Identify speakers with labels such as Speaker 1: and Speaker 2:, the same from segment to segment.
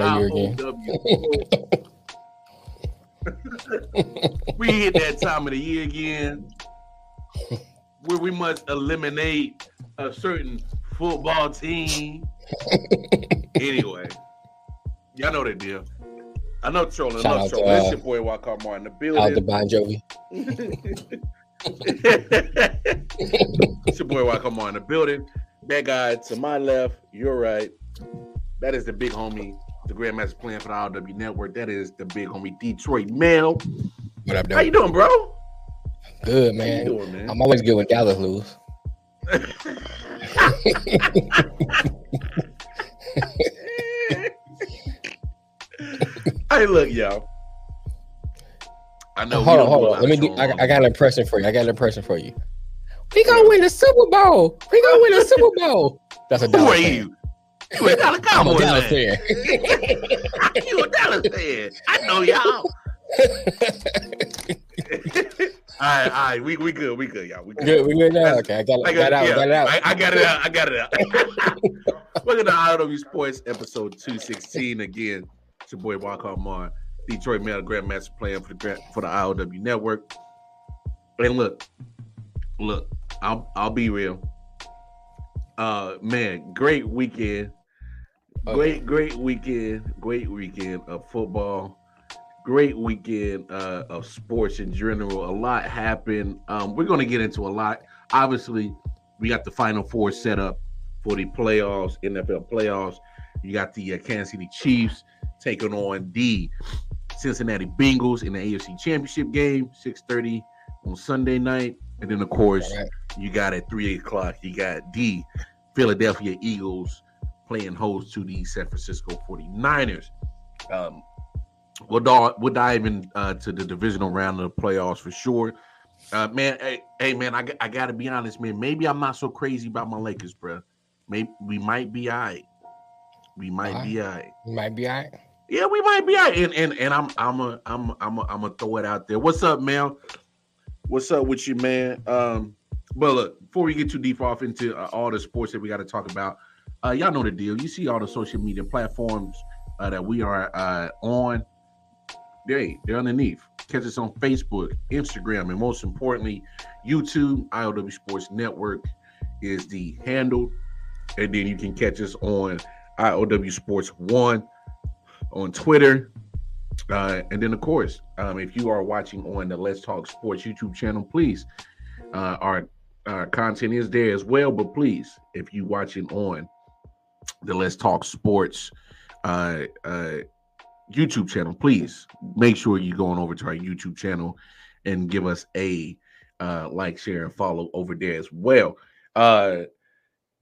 Speaker 1: It's of
Speaker 2: year again.
Speaker 3: We hit that time of the year again where we must eliminate a certain football team. anyway, y'all know that deal. I know trolling. I
Speaker 2: Shout
Speaker 3: know
Speaker 2: out to,
Speaker 3: trolling. It's
Speaker 2: uh,
Speaker 3: your boy Walker Martin in the
Speaker 2: Out the
Speaker 3: building.
Speaker 2: Bon Jovi.
Speaker 3: it's your boy Walker Martin the building. That guy to my left, you're right. That is the big homie, the Grandmaster playing for the RW Network. That is the big homie Detroit Mel.
Speaker 2: What up,
Speaker 3: How you doing, bro?
Speaker 2: Good,
Speaker 3: How you
Speaker 2: man.
Speaker 3: doing, man?
Speaker 2: I'm always good when Dallas lose.
Speaker 3: hey, look, y'all. I know.
Speaker 2: hold on, hold on. Let me do. I, I got an impression for you. I got an impression for you. We gonna win the Super Bowl. We gonna win the Super Bowl. That's a
Speaker 3: Who are
Speaker 2: fan.
Speaker 3: you? You a Dallas
Speaker 2: I'm
Speaker 3: Cowboys
Speaker 2: a Dallas
Speaker 3: fan.
Speaker 2: fan.
Speaker 3: you a Dallas fan. I know y'all. all right, all right. We we good. We good, y'all. We good.
Speaker 2: good, we good now. Okay, I got,
Speaker 3: I
Speaker 2: I got it out.
Speaker 3: yeah,
Speaker 2: Got it out.
Speaker 3: I, I got it out. I got it out. Welcome to IOW Sports episode 216. Again, it's your boy Walker Mar, Detroit Mel Grandmaster playing for the Grand- for the IOW network. And look, look, I'll I'll be real. Uh man, great weekend. Great, great weekend. Great weekend of football. Great weekend uh, of sports in general. A lot happened. Um, we're going to get into a lot. Obviously, we got the Final Four set up for the playoffs, NFL playoffs. You got the uh, Kansas City Chiefs taking on the Cincinnati Bengals in the AFC Championship game, 6:30 on Sunday night, and then of course
Speaker 2: right.
Speaker 3: you got at three o'clock. You got the Philadelphia Eagles playing host to the San Francisco 49ers. Um, we'll, dive, we'll dive in uh, to the divisional round of the playoffs for sure. Uh, man, hey, hey man, I, I got to be honest, man. Maybe I'm not so crazy about my Lakers, bro. Maybe we might be all right. We might be all right.
Speaker 2: You might be all right.
Speaker 3: Yeah, we might be all right. And and and I'm I'm a I'm a, I'm a, I'm gonna throw it out there. What's up, man? What's up with you, man? Um, but look, before we get too deep off into uh, all the sports that we got to talk about, uh, y'all know the deal. You see all the social media platforms uh, that we are uh, on. They they're underneath. Catch us on Facebook, Instagram, and most importantly, YouTube. IOW Sports Network is the handle, and then you can catch us on IOW Sports One on Twitter. Uh, and then, of course, um, if you are watching on the Let's Talk Sports YouTube channel, please, uh, our, our content is there as well. But please, if you watching on the Let's Talk Sports uh, uh, YouTube channel, please make sure you're going over to our YouTube channel and give us a uh, like, share, and follow over there as well. Uh,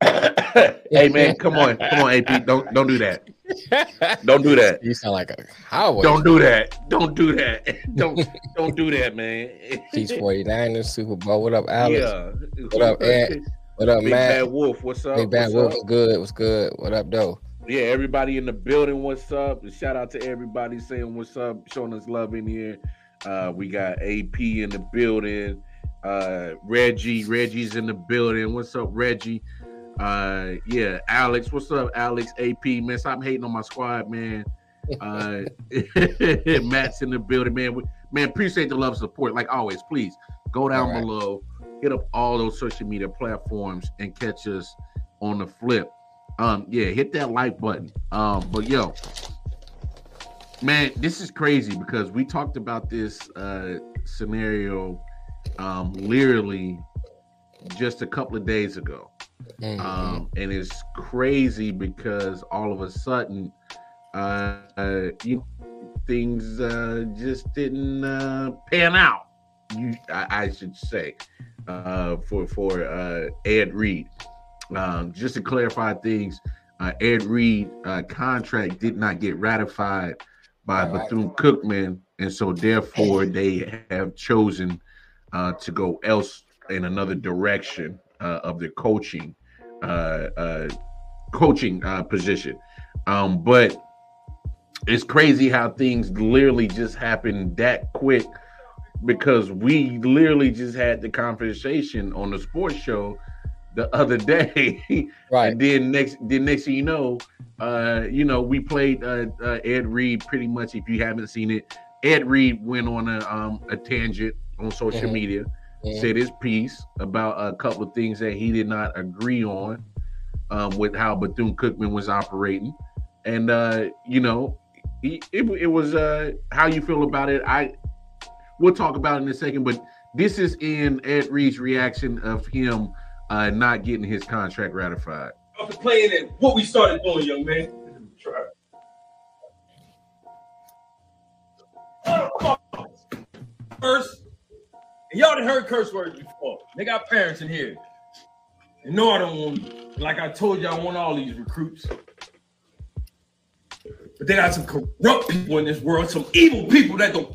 Speaker 3: hey man, come on, come on, AP, don't don't do that. Don't do that.
Speaker 2: You sound like a cowboy.
Speaker 3: Don't do that. Don't do that. Don't don't do that, man.
Speaker 2: Chiefs 49ers Super Bowl. What up, Alex?
Speaker 3: Yeah.
Speaker 2: What up, Ed? What up,
Speaker 3: Big
Speaker 2: Matt?
Speaker 3: Bad Wolf. What's up?
Speaker 2: Big Bad Wolf good. What's good. What up, though?
Speaker 3: Yeah, everybody in the building. What's up? And shout out to everybody saying what's up, showing us love in here. Uh, we got AP in the building. Uh, Reggie, Reggie's in the building. What's up, Reggie? Uh, yeah, Alex, what's up, Alex? AP, man, stop hating on my squad, man. Uh, Matt's in the building, man. We- Man, appreciate the love and support. Like always, please go down
Speaker 2: right.
Speaker 3: below, hit up all those social media platforms, and catch us on the flip. Um, yeah, hit that like button. Um, but yo, man, this is crazy because we talked about this uh scenario um literally just a couple of days ago.
Speaker 2: Mhm.
Speaker 3: Um, and it's crazy because all of a sudden, uh, uh you things uh just didn't uh pan out. You, I, I should say, uh, for for uh Ed Reed. Um, just to clarify things, uh, Ed Reed uh, contract did not get ratified by. Bethune Cookman, and so therefore they have chosen uh, to go else in another direction uh, of their coaching uh, uh, coaching uh, position. Um, but it's crazy how things literally just happened that quick because we literally just had the conversation on the sports show the other day.
Speaker 2: Right.
Speaker 3: And then next, then next thing you know, uh, you know, we played uh, uh, Ed Reed pretty much. If you haven't seen it, Ed Reed went on a um a tangent on social
Speaker 2: Mhm.
Speaker 3: media,
Speaker 2: Mhm.
Speaker 3: said his piece about a couple of things that he did not agree on, um, with how Bethune Cookman was operating, and uh, you know, he, it, it was uh how you feel about it. I we'll talk about in a second, but this is in Ed Reed's reaction of him uh not getting his contract ratified.
Speaker 4: What we started doing, young man. First, y'all done heard curse words before. They got parents in here. And no, I don't want, like I told you, I want all these recruits. But they got some corrupt people in this world, some evil people that don't.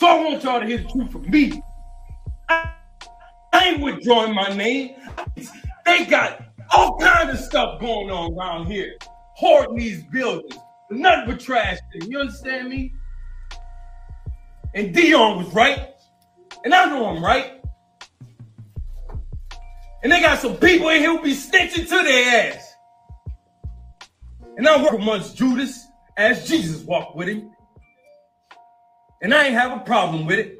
Speaker 4: So I want y'all to hear the truth from me. I, I ain't withdrawing my name. They got all kinds of stuff going on around here, hoarding these buildings, nothing but trash. thing. You understand me? And Deion was right, and I know I'm right. And they got some people in here who be snitching to their ass. And I work amongst Judas as Jesus walked with him. And I ain't have a problem with it.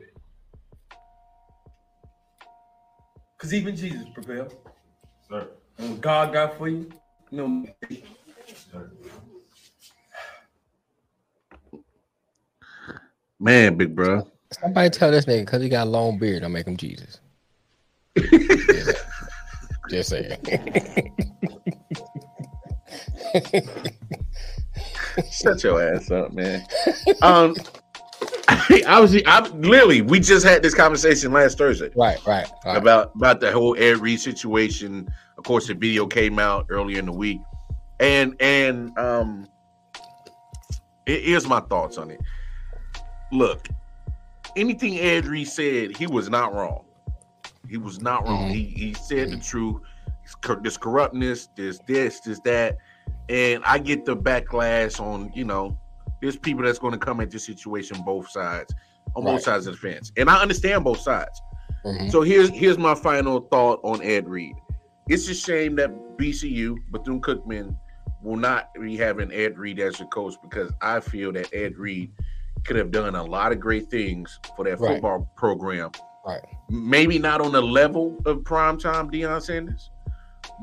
Speaker 4: Because even Jesus prevailed.
Speaker 5: Sir.
Speaker 4: And what God got for you, no.
Speaker 3: Man, big bro.
Speaker 2: Somebody tell this nigga because he got a long beard, don't make him Jesus. Just saying.
Speaker 3: Shut your ass up, man. Um, I was, I literally, we just had this conversation last Thursday
Speaker 2: right, right, right.
Speaker 3: about about the whole Ed Reed situation. Of course, the video came out earlier in the week, and and um, it- here's my thoughts on it. Look, anything Ed Reed said, he was not wrong. He was not wrong.
Speaker 2: Mhm.
Speaker 3: He he said the truth. This corruptness, this this, this that, and I get the backlash on you know. There's people that's going to come at this situation both sides, on both
Speaker 2: Right.
Speaker 3: sides of the fence, and I understand both sides.
Speaker 2: Mhm.
Speaker 3: So here's here's my final thought on Ed Reed. It's a shame that BCU Bethune Cookman will not be having Ed Reed as a coach because I feel that Ed Reed could have done a lot of great things for that
Speaker 2: Right.
Speaker 3: football program.
Speaker 2: Right.
Speaker 3: Maybe not on the level of primetime Deion Sanders,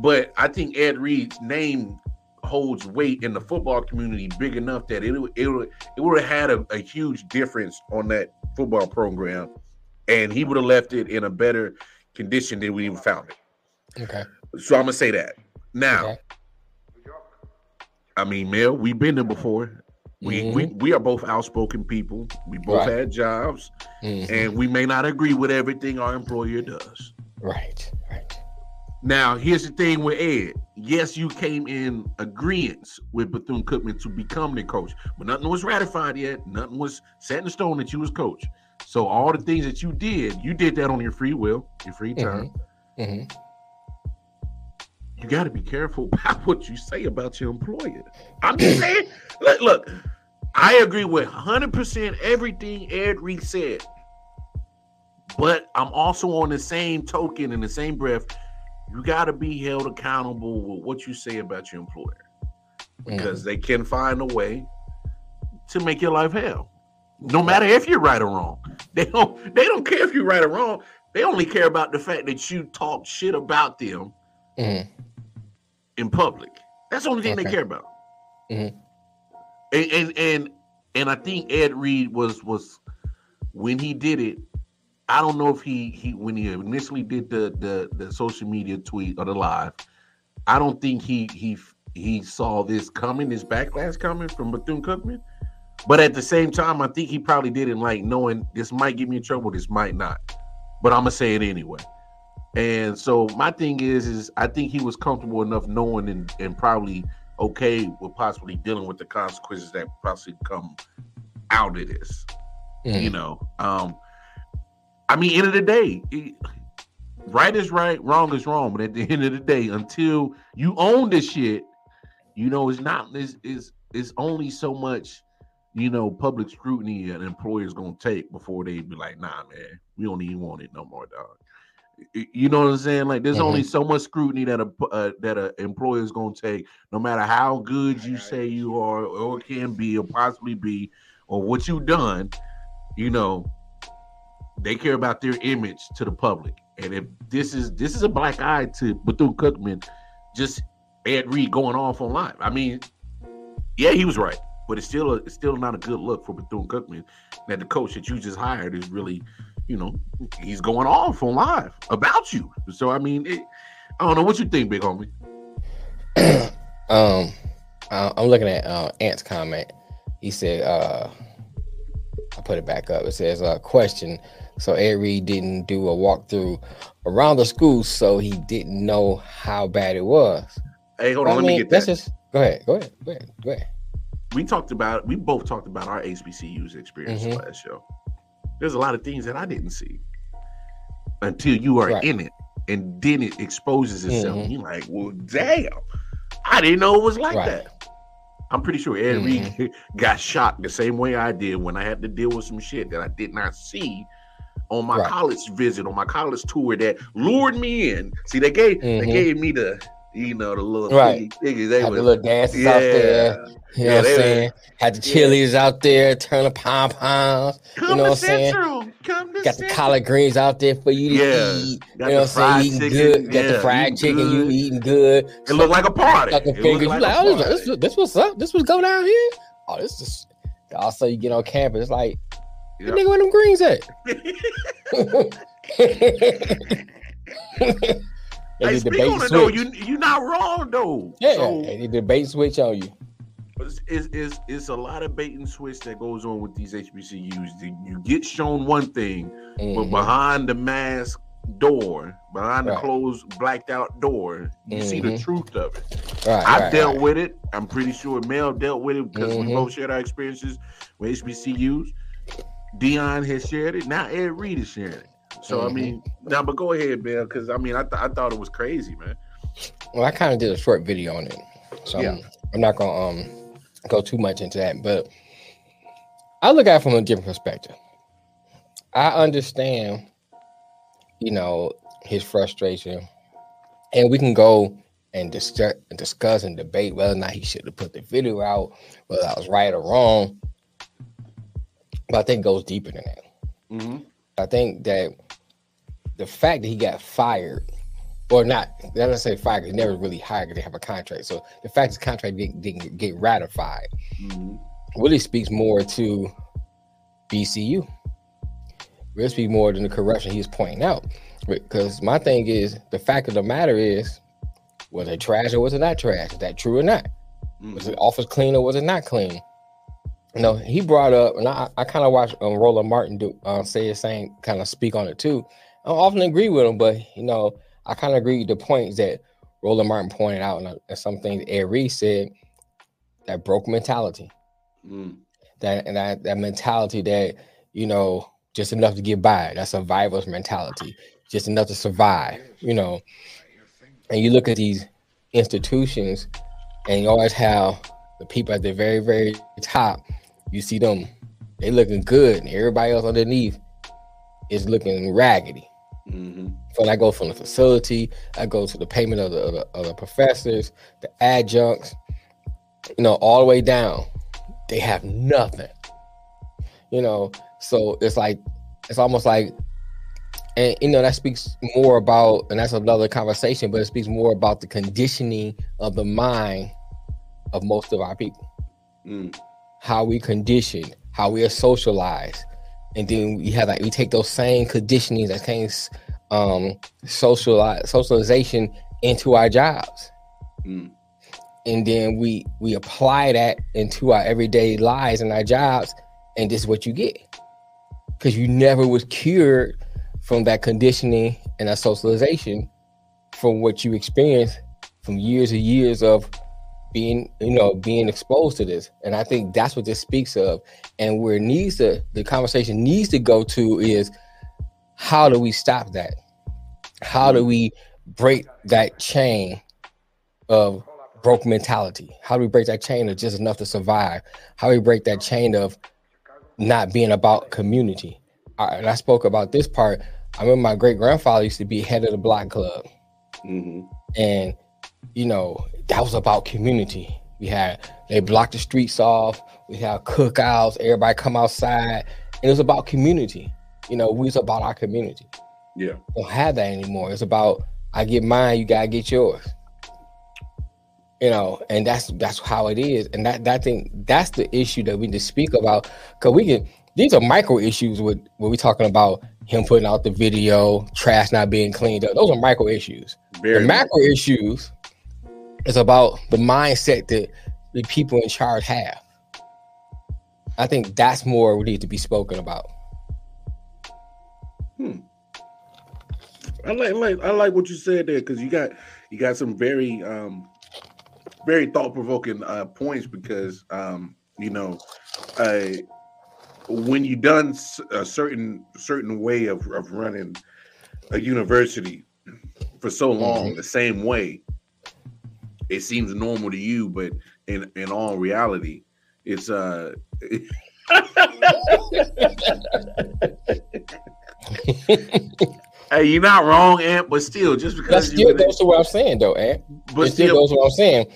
Speaker 3: but I think Ed Reed's name holds weight in the football community big enough that it would- it would it would have had a, a huge difference on that football program, and he would have left it in a better condition than we even found it.
Speaker 2: Okay.
Speaker 3: So I'm gonna say that now.
Speaker 2: Okay.
Speaker 3: I mean, Mel, we've been there before. We we we are both outspoken people. We both
Speaker 2: Mm-hmm. Right.
Speaker 3: had jobs,
Speaker 2: Mhm.
Speaker 3: and we may not agree with everything our employer does.
Speaker 2: Right, right.
Speaker 3: Now, here's the thing with Ed. Yes, you came in agreement with Bethune Cookman to become the coach, but nothing was ratified yet. Nothing was set in stone that you was coach. So all the things that you did, you did that on your free will, your free time.
Speaker 2: hmm
Speaker 3: You got to be careful about what you say about your employer. I'm just saying. Look, look. I agree with 100% everything Ed Reed said. But I'm also on the same token, in the same breath, you got to be held accountable with what you say about your employer because they can find a way to make your life hell. No matter if you're right or wrong. They don't they don't care if you're right or wrong. They only care about the fact that you talk shit about them
Speaker 2: Mhm.
Speaker 3: in public. That's the only thing they care about.
Speaker 2: Mhm.
Speaker 3: And, and and and I think Ed Reed was was when he did it. I don't know if he he when he initially did the the the social media tweet or the live. I don't think he he he saw this coming, this backlash coming from Bethune Cookman. But at the same time, I think he probably didn't like knowing this might get me in trouble, this might not. But I'm gonna say it anyway. And so my thing is, is I think he was comfortable enough knowing and, and probably okay with possibly dealing with the consequences that possibly come out of this. You
Speaker 2: Mhm.
Speaker 3: know, um, I mean, end of the day, it- right is right, wrong is wrong. But at the end of the day, until you own this shit, you know, it's not is is it's only so much, you know, public scrutiny an employer's gonna take before they be like, nah, man, we don't even want it no more, dog. You know what I'm saying? Like, there's only so much scrutiny that a uh, that a employer's gonna take, no matter how good you say you are, or can be, or possibly be, or what you've done. You know, they care about their image to the public. And if this is this is a black eye to Bethune Cookman, just Ed Reed going off on live. I mean, yeah, he was right, but it's still a, it's still not a good look for Bethune Cookman that the coach that you just hired is really, you know, he's going off on live about you. So I mean, it, I don't know what you think, big homie.
Speaker 2: Um, I'm looking at uh, Ant's comment. He said, uh, I put it back up. It says, uh, question. So Ed Reed didn't do a walkthrough around the school, so he didn't know how bad it was.
Speaker 3: Hey, hold on,
Speaker 2: I
Speaker 3: let me
Speaker 2: mean,
Speaker 3: get
Speaker 2: that's
Speaker 3: that.
Speaker 2: just go ahead, go ahead, go ahead, go ahead.
Speaker 3: we talked about we both talked about our HBCU's experience
Speaker 2: Mhm.
Speaker 3: last show. There's a lot of things that I didn't see until you are
Speaker 2: Right.
Speaker 3: in it, and then it exposes itself.
Speaker 2: Mhm.
Speaker 3: You're like, well, damn, I didn't know it was like
Speaker 2: Right.
Speaker 3: that. I'm pretty sure Ed Reed
Speaker 2: Mm-hmm.
Speaker 3: got shocked the same way I did when I had to deal with some shit that I did not see on my
Speaker 2: Right.
Speaker 3: college visit, on my college tour that lured me in. See, they gave they
Speaker 2: Mhm.
Speaker 3: gave me the you know the little
Speaker 2: Right.
Speaker 3: They
Speaker 2: Had
Speaker 3: was
Speaker 2: the little dances out there. You know what I'm
Speaker 3: were-
Speaker 2: saying? Had the
Speaker 3: yeah.
Speaker 2: out there, turn the pom poms.
Speaker 3: You
Speaker 2: know what I'm saying?
Speaker 3: Come to
Speaker 2: Got the
Speaker 3: Central.
Speaker 2: collard greens out there for you to
Speaker 3: Yeah.
Speaker 2: eat.
Speaker 3: Got
Speaker 2: you know what I'm saying? Eating
Speaker 3: chicken.
Speaker 2: good. Got
Speaker 3: Yeah,
Speaker 2: the fried
Speaker 3: eating
Speaker 2: chicken. You
Speaker 3: good.
Speaker 2: eating good.
Speaker 3: It looked like a party.
Speaker 2: Sucking
Speaker 3: It
Speaker 2: fingers. You
Speaker 3: like
Speaker 2: like,
Speaker 3: a
Speaker 2: oh, this,
Speaker 3: party.
Speaker 2: this, this what's up? This was going down here. Oh, this is. Also, you get on campus, it's like, The nigga where them greens at? they
Speaker 3: Hey, speak on it though.
Speaker 2: switch.
Speaker 3: you're not wrong though.
Speaker 2: yeah,
Speaker 3: So
Speaker 2: they bait switch on you.
Speaker 3: it's, it's, it's, a lot of bait and switch that goes on with these HBCUs. You you get shown one thing, but
Speaker 2: Mhm.
Speaker 3: behind the mask door, behind the closed blacked out door, you see the
Speaker 2: Mhm.
Speaker 3: truth of it.
Speaker 2: Right,
Speaker 3: I've
Speaker 2: right,
Speaker 3: dealt
Speaker 2: right.
Speaker 3: with it. I'm pretty sure Mel dealt with it because we
Speaker 2: Mhm.
Speaker 3: both shared our experiences with HBCUs. Deion has shared it. Now Ed Reed is sharing it. So I
Speaker 2: Mhm.
Speaker 3: mean, now but go ahead, Mel, because I mean I, th- I thought it was crazy, man.
Speaker 2: Well, I kind of did a short video on it, so
Speaker 3: Yeah.
Speaker 2: I'm, I'm not gonna um go too much into that. But I look at it from a different perspective. I understand, you know, his frustration, and we can go and discuss, discuss and debate whether or not he should have put the video out, whether I was right or wrong. But I think it goes deeper than that.
Speaker 3: Mm-hmm.
Speaker 2: I think that the fact that he got fired, or not, let us say fired, he never really hired they have a contract. So the fact his contract didn't, didn't get ratified
Speaker 3: Mm-hmm.
Speaker 2: really speaks more to BCU. Really speaks more than the corruption he's pointing out. Because my thing is, the fact of the matter is, was it trash or was it not trash? Is that true or not? Was the office clean or was it not clean? You know, he brought up, and I, I kind of watched um, Roland Martin do uh, say the same, kind of speak on it too. I often agree with him, but you know, I kind of agree with the points that Roland Martin pointed out, and, uh, and some things Ed Reed said. That broke mentality,
Speaker 3: Mm.
Speaker 2: that and that that mentality that you know just enough to get by. That survivor's mentality, just enough to survive. You know, and you look at these institutions, and you always have the people at the very, very top. You see them, they looking good, and everybody else underneath is looking raggedy.
Speaker 3: Mhm.
Speaker 2: So I go from the facility, I go to the payment of the, of the, of the professors, the adjuncts, you know, all the way down. They have nothing, you know. So it's like, it's almost like, and you know, that speaks more about, and that's another conversation, but it speaks more about the conditioning of the mind of most of our people
Speaker 3: Mm.
Speaker 2: how we condition, how we are socialized, and then we have like we take those same conditionings, that same um socialize socialization into our jobs,
Speaker 3: Mm.
Speaker 2: and then we we apply that into our everyday lives and our jobs, and this is what you get because you never was cured from that conditioning and that socialization from what you experienced from years and years of being you know being exposed to this. And i think that's what this speaks of. And where it needs to the conversation needs to go to is how do we stop that? How do we break that chain of broke mentality? How do we break that chain of just enough to survive? How do we break that chain of not being about community? I, and i spoke about this part. I remember my great grandfather used to be head of the block club.
Speaker 3: Mhm.
Speaker 2: and you know that was about community. We had they blocked the streets off. We had cookouts. Everybody come outside. And it was about community. You know we was about our community.
Speaker 3: Yeah.
Speaker 2: We don't have that anymore. It's about i get mine you gotta get yours. You know and that's that's how it is. And that that thing that's the issue that we need to speak about. Because we can these are micro issues with when we talking about him putting out the video trash not being cleaned up. Those are micro issues.
Speaker 3: Very.
Speaker 2: the macro issues is about the mindset that the people in charge have. I think that's more we need to be spoken about. Hmm.
Speaker 3: I like, like I like what you said there because you got you got some very um very thought provoking uh points because um you know uh when you done a certain certain way of, of running a university for so long the same way it seems normal to you but in in all reality it's uh Hey, you're not wrong, Ant, but still, just because
Speaker 2: That
Speaker 3: still
Speaker 2: goes to what I'm saying, though, Ant.
Speaker 3: but
Speaker 2: it still
Speaker 3: still,
Speaker 2: goes to what I'm saying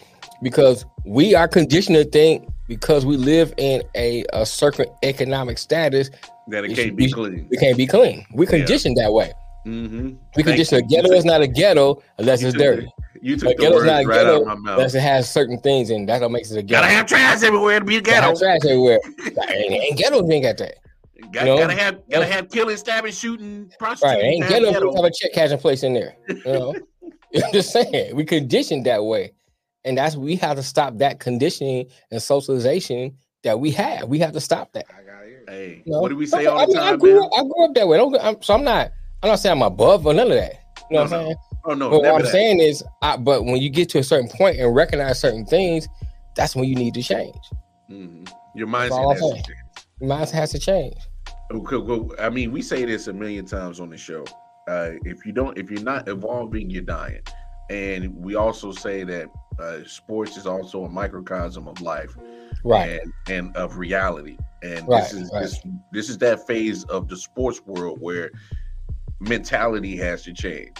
Speaker 2: because we are conditioned to think because we live in a, a certain economic status,
Speaker 3: that it
Speaker 2: it
Speaker 3: can't be clean.
Speaker 2: we can't be clean. We conditioned that way.
Speaker 3: Mm-hmm.
Speaker 2: We condition a ghetto is not a ghetto unless
Speaker 3: You
Speaker 2: it's dirty.
Speaker 3: You
Speaker 2: A
Speaker 3: took the
Speaker 2: ghetto's
Speaker 3: words
Speaker 2: not a
Speaker 3: right
Speaker 2: ghetto
Speaker 3: out of my mouth.
Speaker 2: unless it has certain things, and that don't makes it a ghetto.
Speaker 3: Gotta have trash everywhere to be a
Speaker 2: Gotta have
Speaker 3: ghetto.
Speaker 2: trash everywhere. ain't, ain't ghettos ain't got that.
Speaker 3: Got,
Speaker 2: you know?
Speaker 3: gotta have gotta have killing, stabbing, shooting, prostituting.
Speaker 2: Right. Ain't
Speaker 3: have
Speaker 2: ghettos
Speaker 3: ghetto.
Speaker 2: have a check cashing place in there. You know, I'm just saying we conditioned that way, and that's we have to stop that conditioning and socialization that we have. We have to stop that.
Speaker 3: I Hey,
Speaker 2: You know?
Speaker 3: what do we say
Speaker 2: I
Speaker 3: all the
Speaker 2: mean, I
Speaker 3: time,
Speaker 2: grew
Speaker 3: man?
Speaker 2: up, I grew up that way. Don't, I'm, so I'm not. I'm not saying I'm above or none of that. You know what I'm saying?
Speaker 3: Oh no,
Speaker 2: But what I'm
Speaker 3: that.
Speaker 2: saying is, I, but when you get to a certain point and recognize certain things, that's when you need to change.
Speaker 3: Mhm. Your
Speaker 2: That's all I'm
Speaker 3: mindset has to change.
Speaker 2: Your mind has to change.
Speaker 3: Okay, well, I mean, we say this a million times on the show. Uh, if you don't, if you're not evolving, you're dying. And we also say that uh, sports is also a microcosm of life
Speaker 2: Right.
Speaker 3: and and of reality. And
Speaker 2: Right,
Speaker 3: this is
Speaker 2: right.
Speaker 3: this this is that phase of the sports world where mentality has to change.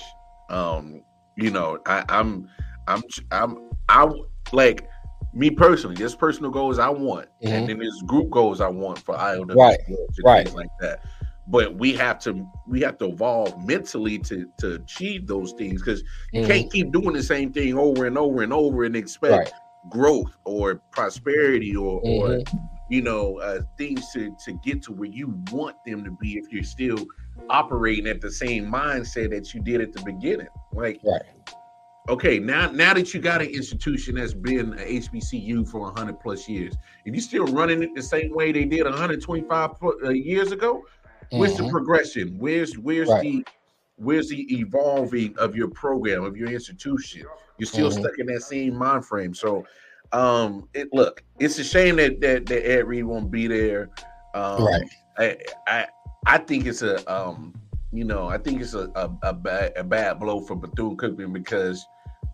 Speaker 3: Um, you know, I, I'm I'm I'm I like me personally. There's personal goals I want, and then there's group goals I want for IOW
Speaker 2: Mm-hmm. Right, right.
Speaker 3: like that. But we have to we have to evolve mentally to to achieve those things because you
Speaker 2: Mhm.
Speaker 3: can't keep doing the same thing over and over and over and expect
Speaker 2: Right.
Speaker 3: growth or prosperity or or
Speaker 2: Mhm.
Speaker 3: you know uh, things to to get to where you want them to be if you're still operating at the same mindset that you did at the beginning like
Speaker 2: Right.
Speaker 3: okay now now that you got an institution that's been a hbcu for 100 plus years if you're still running it the same way they did 125 pl- uh, years ago where's the
Speaker 2: Mhm.
Speaker 3: progression where's where's
Speaker 2: Right.
Speaker 3: the where's the evolving of your program of your institution you're still
Speaker 2: Mhm.
Speaker 3: stuck in that same mind frame so um it look it's a shame that that, that ed reed won't be there um
Speaker 2: Right.
Speaker 3: I, I i think it's a um you know i think it's a a, a bad a bad blow for bethune cookman because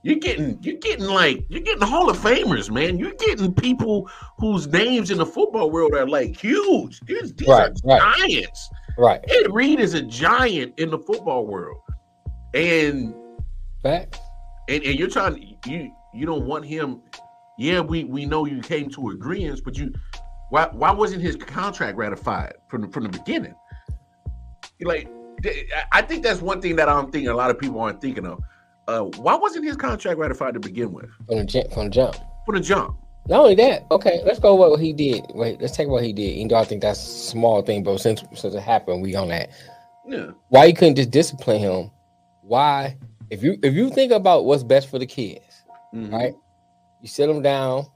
Speaker 3: you're getting you're getting like you're getting hall of famers man you're getting people whose names in the football world are like huge these, these
Speaker 2: Right,
Speaker 3: are
Speaker 2: right.
Speaker 3: giants
Speaker 2: Right.
Speaker 3: Ed Reed is a giant in the football world, and
Speaker 2: Facts.
Speaker 3: and, and you're trying you you don't want him. Yeah, we we know you came to agreements, but you why why wasn't his contract ratified from the, from the beginning? Like, I think that's one thing that I'm thinking a lot of people aren't thinking of. Uh, why wasn't his contract ratified to begin with
Speaker 2: From the jump. From the jump.
Speaker 3: from the jump?
Speaker 2: Not only that, okay, let's go what he did. Wait, let's take what he did. Even though I think that's a small thing, but since since it happened, we on that.
Speaker 3: Yeah,
Speaker 2: Why you couldn't just discipline him? Why, if you if you think about what's best for the kids,
Speaker 3: Mhm.
Speaker 2: right? You sit them down.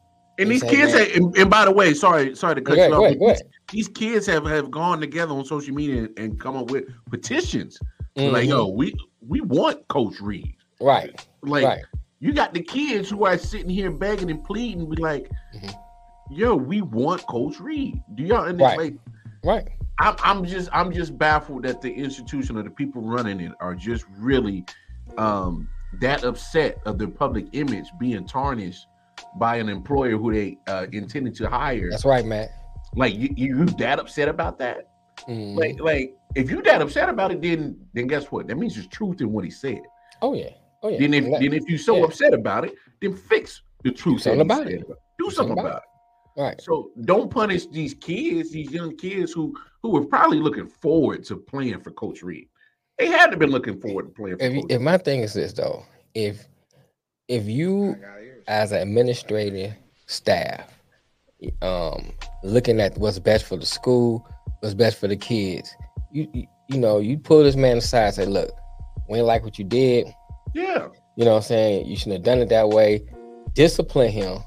Speaker 3: And
Speaker 2: He
Speaker 3: these kids, have, and, and by the way, sorry, sorry to cut you off.
Speaker 2: ahead, go ahead.
Speaker 3: These, kids have have gone together on social media and, and come up with petitions. Like,
Speaker 2: Mhm.
Speaker 3: yo, we we want Coach Reed.
Speaker 2: right,
Speaker 3: Like,
Speaker 2: right,
Speaker 3: you got the kids who are sitting here begging and pleading, be like,
Speaker 2: Mhm.
Speaker 3: yo, we want Coach Reed. Do y'all understand?
Speaker 2: Right.
Speaker 3: Like,
Speaker 2: right.
Speaker 3: I'm, I'm just I'm just baffled that the institution or the people running it are just really um that upset of their public image being tarnished by an employer who they uh, intended to hire.
Speaker 2: That's right, Matt.
Speaker 3: Like you, you that upset about that?
Speaker 2: Mhm.
Speaker 3: Like like if you that upset about it, then then guess what? That means there's truth in what he said.
Speaker 2: oh yeah, oh yeah.
Speaker 3: Then if
Speaker 2: that-
Speaker 3: then if you're so
Speaker 2: yeah.
Speaker 3: upset about it, then fix the truth.
Speaker 2: something
Speaker 3: that he
Speaker 2: about it.
Speaker 3: Do, something about it.
Speaker 2: right,
Speaker 3: So don't punish these kids, these young kids who who were probably looking forward to playing for Coach Reed. They had to been looking forward to playing for
Speaker 2: if, if my thing is this though, if if you as an administrative staff, um, looking at what's best for the school, what's best for the kids, you you, know, you pull this man aside and say, look, we ain't like what you did.
Speaker 3: Yeah,
Speaker 2: You know what I'm saying? You shouldn't have done it that way. Discipline him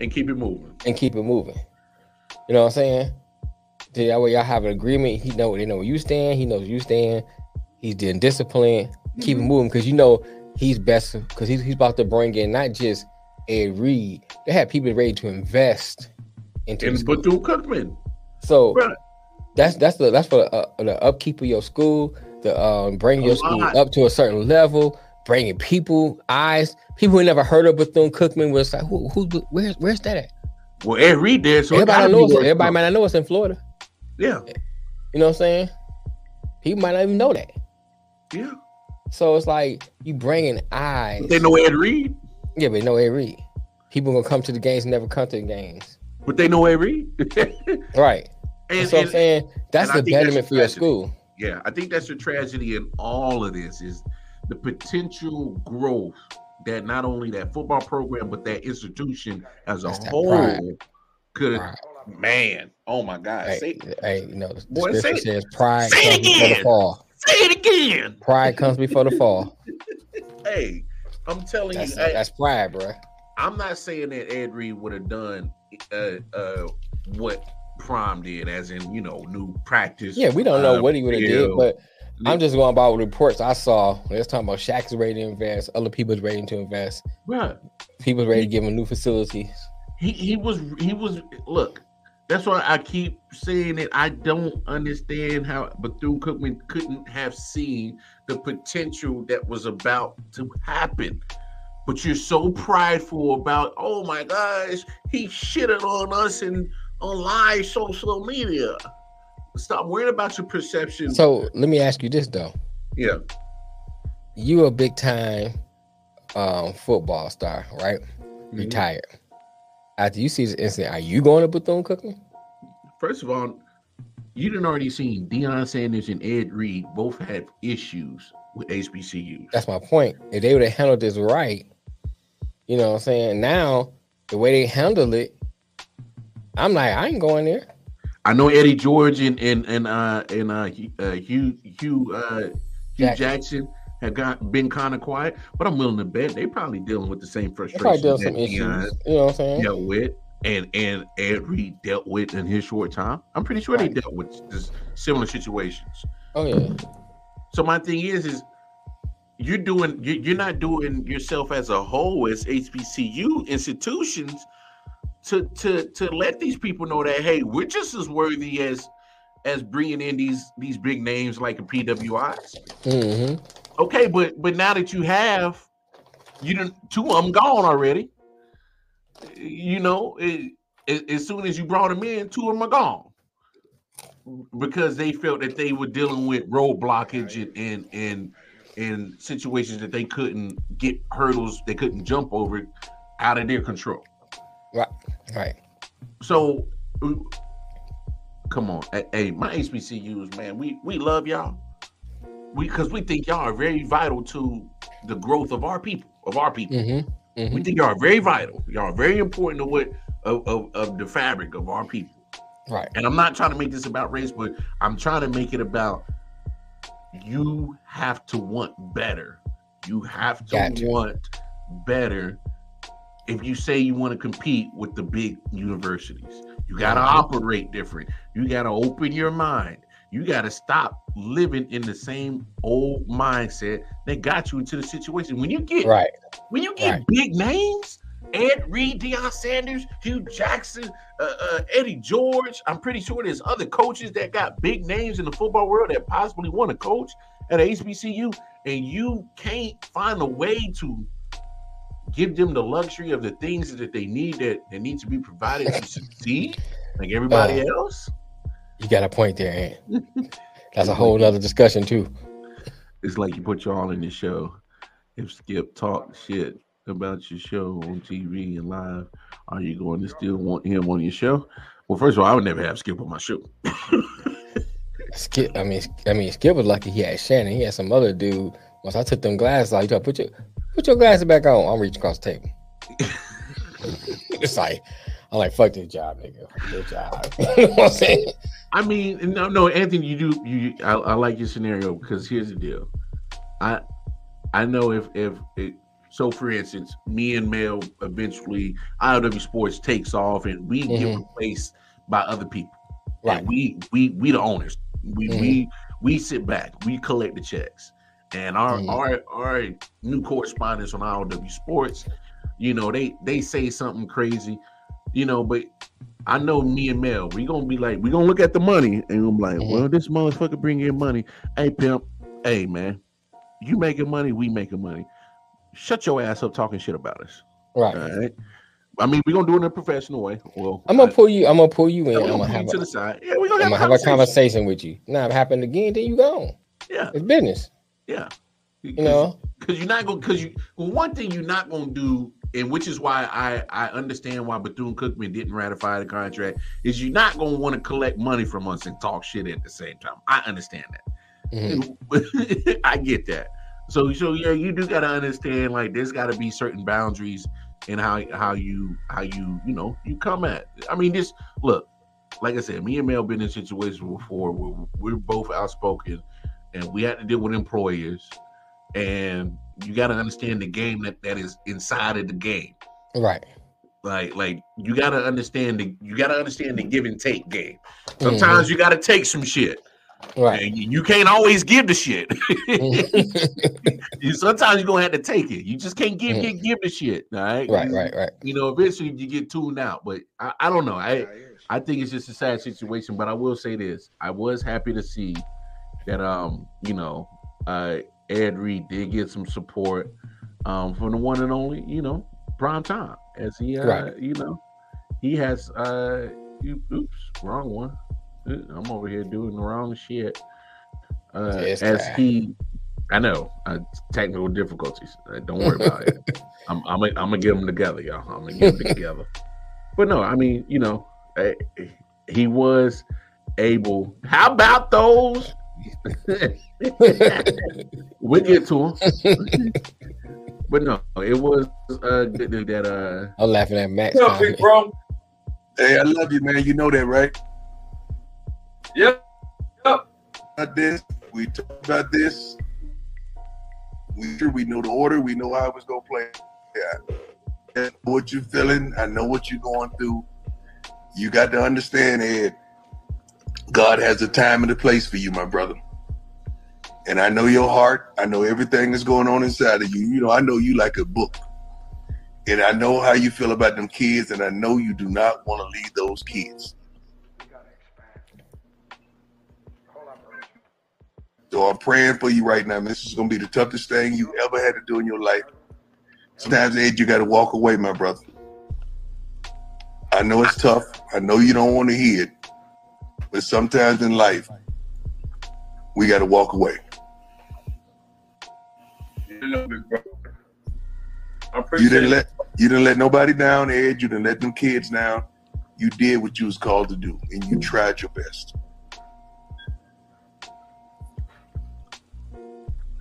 Speaker 3: and keep it moving.
Speaker 2: and keep it moving. You know what I'm saying? That way y'all have an agreement. He know they know where you stand. He knows you stand. He's doing discipline. Keep
Speaker 3: Mm-hmm.
Speaker 2: it moving because you know he's best because he's, he's about to bring in not just Ed Reed. They have people ready to invest into
Speaker 3: And. Bethune Cookman.
Speaker 2: So
Speaker 3: Right.
Speaker 2: that's that's the that's for uh, the upkeep of your school. The um, bring your school up to a certain level. Bringing people eyes, people who never heard of Bethune Cookman was like, who, who, where's, where's that at?
Speaker 3: Well, Ed Reed did. so
Speaker 2: everybody
Speaker 3: gotta
Speaker 2: know.
Speaker 3: be
Speaker 2: everybody might not know it's in Florida.
Speaker 3: Yeah,
Speaker 2: You know what I'm saying? People might not even know that.
Speaker 3: yeah.
Speaker 2: So it's like you bringing eyes.
Speaker 3: They know Ed Reed,
Speaker 2: yeah, but no Ed Reed. People gonna come to the games and never come to the games.
Speaker 3: but they know Ed Reed.
Speaker 2: Right.
Speaker 3: and,
Speaker 2: That's what I'm saying. That's the
Speaker 3: think that's
Speaker 2: for your school.
Speaker 3: Yeah, I think that's the tragedy in all of this is the potential growth that not only that football program but that institution as a
Speaker 2: That's that
Speaker 3: whole could
Speaker 2: Pride.
Speaker 3: man. Oh my God!
Speaker 2: Hey,
Speaker 3: Say,
Speaker 2: hey, you know, the
Speaker 3: Boy, say
Speaker 2: says pride
Speaker 3: say it
Speaker 2: comes before the
Speaker 3: again.
Speaker 2: Fall.
Speaker 3: say it again.
Speaker 2: Pride comes before the fall.
Speaker 3: Hey, I'm telling
Speaker 2: That's
Speaker 3: you, I,
Speaker 2: that's pride, bro.
Speaker 3: I'm not saying that Ed Reed would have done uh, uh, what Prime did, as in you know new practice.
Speaker 2: Yeah, we don't know
Speaker 3: uh,
Speaker 2: what he would have did, but I'm just going about reports I saw. Let's talk about Shaq's ready to invest, other people's ready to invest,
Speaker 3: Right.
Speaker 2: people's ready to give him new facilities.
Speaker 3: he he was he was look that's why i keep saying it i don't understand how bethune cookman couldn't have seen the potential that was about to happen but you're so prideful about oh my gosh he shitted on us and on live social media stop worrying about your perception
Speaker 2: So let me ask you this though:
Speaker 3: yeah
Speaker 2: You a big time um, football star, right?
Speaker 3: Mm-hmm.
Speaker 2: Retired. After you see this incident, are you going to Bethune Cookman?
Speaker 3: first of all you didn't already seen Deion Sanders and Ed Reed both had issues with HBCUs.
Speaker 2: That's my point. If they would have handled this right, you know what I'm saying? Now, the way they handle it, I'm like, I ain't going there.
Speaker 3: I know Eddie George and and and uh and uh, Hue- uh Hue Hue uh Hue
Speaker 2: Jackson.
Speaker 3: Jackson had got been kind of quiet, but I'm willing to bet they probably dealing with the same frustration that
Speaker 2: some issues.
Speaker 3: Deion
Speaker 2: You know what I'm saying?
Speaker 3: dealt with and and Ed Reed dealt with in his short time. I'm pretty sure
Speaker 2: Right.
Speaker 3: they dealt with this similar situations.
Speaker 2: Oh yeah.
Speaker 3: So my thing is is you're doing you- you're not doing yourself as a whole as HBCU institutions to to to let these people know that hey we're just as worthy as as bringing in these these big names like a PWIs.
Speaker 2: hmm
Speaker 3: Okay, but but now that you have you didn't two of them gone already. You know, it, it- as soon as you brought them in, two of them are gone. because they felt that they were dealing with road blockage and and and, and situations that they couldn't get hurdles they couldn't jump over out of their control.
Speaker 2: Right. Right.
Speaker 3: So, come on, Hey- hey, my HBCUs, man, we we love y'all. We because we think y'all are very vital to the growth of our people, of our people.
Speaker 2: Mm-hmm.
Speaker 3: We think y'all are very vital. Y'all are very important to what of, of, of the fabric of our people.
Speaker 2: Right.
Speaker 3: And I'm not trying to make this about race, but I'm trying to make it about you have to want better. You have to
Speaker 2: Gotcha.
Speaker 3: want better if you say you want to compete with the big universities. You got to
Speaker 2: Mhm.
Speaker 3: operate different. You got to open your mind. You got to stop living in the same old mindset that got you into the situation. When you get
Speaker 2: Right.
Speaker 3: when you get
Speaker 2: Right.
Speaker 3: big names, Ed Reed, Deion Sanders, Hue Jackson, uh, uh, Eddie George, I'm pretty sure there's other coaches that got big names in the football world that possibly want to coach at HBCU, and you can't find a way to give them the luxury of the things that they need that, that need to be provided to succeed, like everybody
Speaker 2: Uh,
Speaker 3: else.
Speaker 2: You got a point there, Ant. That's a whole other discussion too.
Speaker 3: It's like you put y'all in the show. If Skip talk shit about your show on TV and live, are you going to still want him on your show? Well, first of all, I would never have Skip on my show.
Speaker 2: Skip. I mean, I mean, Skip was lucky he had Shannon. He had some other dude. Once I took them glasses out, he told put your put your glasses back on. I'm reaching across the table. it's like I'm like fuck this job, nigga. Good job. you know what I'm saying?
Speaker 3: I mean, no, no, Anthony, you do you. I, I like your scenario because here's the deal. I I know if if it, so, for instance, me and Mel eventually IOW Sports takes off and we get
Speaker 2: Mhm.
Speaker 3: replaced by other people.
Speaker 2: Right.
Speaker 3: And we we we the owners. We
Speaker 2: Mhm.
Speaker 3: we we sit back. We collect the checks. And our
Speaker 2: Mhm.
Speaker 3: our our new correspondents on IOW Sports, you know, they they say something crazy, you know, but I know me and Mel, we gonna be like, we gonna look at the money and I'm like,
Speaker 2: Mhm.
Speaker 3: well, this motherfucker bring in money. Hey pimp, hey man, you making money, we making money. Shut your ass up talking shit about us.
Speaker 2: Right.
Speaker 3: All right. I mean, we're gonna do it in a professional way. Well,
Speaker 2: I'm gonna
Speaker 3: I-
Speaker 2: pull you. I'm gonna pull you in. I'm
Speaker 3: gonna
Speaker 2: gonna have.
Speaker 3: you
Speaker 2: A,
Speaker 3: to the side. Yeah, we're gonna have,
Speaker 2: gonna have a conversation with you. Now, if it happened again, then you gone.
Speaker 3: Yeah,
Speaker 2: It's business.
Speaker 3: yeah.
Speaker 2: You know.
Speaker 3: because you're not gonna. because you well, one thing you're not to do and which is why i i understand why bethune-cookman didn't ratify the contract is you're not going to want to collect money from us and talk shit at the same time. I understand that.
Speaker 2: Mhm.
Speaker 3: i get that. So so yeah you do got to understand like there's got to be certain boundaries in how how you how you you know you come at. I mean just look like i said me and mel been in situations before where we're both outspoken and we had to deal with employers and you got to understand the game that that is inside of the game
Speaker 2: Right.
Speaker 3: like like you got to understand the you got to understand the give and take game sometimes you got to take some shit
Speaker 2: Mm-hmm. Right.
Speaker 3: and you, you can't always give the shit you sometimes you're gonna have to take it you just can't give
Speaker 2: Mhm.
Speaker 3: give, give the shit all right
Speaker 2: right.
Speaker 3: You-
Speaker 2: Right. Right.
Speaker 3: you know eventually you get tuned out but i, I don't know i I think it's just a sad situation, but I will say this: I was happy to see that, um, you know, uh, Ed Reed did get some support um, from the one and only, you know, Prime Time, as he, uh,
Speaker 2: Right.
Speaker 3: you know, he has. Uh, oops, wrong one. Uh, I'm over here doing the wrong shit. Uh,
Speaker 2: Yes,
Speaker 3: as
Speaker 2: guy.
Speaker 3: he, I know, uh, technical difficulties. Uh, don't worry about it. I'm, I'm, I'm gonna get them together, y'all. I'm gonna get them together. But no, I mean, you know, eh, he was able. How about those? we'll get to him. but no, it was uh, good that- that uh,
Speaker 2: I'm laughing at Max.
Speaker 4: What's up, big bro?
Speaker 1: Hey, I love you, man. You know that, right?
Speaker 4: Yep. Yep.
Speaker 1: About this, we talked about this. We sure we know the order. We know how it was gonna play. Yeah, I know what you're feeling. I know what you're going through. You got to understand, Ed. God has a time and a place for you, my brother. And I know your heart. I know everything that's going on inside of you. You know, I know you like a book. And I know how you feel about them kids, and I know you do not want to leave those kids. So I'm praying for you right now. This is gonna be the toughest thing you ever had to do in your life. Sometimes, Ed, you gotta walk away, my brother. I know it's tough. I know you don't want to hear it. But sometimes in life, we got to walk away.
Speaker 4: You know, big bro.
Speaker 1: You didn't let you didn't let nobody down, Ed. You didn't let them kids down. You did what you was called to do, and you tried your best.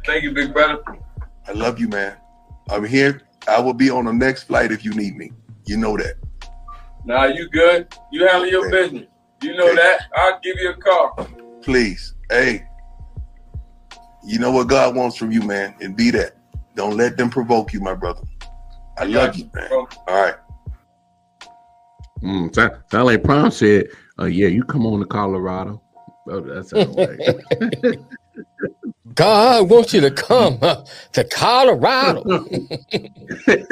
Speaker 4: Thank you, big brother.
Speaker 1: I love you, man. I'm here. I will be on the next flight if you need me. You know that.
Speaker 4: Nah, you good. You handle your
Speaker 1: Okay.
Speaker 4: business. You know
Speaker 1: Okay.
Speaker 4: that. I'll give you a call.
Speaker 1: Please. Hey, you know what God wants from you, man, and be that. Don't let them provoke you, my brother. I love you, man.
Speaker 4: Bro.
Speaker 1: All right.
Speaker 3: Mm, sound, sound like Prime said, uh, yeah, you come on to Colorado. Oh, that sounds like
Speaker 2: God wants you to come to Colorado.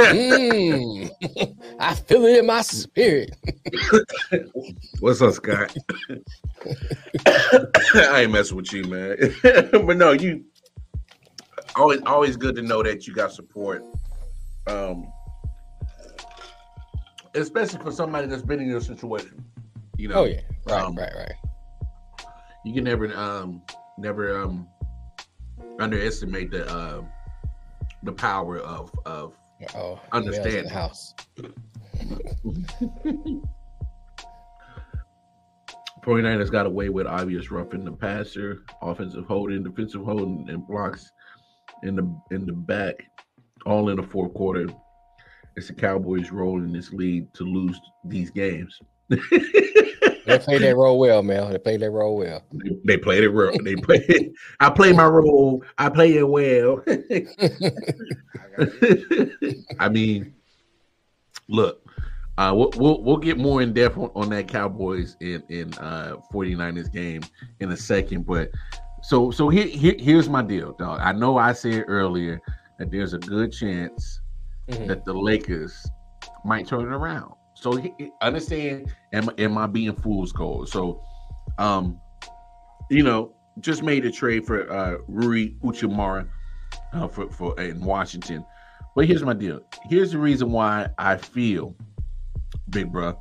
Speaker 2: Mm, I feel it in my spirit.
Speaker 3: What's up, Scott? I ain't messing with you, man. but no, you always always good to know that you got support. Um especially for somebody that's been in your situation. You know,
Speaker 2: Oh yeah, right,
Speaker 3: Um,
Speaker 2: right, right.
Speaker 3: you can never um never um underestimate the uh the power of of
Speaker 2: Oh,
Speaker 3: understand.
Speaker 2: The house.
Speaker 3: Forty nine has got away with obvious roughing the passer, offensive holding, defensive holding, and blocks in the in the back, all in the fourth quarter. It's the Cowboys' role in this league to lose these games.
Speaker 2: They played that role well, Mel. They played that role well.
Speaker 3: They, they played it real. They played. I play my role. I play it well. I mean, look, uh, we'll, we'll we'll get more in depth on, on that Cowboys in in uh 49ers game in a second. But so so here, here here's my deal, dog. I know I said earlier that there's a good chance
Speaker 2: Mhm.
Speaker 3: that the Lakers might turn it around. So he- understand, am, am I being fool's gold? So, um, you know, just made a trade for uh Rui Hachimura uh, for for in Washington. But here's my deal. Here's the reason why I feel, big bro,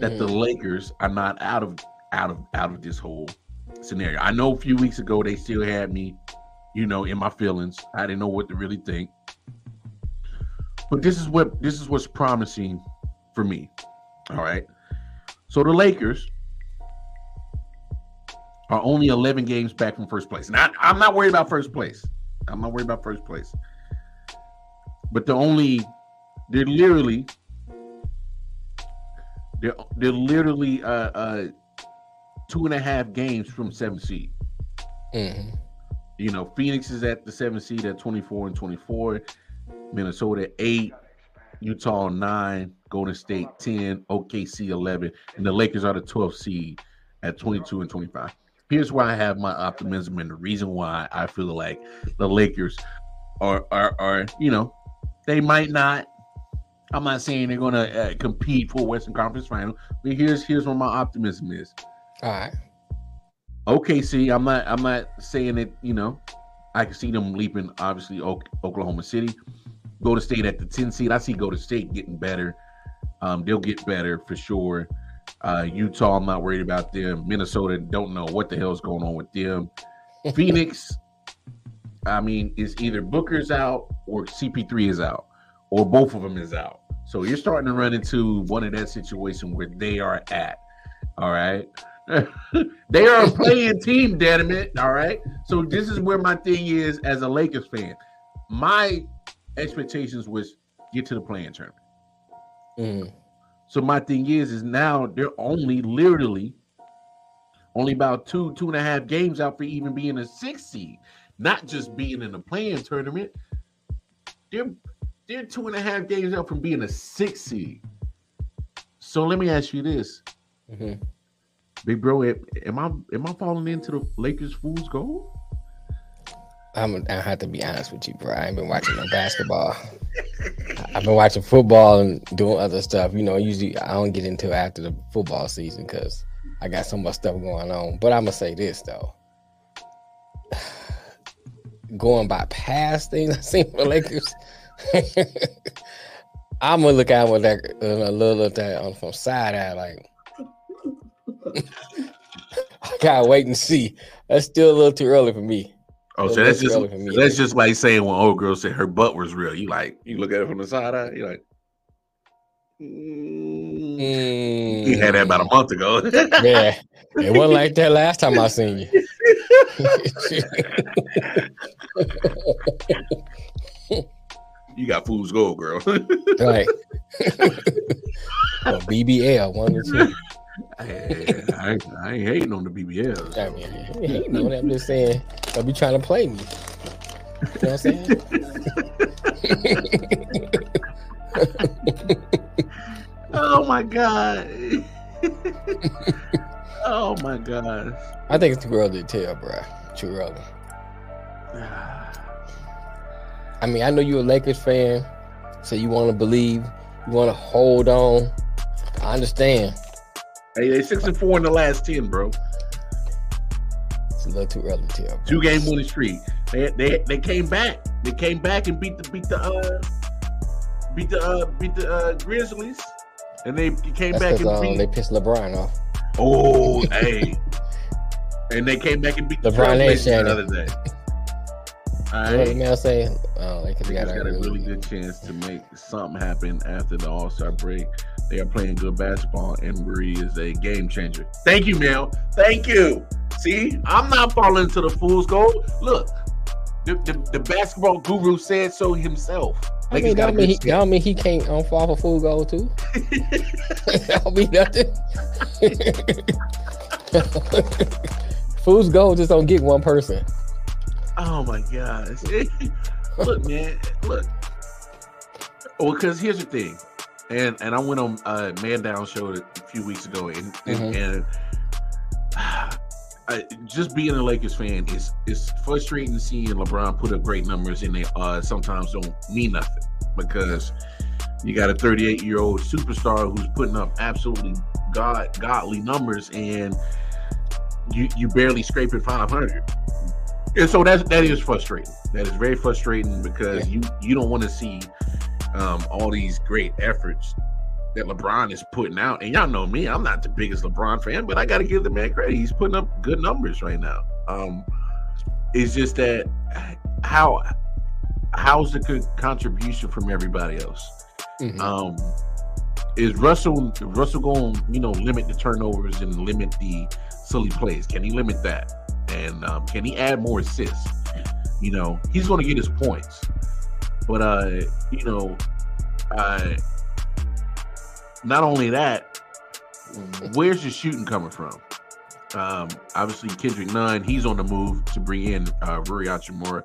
Speaker 3: that the Lakers are not out of out of out of this whole scenario. I know a few weeks ago they still had me, you know, in my feelings. I didn't know what to really think. But this is what this is what's promising for me. All right. So the Lakers are only 11 games back from first place. Now I'm not worried about first place. I'm not worried about first place. But they're only they're literally they're they're literally uh uh two and a half games from seven seed.
Speaker 2: Mhm.
Speaker 3: You know, Phoenix is at the seven seed at 24 and 24, Minnesota eight, Utah nine, Golden State 10, OKC 11, and the Lakers are the 12th seed at 22 and 25. Here's why I have my optimism and the reason why I feel like the Lakers are are, are you know, they might not. I'm not saying they're going to uh, compete for Western Conference Final, but here's here's where my optimism is.
Speaker 2: All right.
Speaker 3: OKC, I'm not I'm not saying that, you know, I can see them leaping obviously Ok- Oklahoma City. Golden State at the 10 seed. I see Golden State getting better. Um, they'll get better for sure. Uh, Utah, I'm not worried about them. Minnesota, don't know what the hell's going on with them. Phoenix, I mean, is either Booker's out or CP3 is out, or both of them is out. So you're starting to run into one of that situation where they are at. All right. they are a playing team, damn it. All right. So this is where my thing is as a Lakers fan. My expectations was get to the play-in tournament.
Speaker 2: Mhm.
Speaker 3: So my thing is, is now they're only literally only about two, two and a half games out for even being a six seed, not just being in the play-in tournament. They're they're two and a half games out from being a six seed. So let me ask you this,
Speaker 2: Mhm.
Speaker 3: big bro, am I am I falling into the Lakers fool's gold?
Speaker 2: I'm I have to be honest with you, bro. I ain't been watching no basketball. I've been watching football and doing other stuff. You know, usually I don't get into after the football season because I got so much stuff going on. But I'm gonna say this though. Going by past things I've seen for Lakers, I'm gonna look at with that uh, a little of that on from side eye, like I gotta wait and see. That's still a little too early for me.
Speaker 3: Oh, so that's
Speaker 2: that's
Speaker 3: just
Speaker 2: relevant for me.
Speaker 3: that's just like saying when old girl said her butt was real. You like you look at it from the side eye. You like. Mm. You had that about a month ago.
Speaker 2: Yeah, it wasn't like that last time I seen you.
Speaker 3: you got fool's gold, girl.
Speaker 2: right. or BBL, one or two.
Speaker 3: Hey, I, ain't- I ain't hating on the BBLs.
Speaker 2: I mean, hey, you know what I'm just saying. Don't be trying to play me. You know what I'm saying?
Speaker 3: Oh my god. oh my god.
Speaker 2: I think it's too early to tell, bro. Too early. I mean, I know you're a Lakers fan, so you want to believe, you want to hold on. I understand.
Speaker 3: Hey, they six and four in the last ten, bro.
Speaker 2: It's a little too early to tell.
Speaker 3: Two game winning streak. They, they they came back. They came back and beat the beat the uh beat the uh beat the uh Grizzlies. And they came
Speaker 2: That's
Speaker 3: back and
Speaker 2: um,
Speaker 3: beat
Speaker 2: they pissed LeBron off.
Speaker 3: Oh, hey. And they came back and beat the
Speaker 2: LeBron Shannon.
Speaker 3: the other day. All
Speaker 2: You know what the
Speaker 3: right.
Speaker 2: man say? Oh, they got
Speaker 3: got a really good chance to make something happen after the All Star break. They are playing good basketball, and Marie is a game changer. Thank you, Mel. Thank you. See, I'm not falling into the fool's gold. Look, the, the, the basketball guru said so himself.
Speaker 2: I mean,
Speaker 3: got a
Speaker 2: that mean, he, that mean he can't um, fall for full goal too. that don't mean nothing. Fool's gold just don't get one person.
Speaker 3: Oh my gosh. look, man, look. Well, because here's the thing, and and I went on uh, Man Down show a few weeks ago, and and,
Speaker 2: Mhm.
Speaker 3: and I, just being a Lakers fan is is frustrating seeing LeBron put up great numbers, and they uh, sometimes don't mean nothing because you got a 38 year old superstar who's putting up absolutely god godly numbers, and you you barely scraping 500. And so that that is frustrating. That is very frustrating because you you don't want to see um, all these great efforts that LeBron is putting out. And y'all know me, I'm not the biggest LeBron fan, but I got to give the man credit. He's putting up good numbers right now. Um, it's just that how how's the co- contribution from everybody else?
Speaker 2: Mhm.
Speaker 3: Um, is Russell Russell going you know limit the turnovers and limit the silly plays? Can he limit that? And um, can he add more assists? You know, he's going to get his points, but uh, you know, uh, not only that, where's the shooting coming from? Um, obviously Kendrick Nunn, he's on the move to bring in uh, Rui Hachimura,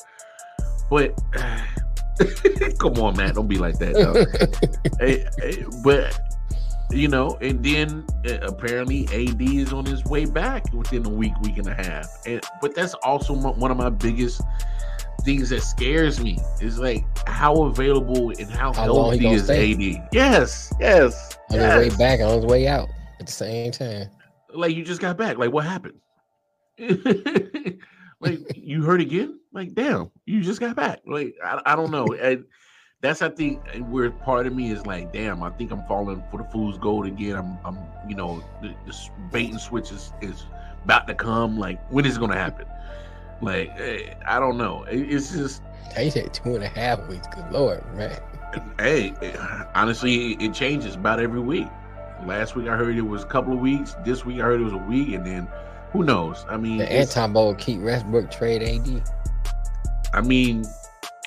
Speaker 3: but. Come on, Matt. Don't be like that. Eh, eh, but you know, and then uh, apparently AD is on his way back within a week, week and a half. And but that's also one of my biggest things that scares me is like how available and how,
Speaker 2: How long he
Speaker 3: healthy is
Speaker 2: stay?
Speaker 3: AD. Yes, yes,
Speaker 2: on his way back on his way out at the same time.
Speaker 3: Like you just got back. Like what happened? like you hurt again? Like damn, you just got back. Like I, I don't know. And that's I think uh, where part of me is like, damn, I think I'm falling for the fool's gold again. I'm, I'm, you know, the, the bait and switch is, is about to come. Like when is it gonna happen? Like eh, I don't know. It- it's just
Speaker 2: He said two and a half weeks. Good lord, man.
Speaker 3: hey, eh, honestly, it, changes about every week. Last week I heard it was a couple of weeks. This week I heard it was a week, and then who knows? I mean,
Speaker 2: The Anton Bowl keep Westbrook trade AD.
Speaker 3: I mean,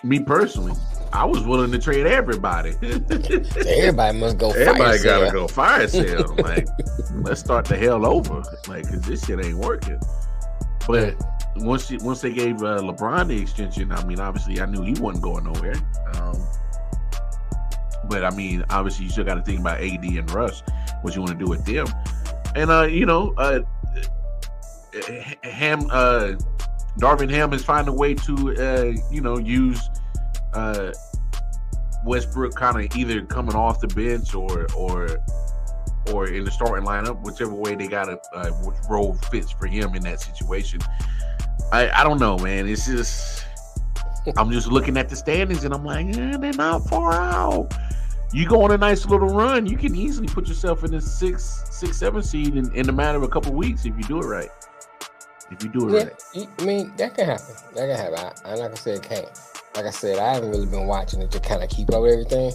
Speaker 3: me personally, I was willing to trade everybody.
Speaker 2: Everybody must go. fire
Speaker 3: everybody gotta
Speaker 2: sale.
Speaker 3: go fire sale. like, let's start the hell over. Like, cause this shit ain't working. But once you, once they gave uh, LeBron the extension, I mean, obviously, I knew he wasn't going nowhere. Um, but I mean, obviously, you still got to think about AD and Russ, what you want to do with them. And uh, you know, uh, Ham, uh, Darvin Ham is finding a way to, uh, you know, use uh, Westbrook kind of either coming off the bench or or or in the starting lineup, whichever way they got to uh, which role fits for him in that situation. I I don't know, man. It's just I'm just looking at the standings and I'm like, eh, they're not far out. You go on a nice little run, you can easily put yourself in the six, six, seven seed in, in a matter of a couple weeks if you do it right. if you do it
Speaker 2: Yeah,
Speaker 3: right.
Speaker 2: I mean that can happen. That can happen. I, I'm not gonna say it can't. Like I said, I haven't really been watching it to kind of keep up with everything,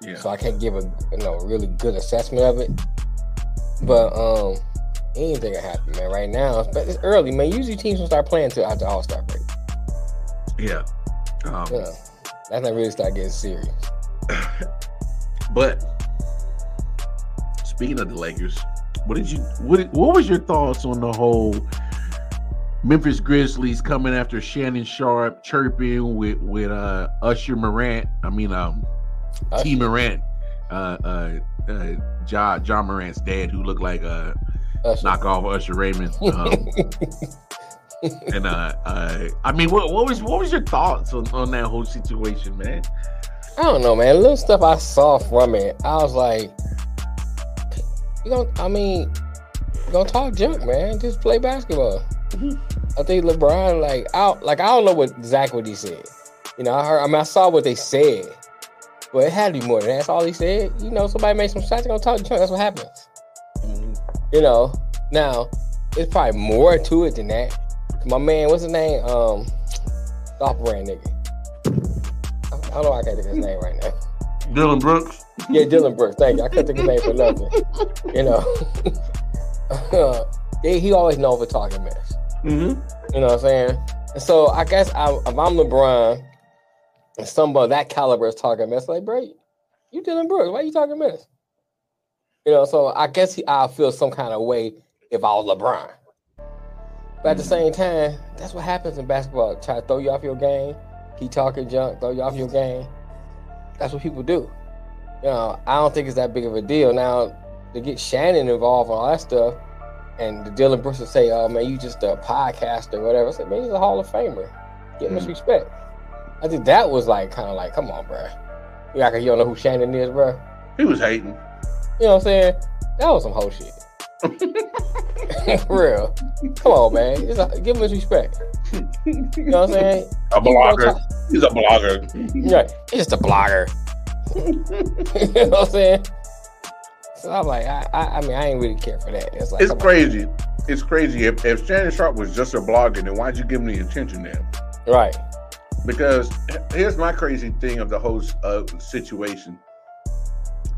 Speaker 3: Yeah.
Speaker 2: so I can't give a you know really good assessment of it. But um, anything can happen, man. Right now, but it's early, man. Usually teams don't start playing until after All Star break.
Speaker 3: Yeah. Um,
Speaker 2: know, that's not really start getting serious.
Speaker 3: But speaking of the Lakers, what did you what what was your thoughts on the whole Memphis Grizzlies coming after Shannon Sharpe chirping with with uh Usher Morant? I mean um Tee Morant, uh uh uh Ja Ja Morant's dad who looked like a
Speaker 2: Usher.
Speaker 3: knockoff Usher Raymond. Um, and uh, uh I mean what what was what was your thoughts on, on that whole situation, man?
Speaker 2: I don't know, man. Little stuff I saw from it, I was like, you know, I mean, you gonna talk junk, man. Just play basketball. I think LeBron, like, I like I don't know what exactly what he said. You know, I heard. I mean, I saw what they said, but it had to be more than that. That's all he said. You know, somebody made some shots, they gonna talk junk. That's what happens. You know. Now, it's probably more to it than that. My man, what's his name? Um, brand nigga. I I don't know. why I can't think of his name right now.
Speaker 3: Dillon Brooks.
Speaker 2: Yeah, Dillon Brooks. Thank you. I couldn't think of his name for nothing. You know, he, he always known for talking mess.
Speaker 3: Mm-hmm.
Speaker 2: You know what I'm saying? And so I guess I, if I'm LeBron and somebody that caliber is talking mess, like, bro, you Dillon Brooks. Why you talking mess? You know, so I guess he, I'll feel some kind of way if I was LeBron. But at the same time, that's what happens in basketball. Try to throw you off your game, keep talking junk, throw you off your game. That's what people do. You know, I don't think it's that big of a deal. Now, to get Shannon involved on all that stuff, and the Dillon Brooks will say, "Oh man, you just a podcaster, or whatever." I said, "Man, he's a Hall of Famer. Give him his respect." I think that was like kind of like, "Come on, bro. You like you don't know who Shannon is, bro."
Speaker 3: He was hating.
Speaker 2: You know what I'm saying? That was some whole shit. For real. Come on, man. Just, uh, give him his respect. You know what I'm saying?
Speaker 3: A
Speaker 2: He was gonna
Speaker 3: blogger. He's a blogger.
Speaker 2: Right. He's just a blogger. you know what I'm saying? So I'm like, I, I, I mean, I ain't really care for that. It's like,
Speaker 3: It's
Speaker 2: come on.
Speaker 3: crazy. It's crazy. If, if Shannon Sharpe was just a blogger, then why'd you give him the attention then?
Speaker 2: Right.
Speaker 3: Because here's my crazy thing of the whole uh, situation.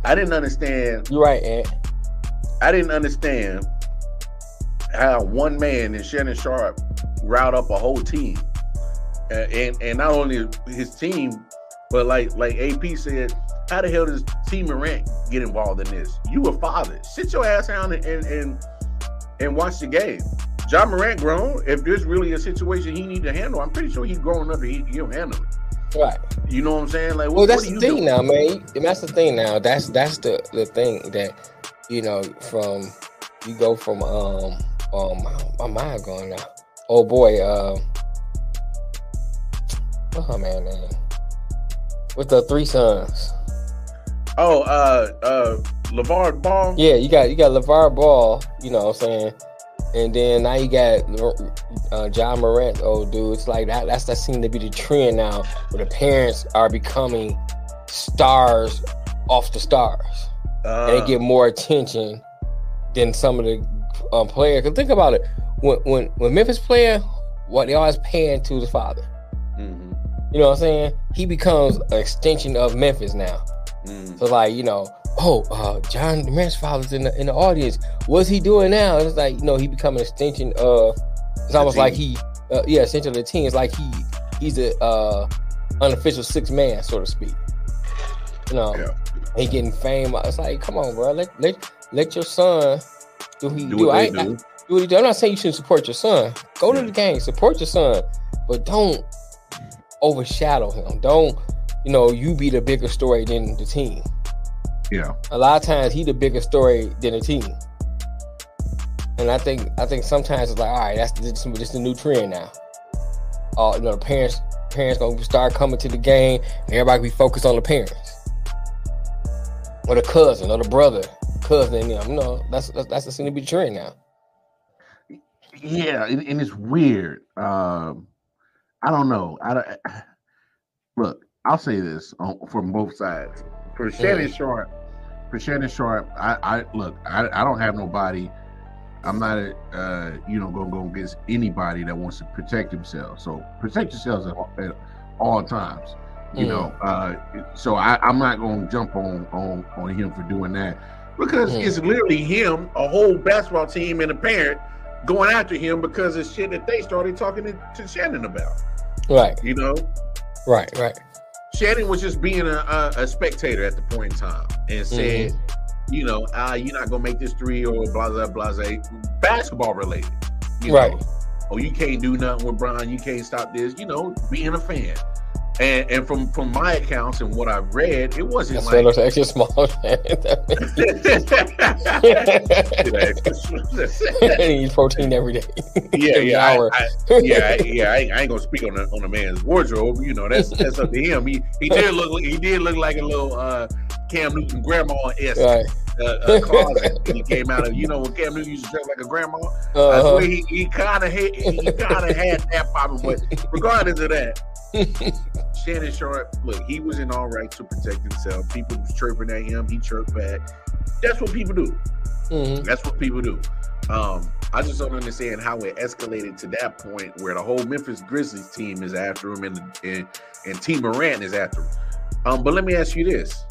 Speaker 3: I didn't understand.
Speaker 2: You're right, Ant.
Speaker 3: I didn't understand how one man and Shannon Sharpe route up a whole team, Uh, and and not only his team, but like like AP said, how the hell does Tee Morant get involved in this? You a father, sit your ass down and and and, and watch the game. Ja Morant grown. If there's really a situation he need to handle, I'm pretty sure he's grown up. He, he'll handle it.
Speaker 2: Right.
Speaker 3: You know what I'm saying? Like, what,
Speaker 2: Well, that's the thing
Speaker 3: doing?
Speaker 2: now, man. And that's the thing now. That's that's the the thing that you know from you go from um um my mind going now. Oh boy, uh, my man name? With the three sons.
Speaker 3: Oh, uh, uh, LaVar Ball.
Speaker 2: Yeah, you got you got LaVar Ball, you know what I'm saying? And then now you got uh, Ja Morant, old dude. It's like that that's that seems to be the trend now where the parents are becoming stars off the stars.
Speaker 3: Uh,
Speaker 2: and they get more attention than some of the um, players. Cause think about it, when when when Memphis playing, what they always paying to the father.
Speaker 3: mhm,
Speaker 2: You know what I'm saying? He becomes an extension of Memphis now.
Speaker 3: Mhm.
Speaker 2: So like you know, oh, uh, Ja Morant's father's in the in the audience. What's he doing now? It's like you know he become an extension of. It's almost like he, uh, yeah, extension of the team. It's like he he's a uh, unofficial six man, so to speak. You know,
Speaker 3: Yeah.
Speaker 2: he getting fame. It's like, come on, bro. Let let let your son do what he
Speaker 3: Do
Speaker 2: do. I,
Speaker 3: they
Speaker 2: I-
Speaker 3: do.
Speaker 2: do what he do. I'm not saying you shouldn't support your son. Go to the game, support your son, but don't overshadow him. Don't you know you be the bigger story than the team.
Speaker 3: Yeah.
Speaker 2: A lot of times he the bigger story than the team. And I think I think sometimes it's like, all right, that's this, this the new trend now. Uh, you know, the parents parents gonna start coming to the game, and everybody be focused on the parents or the cousin or the brother, cousin. And them. You know, that's that's that's the seem to be the trend now.
Speaker 3: Yeah, and, and it's weird. Um, I don't know. I don't, look. I'll say this on, from both sides. For Shannon Sharpe, for Shannon Sharpe, I, I look. I, I don't have nobody I'm not, uh, you know, gonna go against anybody that wants to protect himself. So protect yourselves at all, at all times. You
Speaker 2: Mm.
Speaker 3: know, uh, so I, I'm not gonna jump on on on him for doing that because
Speaker 2: Mm.
Speaker 3: it's literally him, a whole basketball team, and a parent going after him because of shit that they started talking to, to Shannon about.
Speaker 2: Right,
Speaker 3: You know,
Speaker 2: right, right.
Speaker 3: Shannon was just being a, a, a spectator at the point in time and said,
Speaker 2: Mm-hmm.
Speaker 3: you know, ah, you're not gonna make this three or blah blah blah, basketball related. You
Speaker 2: Right.
Speaker 3: Know? Oh, you can't do nothing with Brian. You can't stop this. You know, being a fan. And and from from my accounts and what I've read, it wasn't
Speaker 2: That's
Speaker 3: like.
Speaker 2: extra small.
Speaker 3: yeah,
Speaker 2: he eats protein every day. every
Speaker 3: yeah,
Speaker 2: hour.
Speaker 3: I, yeah, I, yeah. I, ain't- I ain't gonna speak on the on the man's wardrobe. You know, that's that's up to him. He he did look he did look like a little uh Cam Newton grandma esque
Speaker 2: right.
Speaker 3: Uh, closet he came out of. You know, when Cam Newton used to dress like a grandma.
Speaker 2: Uh-huh.
Speaker 3: he, he kind of had he kind of had that problem. But regardless of that, Shannon Sharpe, look, he was in all right to protect himself. People was chirping at him. He chirped back. That's what people do.
Speaker 2: Mhm.
Speaker 3: That's what people do. Um, I just don't understand how it escalated to that point where the whole Memphis Grizzlies team is after him and and, and Tee Morant is after him. Um, but let me ask you this: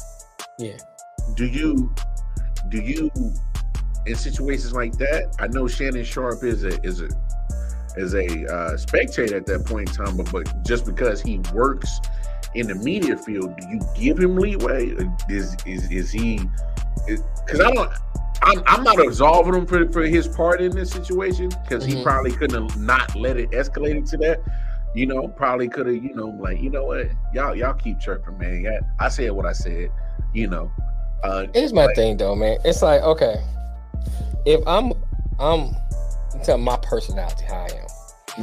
Speaker 2: Yeah.
Speaker 3: Do you do you in situations like that? I know Shannon Sharpe is a is a is a uh, spectator at that point in time, but, but just because he works in the media field, do you give him leeway? Is is is he? Because I don't. I'm, I'm not absolving him for, for his part in this situation because he
Speaker 2: Mhm.
Speaker 3: probably couldn't have not let it escalate to that. You know, probably could have. You know, like you know what, y'all y'all keep chirping, man. Yeah, I said what I said. You know, uh,
Speaker 2: Here's my
Speaker 3: Like-
Speaker 2: thing though, man. It's like, okay, if I'm I'm tell my personality how I am.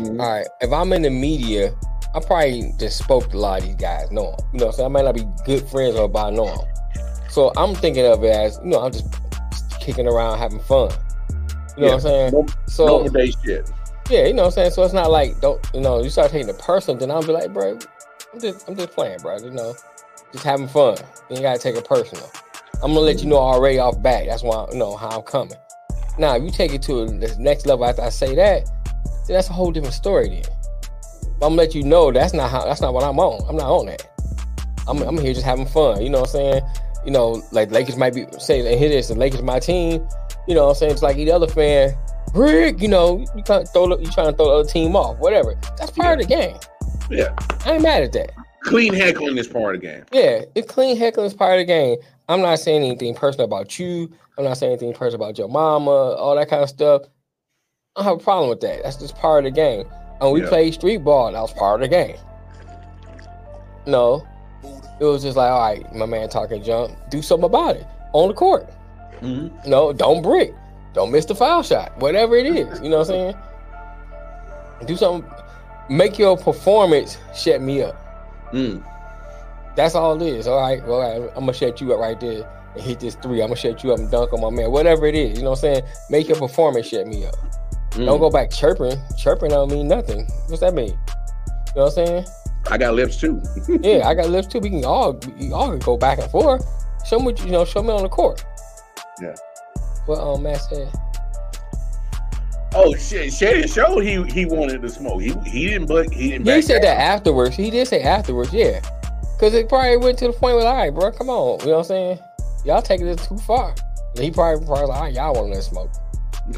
Speaker 3: mhm.
Speaker 2: All right, if I'm in the media, I probably just spoke to a lot of these guys, know. You know, so I might not be good friends or about know 'em. So I'm thinking of it as, you know, I'm just kicking around having fun. You know what I'm saying?
Speaker 3: No-
Speaker 2: So
Speaker 3: shit.
Speaker 2: yeah, you know what I'm saying. So it's not like don't you know you start taking it personal, then I'll be like, bro, I'm just I'm just playing, bro. You know, just having fun. You gotta take it personal. I'm gonna let you know already off back. That's why you know how I'm coming. Now, if you take it to the next level after I say that, then that's a whole different story. Then I'm gonna let you know that's not how that's not what I'm on. I'm not on that. I'm I'm here just having fun. You know what I'm saying? You know, like Lakers might be saying, and here it is, the Lakers my team. You know what I'm saying? It's like any other fan. Rick, you know, you can't throw you trying to throw the other team off, whatever. That's part of the game.
Speaker 3: Yeah,
Speaker 2: I ain't mad at that.
Speaker 3: clean heckling is part of the game.
Speaker 2: Yeah, it's clean heckling is part of the game. I'm not saying anything personal about you. I'm not saying anything personal about your mama, all that kind of stuff. I don't have a problem with that. That's just part of the game. And we
Speaker 3: Yeah.
Speaker 2: played street ball. That was part of the game. No, it was just like, all right, my man talking jump, Do something about it on the court.
Speaker 3: Mhm.
Speaker 2: No, don't brick. Don't miss the foul shot. Whatever it is, you know what I'm saying. Do something. Make your performance shut me up.
Speaker 3: Mm.
Speaker 2: That's all it is. All right, well, right, I'm gonna shut you up right there and hit this three. I'm gonna shut you up and dunk on my man. Whatever it is, you know what I'm saying. Make your performance shut me up.
Speaker 3: Mm.
Speaker 2: Don't go back chirping. Chirping don't mean nothing. What's that mean? You know what I'm saying?
Speaker 3: I got lips too.
Speaker 2: Yeah, I got lips too. We can all we all can go back and forth. Show me, you know, show me on the court.
Speaker 3: Yeah.
Speaker 2: What um Matt said.
Speaker 3: Oh shit! Shannon showed he he wanted to smoke. He he didn't but he didn't.
Speaker 2: Yeah, he said
Speaker 3: down.
Speaker 2: that afterwards. He did say afterwards, yeah. Cause it probably went to the point where, all right, bro, come on. You know what I'm saying? Y'all taking it too far. And he probably, probably like, all right, y'all want to let smoke.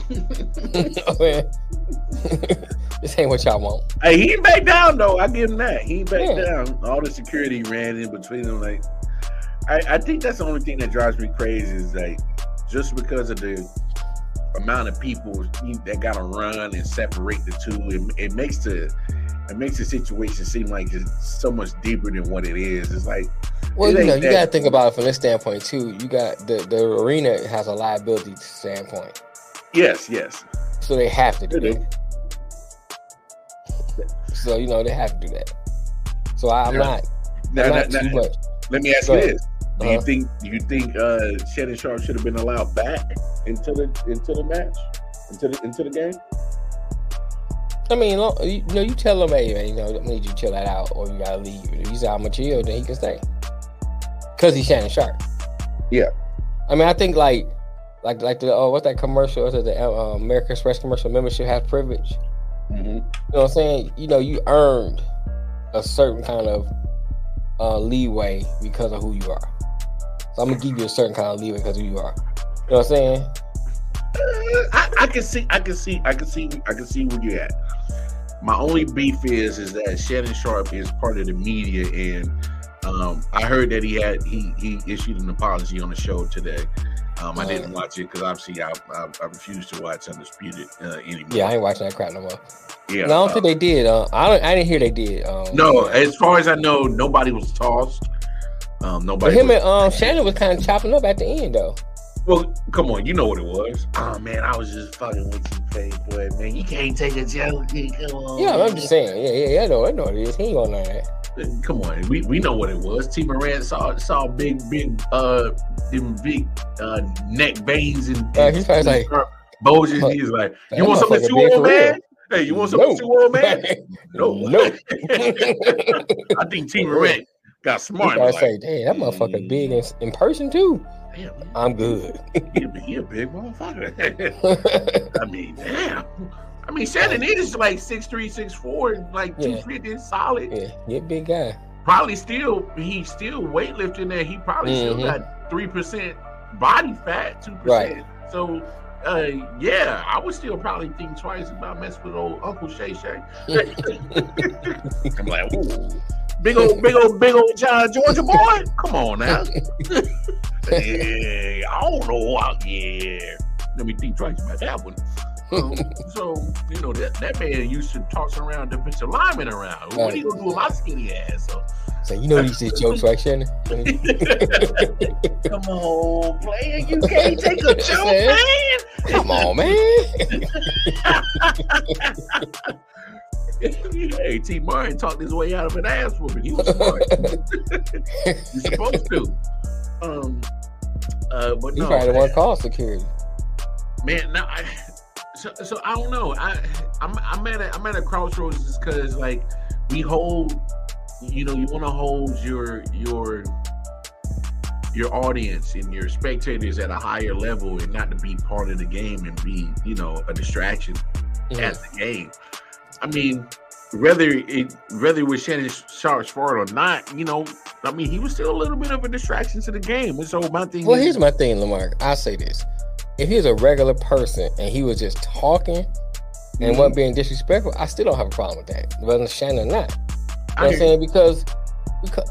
Speaker 2: You know what I'm saying? this ain't what y'all want.
Speaker 3: Hey, he ain't back down though. I give him that. He ain't back
Speaker 2: Yeah.
Speaker 3: down. All the security ran in between them. Like, I, I think that's the only thing that drives me crazy is like just because of the amount of people that got to run and separate the two. It, it makes the it makes the situation seem like it's so much deeper than what it is. It's like
Speaker 2: Well,
Speaker 3: It
Speaker 2: you know, you got to think about it from this standpoint too. You got the, the arena has a liability standpoint.
Speaker 3: yes, yes.
Speaker 2: So they have to do that. So, you know, they have to do that. So I, I'm
Speaker 3: Yeah.
Speaker 2: not,
Speaker 3: Now,
Speaker 2: I'm
Speaker 3: now-
Speaker 2: not
Speaker 3: now, let me ask
Speaker 2: Go
Speaker 3: you this: Do you
Speaker 2: Uh-huh.
Speaker 3: think do you think uh, Shannon Sharpe should have been allowed back into the into the match, into the into the game?
Speaker 2: I mean, you, you know, you tell him, hey, man, you know, I need you to chill that out, or you gotta leave. If he said I'm gonna chill, then he can stay, cause he's Shannon Sharpe.
Speaker 3: Yeah.
Speaker 2: I mean, I think like like like the oh what's that commercial? Is it the uh, American Express commercial? Membership has privilege.
Speaker 3: Mhm.
Speaker 2: You know what I'm saying? You know, you earned a certain kind of uh, leeway because of who you are. So I'm gonna give you a certain kind of leeway because of who you are. You know what I'm saying?
Speaker 3: I, I can see, I can see, I can see, I can see where you're at. My only beef is is that Shannon Sharpe is part of the media, and um, I heard that he had he he issued an apology on the show today. Um, I didn't watch it because obviously I, I I refuse to watch Undisputed uh, anymore.
Speaker 2: Yeah, I ain't watching that crap no more.
Speaker 3: yeah.
Speaker 2: no, I don't
Speaker 3: uh,
Speaker 2: think they did. Uh, I don't. I didn't hear they did. Um,
Speaker 3: no, as far as I know, nobody was tossed. Um,
Speaker 2: But
Speaker 3: nobody.
Speaker 2: him
Speaker 3: was-
Speaker 2: and um Shannon was kind of chopping up at the end though.
Speaker 3: Well, come on, you know what it was. Oh man, I was just fucking with you, fake boy, Man, you can't take a joke. Come on.
Speaker 2: Yeah, I'm just saying. Yeah, yeah, yeah. I know, I know what it is. He ain't gonna know that.
Speaker 3: Come on, we, we know what it was. Tee Morant saw saw big big uh them big uh neck veins and,
Speaker 2: Uh, he's probably like-
Speaker 3: Bulges. He's like, you want something of
Speaker 2: motherfucker
Speaker 3: two old man? Hey, you want something of
Speaker 2: No.
Speaker 3: two old man? No.
Speaker 2: no.
Speaker 3: I think Tee Morant got smart.
Speaker 2: I
Speaker 3: like,
Speaker 2: say, "Damn, that motherfucker big in, in person too."
Speaker 3: Damn,
Speaker 2: I'm good.
Speaker 3: he, a, he a big motherfucker. I mean, damn. I mean, Shannon is like six three, six four, like
Speaker 2: Yeah.
Speaker 3: two fifty, solid.
Speaker 2: yeah, you a big guy.
Speaker 3: Probably still, he's still weightlifting there. He probably still
Speaker 2: Mhm.
Speaker 3: got three percent body fat, two percent. Right. So, uh, yeah, I would still probably think twice about messing with old Uncle Shay Shay. I'm like, ooh, big old, big old, big old John Georgia boy. Come on now. hey, I don't know. uh, Yeah, let me think twice about that one. Um, so you know that that man used to toss around defensive lineman around. What are you gonna do with my skinny ass? So,
Speaker 2: So you know these jokes, right, Shannon?
Speaker 3: come on, player, you can't take a joke, man.
Speaker 2: Come on, man.
Speaker 3: hey, T. Martin talked his way out of an ass whooping. He was smart. He's supposed to. Um, uh, but
Speaker 2: He
Speaker 3: no,
Speaker 2: probably the one called security.
Speaker 3: man. Now, I, so, so I don't know. I, I'm, I'm at a, I'm at a crossroads just because like we hold, you know, you want to hold your your your audience and your spectators at a higher level and not to be part of the game and be, you know, a distraction at the game. I mean, whether it whether it was Shannon Sharpe's fault or not, you know, I mean, he was still a little bit of a distraction to the game. And so my thing
Speaker 2: Well,
Speaker 3: is,
Speaker 2: here's my thing, Lamar. I'll say this. If he's a regular person and he was just talking and
Speaker 3: Mhm.
Speaker 2: wasn't being disrespectful, I still don't have a problem with that. Whether it's Shannon or not. You know
Speaker 3: I
Speaker 2: what I'm saying? Because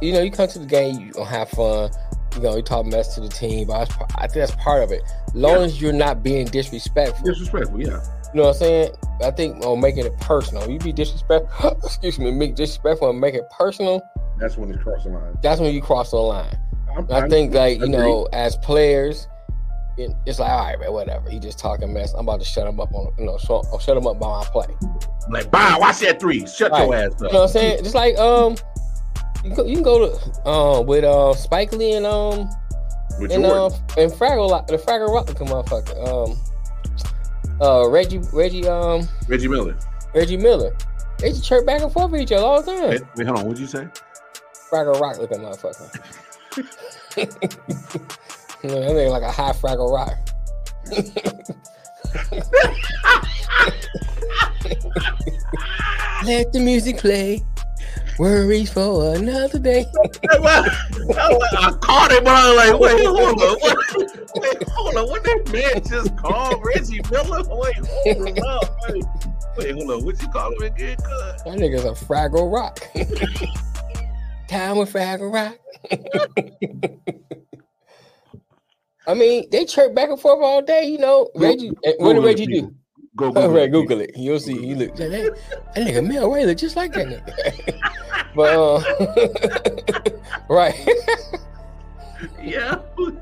Speaker 2: you, know, you come to the game, you gonna have fun. You know, you talk mess to the team, but I think that's part of it. As Long
Speaker 3: Yeah.
Speaker 2: as you're not being disrespectful,
Speaker 3: disrespectful, yeah.
Speaker 2: You know what I'm saying? I think on making it personal. You be disrespectful, excuse me, make disrespectful and make it personal.
Speaker 3: That's when it's crossing the line.
Speaker 2: That's when you cross the line.
Speaker 3: I'm-
Speaker 2: I
Speaker 3: I'm-
Speaker 2: think like you
Speaker 3: agree.
Speaker 2: know, as players, it- it's like all right, man, whatever. He just talking mess. I'm about to shut him up on you know, so, I'll shut him up by my play.
Speaker 3: like, bye, watch that three. Shut your ass up.
Speaker 2: You know what I'm saying? Just like um, you can go, you can go to um with uh Spike Lee and um
Speaker 3: With
Speaker 2: and um and Fraggle the Fraggle Rock motherfucker um uh Reggie Reggie um
Speaker 3: Reggie Miller.
Speaker 2: Reggie Miller. They just chirp back and forth with each other all the time.
Speaker 3: Wait, wait, hold on. What'd you say?
Speaker 2: Fraggle Rock looking motherfucker. you know, that nigga like a high Fraggle Rock. Let the music play. Worries for another day.
Speaker 3: I caught it, but I was like, wait, hold on. What, wait, hold on. What that man just called Reggie Miller? Wait, hold up. Wait, wait, hold on. What you call him again? Cuz?
Speaker 2: That nigga's a Fraggle Rock. Time with Fraggle Rock. I mean, they chirp back and forth all day, you know. Reggie, eh, what did Reggie do?
Speaker 3: People. Go Google
Speaker 2: right,
Speaker 3: it.
Speaker 2: Google it. You'll see. He look. That, that, that nigga Mel Ray look just like that nigga. but uh, right.
Speaker 3: Yeah,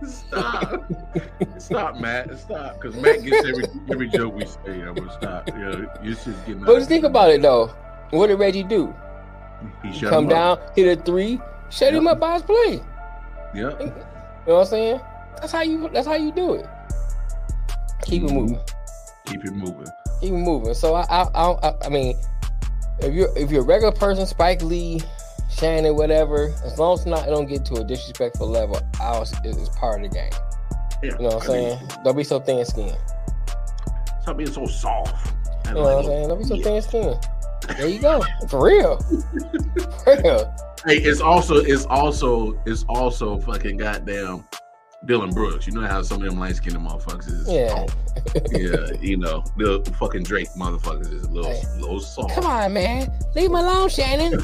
Speaker 3: stop. stop, Matt. Stop. Because Matt gets every every joke we say. I'm gonna stop. Yeah, you're just getting.
Speaker 2: but just think about it though. What did Reggie do?
Speaker 3: He shut
Speaker 2: Come
Speaker 3: him up.
Speaker 2: down, hit a three, shut him up by his play.
Speaker 3: Yep.
Speaker 2: You know what I'm saying? That's how you. That's how you do it. Keep it moving.
Speaker 3: Keep it moving.
Speaker 2: Keep it moving. So I, I, I, I- I mean, if you're if you're a regular person, Spike Lee, Shannon, whatever, as long as not it don't get to a disrespectful level, I was, it is part of the game. Yeah, You know what I'm saying? Don't be so thin skinned.
Speaker 3: Stop being so soft.
Speaker 2: You know what I'm saying? Don't be so thin skinned. There you go. For real. For real.
Speaker 3: Hey, it's also it's also it's also fucking goddamn Dillon Brooks. You know how some of them light skinned motherfuckers is.
Speaker 2: Yeah.
Speaker 3: yeah, you know, the fucking Drake motherfuckers is a little
Speaker 2: Hey.
Speaker 3: little soft.
Speaker 2: Come on, man. Leave him alone, Shannon.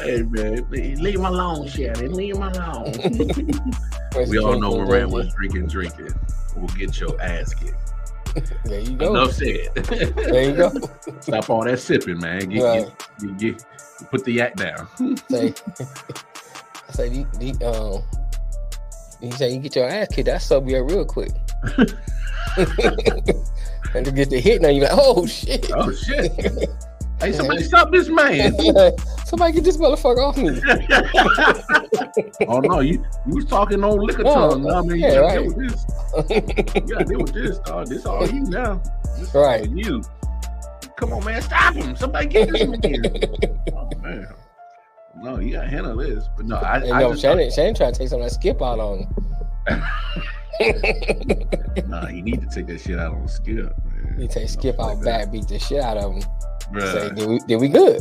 Speaker 3: hey man, leave him alone, Shannon. Leave him alone. we all know when Ram was drinking, drinking. We'll get your ass kicked.
Speaker 2: There you go.
Speaker 3: Enough said.
Speaker 2: There you go.
Speaker 3: Stop all that sipping, man. Get,
Speaker 2: Right.
Speaker 3: get, get, put the yak down.
Speaker 2: Say, I say, the, the, um, you say you get your ass kicked, that sub you up real quick. and to get the hit now, you're like, oh shit.
Speaker 3: Oh shit! Hey, somebody stop this man!
Speaker 2: Somebody get this motherfucker off me.
Speaker 3: oh no, you you was talking on liquor
Speaker 2: Oh,
Speaker 3: tongue. I mean, you
Speaker 2: yeah,
Speaker 3: gotta
Speaker 2: right.
Speaker 3: deal with this. You gotta deal with this, dog. This all you now. This
Speaker 2: Right.
Speaker 3: all you. Come on, man, stop him! Somebody get this man. oh man. No, you gotta handle this. But no, I,
Speaker 2: And
Speaker 3: I
Speaker 2: no,
Speaker 3: just
Speaker 2: Shannon, Shannon trying to take some of that skip out on him.
Speaker 3: nah, you need to take that shit out on skip. Man.
Speaker 2: He take skip out back, beat the shit out of him. Say, did we, did we good?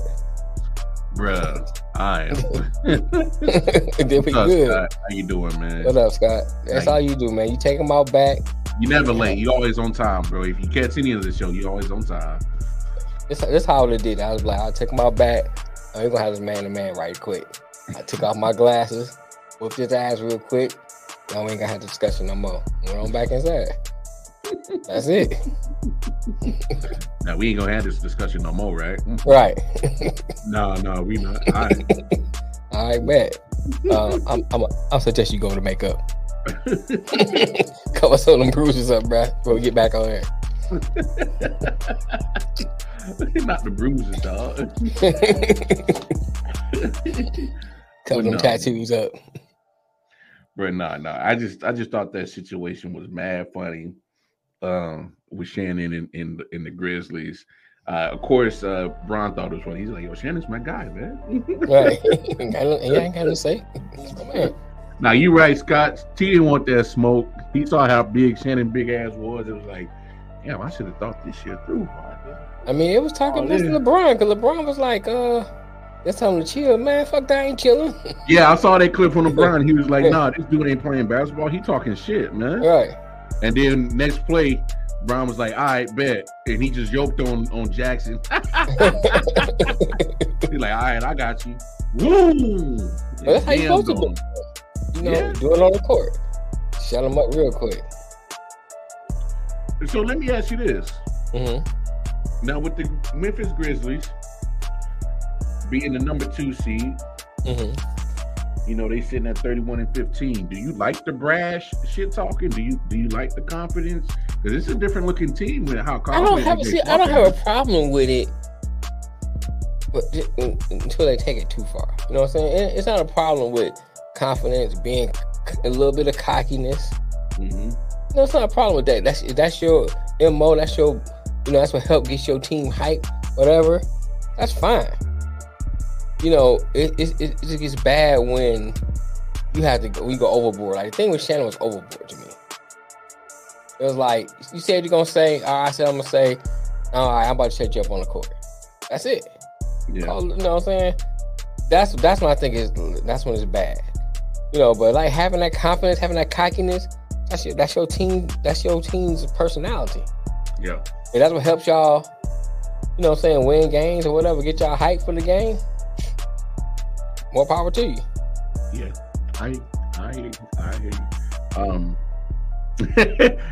Speaker 3: bruh, I am.
Speaker 2: did we
Speaker 3: up,
Speaker 2: good?
Speaker 3: Scott? How you doing, man?
Speaker 2: What up, Scott? That's
Speaker 3: How
Speaker 2: all you do, man. You take them out back.
Speaker 3: You never late. You always on time, bro. If you catch any of the show, you always on time.
Speaker 2: This, this how it did. I was like, I'll take them out back. I'm gonna have this man to man right quick. I took off my glasses, whooped his ass real quick. Now we ain't gonna have discussion no more. We're on back inside. That's it.
Speaker 3: Now we ain't gonna have this discussion no more, right?
Speaker 2: Right.
Speaker 3: No, no, we not. All right.
Speaker 2: All right, bet. Uh, I'm, I'm, I'll suggest you go to makeup. Cover some of them bruises up, bruh, before we get back on here.
Speaker 3: not the bruises, dog.
Speaker 2: Cover them
Speaker 3: no.
Speaker 2: tattoos up.
Speaker 3: But nah, nah. I just, I just thought that situation was mad funny. Um, with Shannon and in, the in the Grizzlies. Uh, of course, uh, Bron thought it was funny. He's like, "Yo, Shannon's my guy, man."
Speaker 2: Right. ain't got ain't got to say. It's.
Speaker 3: Now you right, Scott. T didn't want that smoke. He saw how big Shannon big ass was. It was like, damn, I should have thought this shit through.
Speaker 2: I mean, it was talking
Speaker 3: Oh,
Speaker 2: this to. LeBron because LeBron was like, uh, let's tell him to chill, man. Fuck that, I ain't chilling.
Speaker 3: Yeah, I saw that clip from LeBron. He was like, "Nah, this dude ain't playing basketball. He talking shit, man."
Speaker 2: right.
Speaker 3: And then next play, Bron was like, "All right, bet," and he just yoked on on Jackson. He's like, "All right, I got you." Woo!
Speaker 2: That's how you supposed to do. You know,
Speaker 3: Yeah.
Speaker 2: do it on the court. Shut him up real quick.
Speaker 3: So let me ask you this:
Speaker 2: hmm
Speaker 3: Now, with the Memphis Grizzlies being the number two seed,
Speaker 2: hmm
Speaker 3: you know they sitting at thirty-one and fifteen. Do you like the brash shit talking? Do you do you like the confidence? Because it's a different looking team with how
Speaker 2: I don't have see. I don't have a problem with it, but until they take it too far. You know what I'm saying? It's not a problem with confidence, being a little bit of cockiness.
Speaker 3: Mhm.
Speaker 2: No, it's not a problem with that. That's that's your mo. That's your, you know, that's what help get your team hype. Whatever, that's fine. You know, it it, it, it gets bad when you have to go. We go overboard. Like the thing with Shannon was overboard to me. It was like you said you're gonna say. All right, I said I'm gonna say. All right, I'm about to set you up on the court. That's it.
Speaker 3: Yeah.
Speaker 2: Call- you know what I'm saying? That's that's when I think is that's when it's bad. You know, but like having that confidence, having that cockiness, that's your that's your team, that's your team's personality.
Speaker 3: Yeah.
Speaker 2: And that's what helps y'all, you know what I'm saying, win games or whatever, get y'all hype for the game. More power to you.
Speaker 3: Yeah, I, I. I. Um,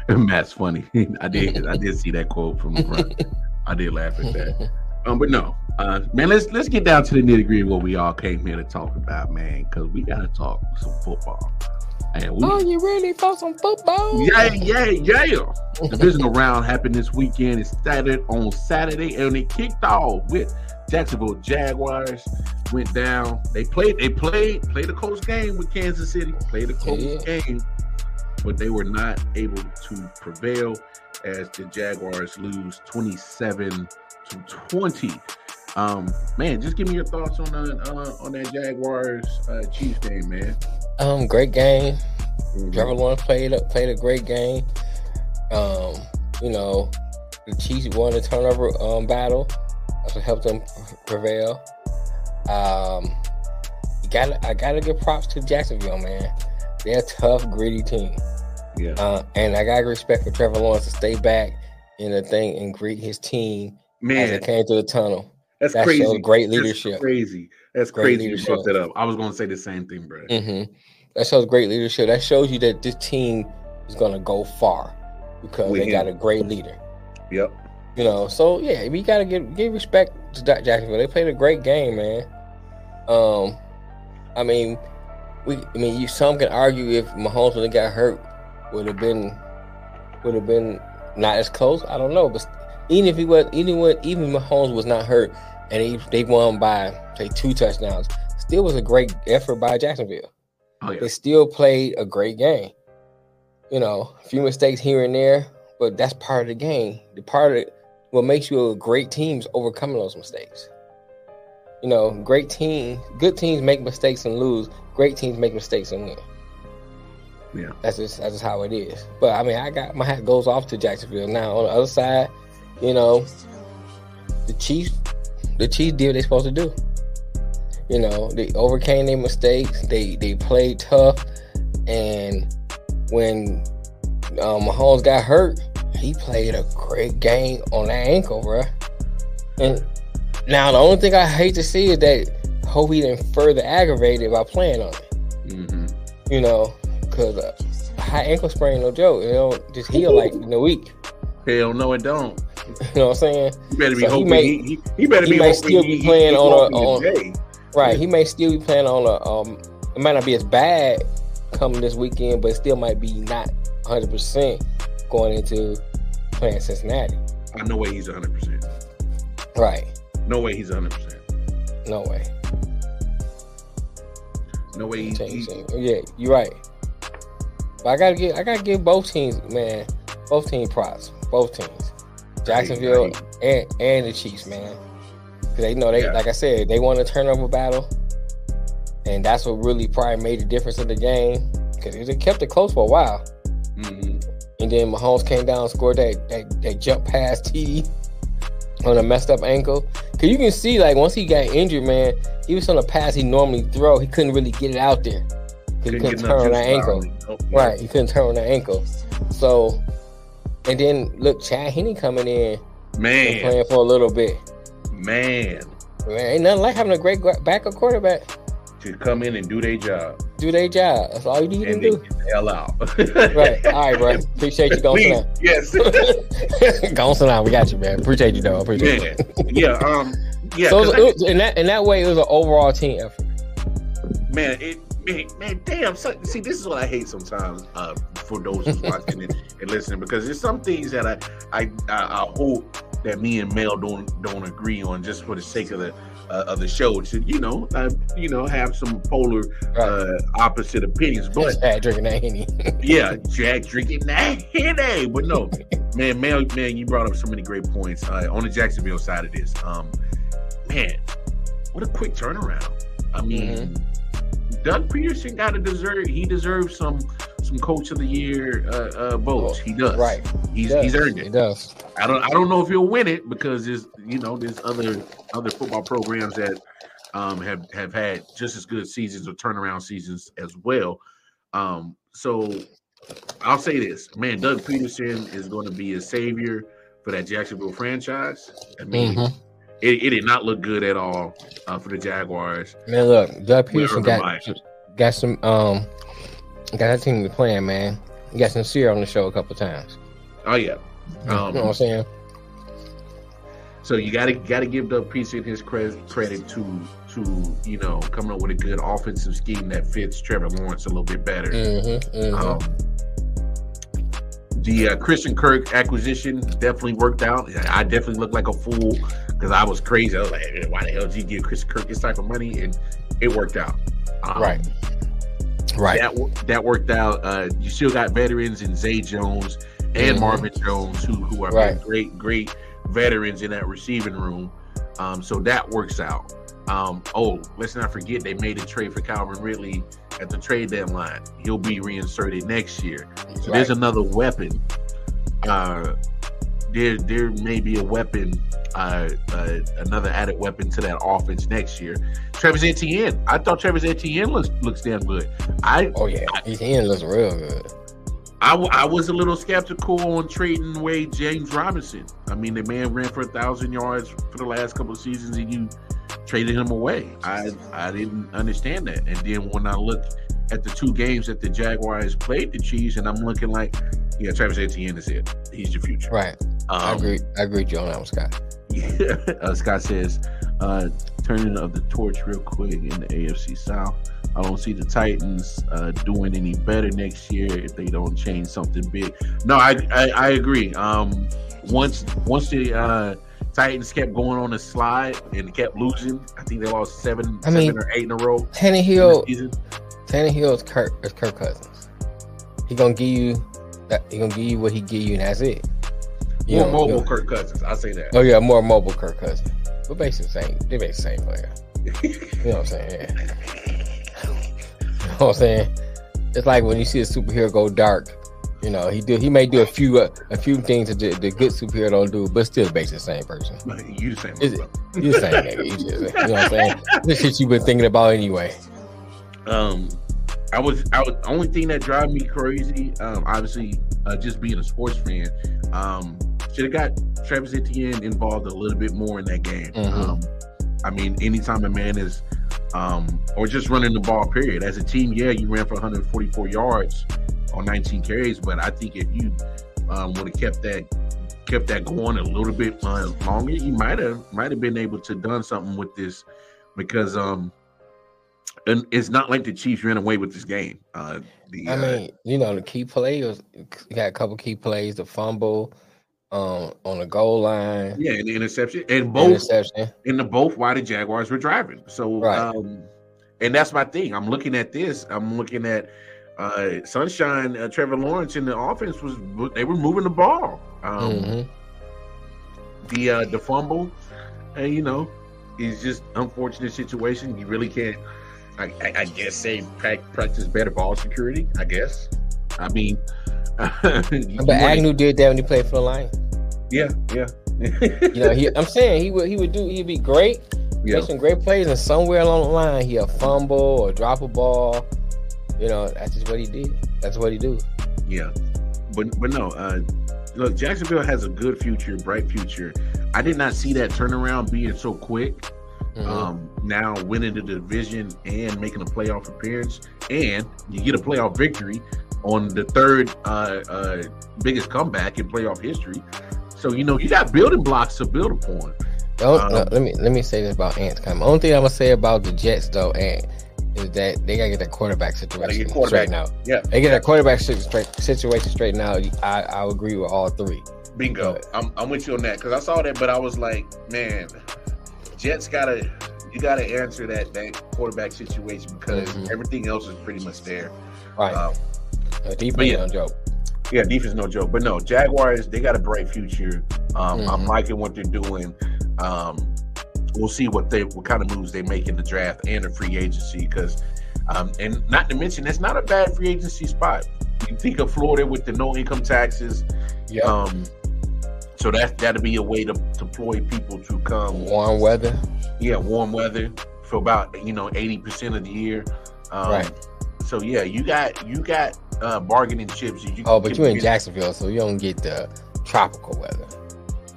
Speaker 3: Matt's funny. I did, I did see that quote from the front. I did laugh at that. Um, but no, uh, man, let's let's get down to the nitty gritty. What we all came here to talk about, man, because we gotta talk some football. And we,
Speaker 2: oh, you ready for some football?
Speaker 3: yeah, yeah, yeah. Divisional round happened this weekend. It started on Saturday, and it kicked off with Jacksonville Jaguars went down. They played. They played. Played a close game with Kansas City. Played a close
Speaker 2: Yeah.
Speaker 3: game, but they were not able to prevail as the Jaguars lose twenty-seven to twenty. Um, man, just give me your thoughts on uh, uh on that Jaguars uh, Chiefs game, man.
Speaker 2: Um, great game.
Speaker 3: Mhm.
Speaker 2: Trevor Lawrence played a, played a great game. Um, you know, the Chiefs won the turnover um, battle. That's what helped them prevail. Um, got I gotta give props to Jacksonville, man. They're a tough, gritty team.
Speaker 3: Yeah,
Speaker 2: Uh, and I got respect for Trevor Lawrence to stay back in the thing and greet his team as
Speaker 3: man,
Speaker 2: they came through the tunnel.
Speaker 3: that's
Speaker 2: that
Speaker 3: crazy.
Speaker 2: shows great leadership.
Speaker 3: That's crazy. That's
Speaker 2: Great
Speaker 3: crazy. You brought
Speaker 2: leadership.
Speaker 3: that up. I was going to say the same thing, bro.
Speaker 2: hmm That shows great leadership. That shows you that this team is going to go far because
Speaker 3: With
Speaker 2: they
Speaker 3: him.
Speaker 2: got a great leader.
Speaker 3: Yep.
Speaker 2: You know, so yeah, we got to give give respect to Jacksonville. They played a great game, man. Um, I mean, we. I mean, you some can argue if Mahomes when he got hurt would have been would have been not as close. I don't know, but even if he was, even when even Mahomes was not hurt and he, they won by say two touchdowns, still was a great effort by Jacksonville.
Speaker 3: Oh yeah.
Speaker 2: They still played a great game. You know, a few mistakes here and there, but that's part of the game. The part of what makes you a great team is overcoming those mistakes. You know, great teams, good teams make mistakes and lose. Great teams make mistakes and win.
Speaker 3: Yeah.
Speaker 2: That's just that's just how it is. But I mean, I got my hat goes off to Jacksonville. Now on the other side, you know, the Chiefs, the Chiefs did what they supposed to do. You know, they overcame their mistakes. They they played tough, and when um, Mahomes got hurt, he played a great game on that ankle, bro. And now the only thing I hate to see is that hope he didn't further aggravate it by playing on it.
Speaker 3: hmm
Speaker 2: You know, because uh, high ankle sprain no joke. You know, just heal like in a week.
Speaker 3: Hell no, it don't.
Speaker 2: You know what I'm saying?
Speaker 3: You better be
Speaker 2: So he
Speaker 3: hoping.
Speaker 2: may-
Speaker 3: He, he, he better
Speaker 2: he
Speaker 3: be
Speaker 2: may still
Speaker 3: he-
Speaker 2: be
Speaker 3: he-
Speaker 2: playing
Speaker 3: he
Speaker 2: on a- on-. Right. He may still be playing on a um it might not be as bad coming this weekend, but it still might be not 100 percent going into playing Cincinnati.
Speaker 3: I no way he's 100. percent
Speaker 2: Right.
Speaker 3: No way he's 100. percent
Speaker 2: No way.
Speaker 3: No way he's. He-
Speaker 2: change. Yeah, you're right. But I gotta give I gotta give both teams, man, both team props. Both teams. Jacksonville and and the Chiefs, man. Cause they know they
Speaker 3: Yeah.
Speaker 2: like I said, they won a turnover battle. And that's what really probably made the difference in the game. Cause it kept it close for a while.
Speaker 3: Mhm.
Speaker 2: And then Mahomes came down and scored that that, that jump pass TD on a messed up ankle. Cause you can see like once he got injured, man, he was on a pass he normally throw. He couldn't really get it out there. Cause he couldn't turn on that ankle.
Speaker 3: out of him. Nope.
Speaker 2: Right, he couldn't turn on that ankle. So and then look, Chad Henne coming in
Speaker 3: Man,
Speaker 2: playing for a little bit.
Speaker 3: man,
Speaker 2: Man, ain't nothing like having a great backup quarterback
Speaker 3: to come in and do their job
Speaker 2: do their job. That's all you need
Speaker 3: and
Speaker 2: to
Speaker 3: they
Speaker 2: do.
Speaker 3: get the hell out.
Speaker 2: Right. All right, bro. Appreciate you going
Speaker 3: Please,
Speaker 2: down.
Speaker 3: yes,
Speaker 2: Go on. We got you, man. Appreciate you, though. Appreciate
Speaker 3: man,
Speaker 2: you.
Speaker 3: yeah, um, yeah.
Speaker 2: so
Speaker 3: 'cause
Speaker 2: it was, in that in that way, it was an overall team effort.
Speaker 3: man, it, man, man, damn. So, see, this is what I hate sometimes uh, for those who's watching it and listening because there's some things that I, I, I, I hope that me and Mel don't don't agree on just for the sake of the uh, of the show to you know uh, you know have some polar uh, opposite opinions, but
Speaker 2: Chad drinking that henny.
Speaker 3: yeah, Jack drinking that Henny. But no, man, Mel, man, you brought up so many great points uh, on the Jacksonville side of this. Um, man, what a quick turnaround. I mean, Doug Pederson got to deserve. He deserves some some Coach of the Year uh, uh, votes. He does.
Speaker 2: right.
Speaker 3: He's
Speaker 2: He
Speaker 3: he's
Speaker 2: does.
Speaker 3: earned
Speaker 2: He does.
Speaker 3: I don't I don't know if he'll win it because there's you know there's other other football programs that um, have have had just as good seasons or turnaround seasons as well. Um, so I'll say this, man, Doug Pederson is going to be a savior for that Jacksonville franchise. I mean,
Speaker 2: Mhm.
Speaker 3: It, it did not look good at all uh, for the Jaguars.
Speaker 2: Man, look, Doug
Speaker 3: Pederson
Speaker 2: got
Speaker 3: Meyer.
Speaker 2: got some um got that team to playing, man. He got sincere on the show a couple times.
Speaker 3: Oh yeah.
Speaker 2: you know
Speaker 3: Um,
Speaker 2: what I'm saying?
Speaker 3: So you gotta gotta give Doug Pederson his credit credit to to you know coming up with a good offensive scheme that fits Trevor Lawrence a little bit better.
Speaker 2: Mm-hmm, mm-hmm.
Speaker 3: Um, the uh, Christian Kirk acquisition definitely worked out. I definitely looked like a fool because I was crazy. I was like, "Why the hell did you give Christian Kirk this type of money?" And it worked out. Um,
Speaker 2: right. Right.
Speaker 3: That that worked out. Uh, you still got veterans in Zay Jones and
Speaker 2: Mhm.
Speaker 3: Marvin Jones, who who are
Speaker 2: Right.
Speaker 3: great great veterans in that receiving room. Um, so that works out. Um, oh, let's not forget they made a trade for Calvin Ridley at the trade deadline. He'll be reinserted next year. So there's another weapon. Uh, there, there may be a weapon, uh, uh, another added weapon to that offense next year. Travis Etienne. I thought Travis Etienne looks looks damn good. I
Speaker 2: Oh yeah, his end looks real good.
Speaker 3: I, w- I was a little skeptical on trading away James Robinson. I mean, the man ran for a thousand yards for the last couple of seasons, and you traded him away. I I didn't understand that. And then when I look at the two games that the Jaguars played the Chiefs, and I'm looking like, yeah, Travis Etienne is it. He's your future.
Speaker 2: Right. I
Speaker 3: Um,
Speaker 2: agree. I agree with you on that one, Scott.
Speaker 3: uh, Scott says, uh, turning of the torch real quick in the AFC South. I don't see the Titans uh, doing any better next year if they don't change something big. No, I I, I agree. Um, once once the uh, Titans kept going on a slide and kept losing, I think they lost seven,
Speaker 2: I mean,
Speaker 3: seven or eight in a row.
Speaker 2: Tannehill. Tannehill is Kirk is Kirk Cousins. He gonna give you that. He gonna give you what he give you, and that's it. You
Speaker 3: More
Speaker 2: know,
Speaker 3: mobile
Speaker 2: you know-
Speaker 3: Kirk Cousins. I say that.
Speaker 2: Oh yeah, more mobile Kirk Cousins. But basically the same. They make the same player. You know what I'm saying? Yeah. you know what I'm saying? It's like when you see a superhero go dark. You know, he do he may do a few uh, a few things that the, the good superhero don't do, but still basically the same person.
Speaker 3: you the same.
Speaker 2: Is it?
Speaker 3: brother.
Speaker 2: You the same nigga. You, just, you know what I'm saying? This shit you been thinking about anyway.
Speaker 3: um I was I was only thing that drive me crazy, um, obviously uh, just being a sports fan, um, should have got Travis Etienne involved a little bit more in that game.
Speaker 2: Mhm.
Speaker 3: Um, I mean, anytime a man is um or just running the ball, period. As a team, yeah, you ran for 144 yards on 19 carries, but I think if you um would have kept that kept that going a little bit uh, longer, you might have might have been able to done something with this because um and it's not like the Chiefs ran away with this game. Uh, the,
Speaker 2: I
Speaker 3: uh,
Speaker 2: mean, you know, the key play was you got a couple key plays, the fumble um on the goal line,
Speaker 3: yeah, and the interception, and both
Speaker 2: interception.
Speaker 3: in the both why the Jaguars were driving. So,
Speaker 2: Right.
Speaker 3: um, and that's my thing. I'm looking at this. I'm looking at uh, Sunshine. Uh, Trevor Lawrence in the offense was they were moving the ball. Um,
Speaker 2: Mhm.
Speaker 3: The uh, the fumble, uh, you know, is just unfortunate situation. You really can't. I, I, I guess say practice better ball security. I guess. I mean,
Speaker 2: But Agnew did that when he played for the Lions.
Speaker 3: yeah, yeah,
Speaker 2: You know, he, I'm saying he would he would do he'd be great,
Speaker 3: yeah.
Speaker 2: make some great plays, and somewhere along the line he'll fumble or drop a ball. You know, that's just what he did. That's what he do.
Speaker 3: Yeah, but but no. Uh, look, Jacksonville has a good future, bright future. I did not see that turnaround being so quick.
Speaker 2: Mhm.
Speaker 3: Um, now winning the division and making a playoff appearance, and you get a playoff victory on the third uh, uh, biggest comeback in playoff history. So you know you got building blocks to build upon.
Speaker 2: Don't,
Speaker 3: Um,
Speaker 2: no, let me let me say this about Ants. Come, only thing I'm gonna say about the Jets though, Ant, is that they gotta get that quarterback situation straightened out.
Speaker 3: Yeah.
Speaker 2: they get that quarterback situation straightened out. I I agree with all three.
Speaker 3: Bingo. I'm, I'm with you on that because I saw that, but I was like, man, Jets gotta you gotta answer that that quarterback situation because
Speaker 2: Mhm.
Speaker 3: everything else is pretty much there.
Speaker 2: Right,
Speaker 3: Um,
Speaker 2: uh, defense
Speaker 3: yeah.
Speaker 2: no joke.
Speaker 3: yeah, defense no joke, but no Jaguars they got a bright future. Um, I'm
Speaker 2: Mhm.
Speaker 3: liking what they're doing. Um, we'll see what they what kind of moves they make in the draft and the free agency because. Um, and not to mention, it's not a bad free agency spot. You think of Florida with the no income taxes,
Speaker 2: Yeah,
Speaker 3: um, so that that'll be a way to deploy people to come
Speaker 2: warm weather.
Speaker 3: yeah, warm weather for about you know eighty percent of the year. Um,
Speaker 2: Right.
Speaker 3: So yeah, you got you got uh, bargaining chips. You
Speaker 2: Oh, but
Speaker 3: can
Speaker 2: you in Jacksonville, so you don't get the tropical weather.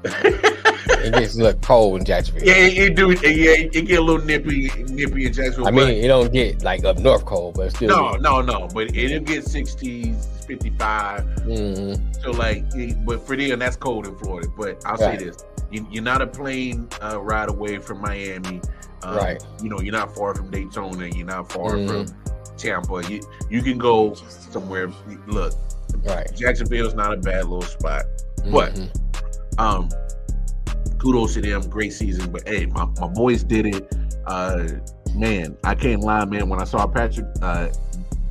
Speaker 2: It gets a little cold in Jacksonville.
Speaker 3: yeah, it, it do. Yeah, it get a little nippy, nippy in Jacksonville.
Speaker 2: I mean, it don't get like up north cold, but still.
Speaker 3: no, no, no. But it'll get 60s, 55.
Speaker 2: Mhm.
Speaker 3: So like, but for them, that's cold in Florida. But I'll
Speaker 2: Right.
Speaker 3: say this: you, you're not a plane uh, ride away from Miami. Um,
Speaker 2: Right.
Speaker 3: You know, you're not far from Daytona. You're not far
Speaker 2: Mhm.
Speaker 3: from Tampa. You you can go somewhere. Look,
Speaker 2: Right.
Speaker 3: Jacksonville's not a bad little spot. What?
Speaker 2: Mhm.
Speaker 3: Um, kudos to them, great season. But hey, my, my boys did it. Uh, man, I can't lie, man. When I saw Patrick uh,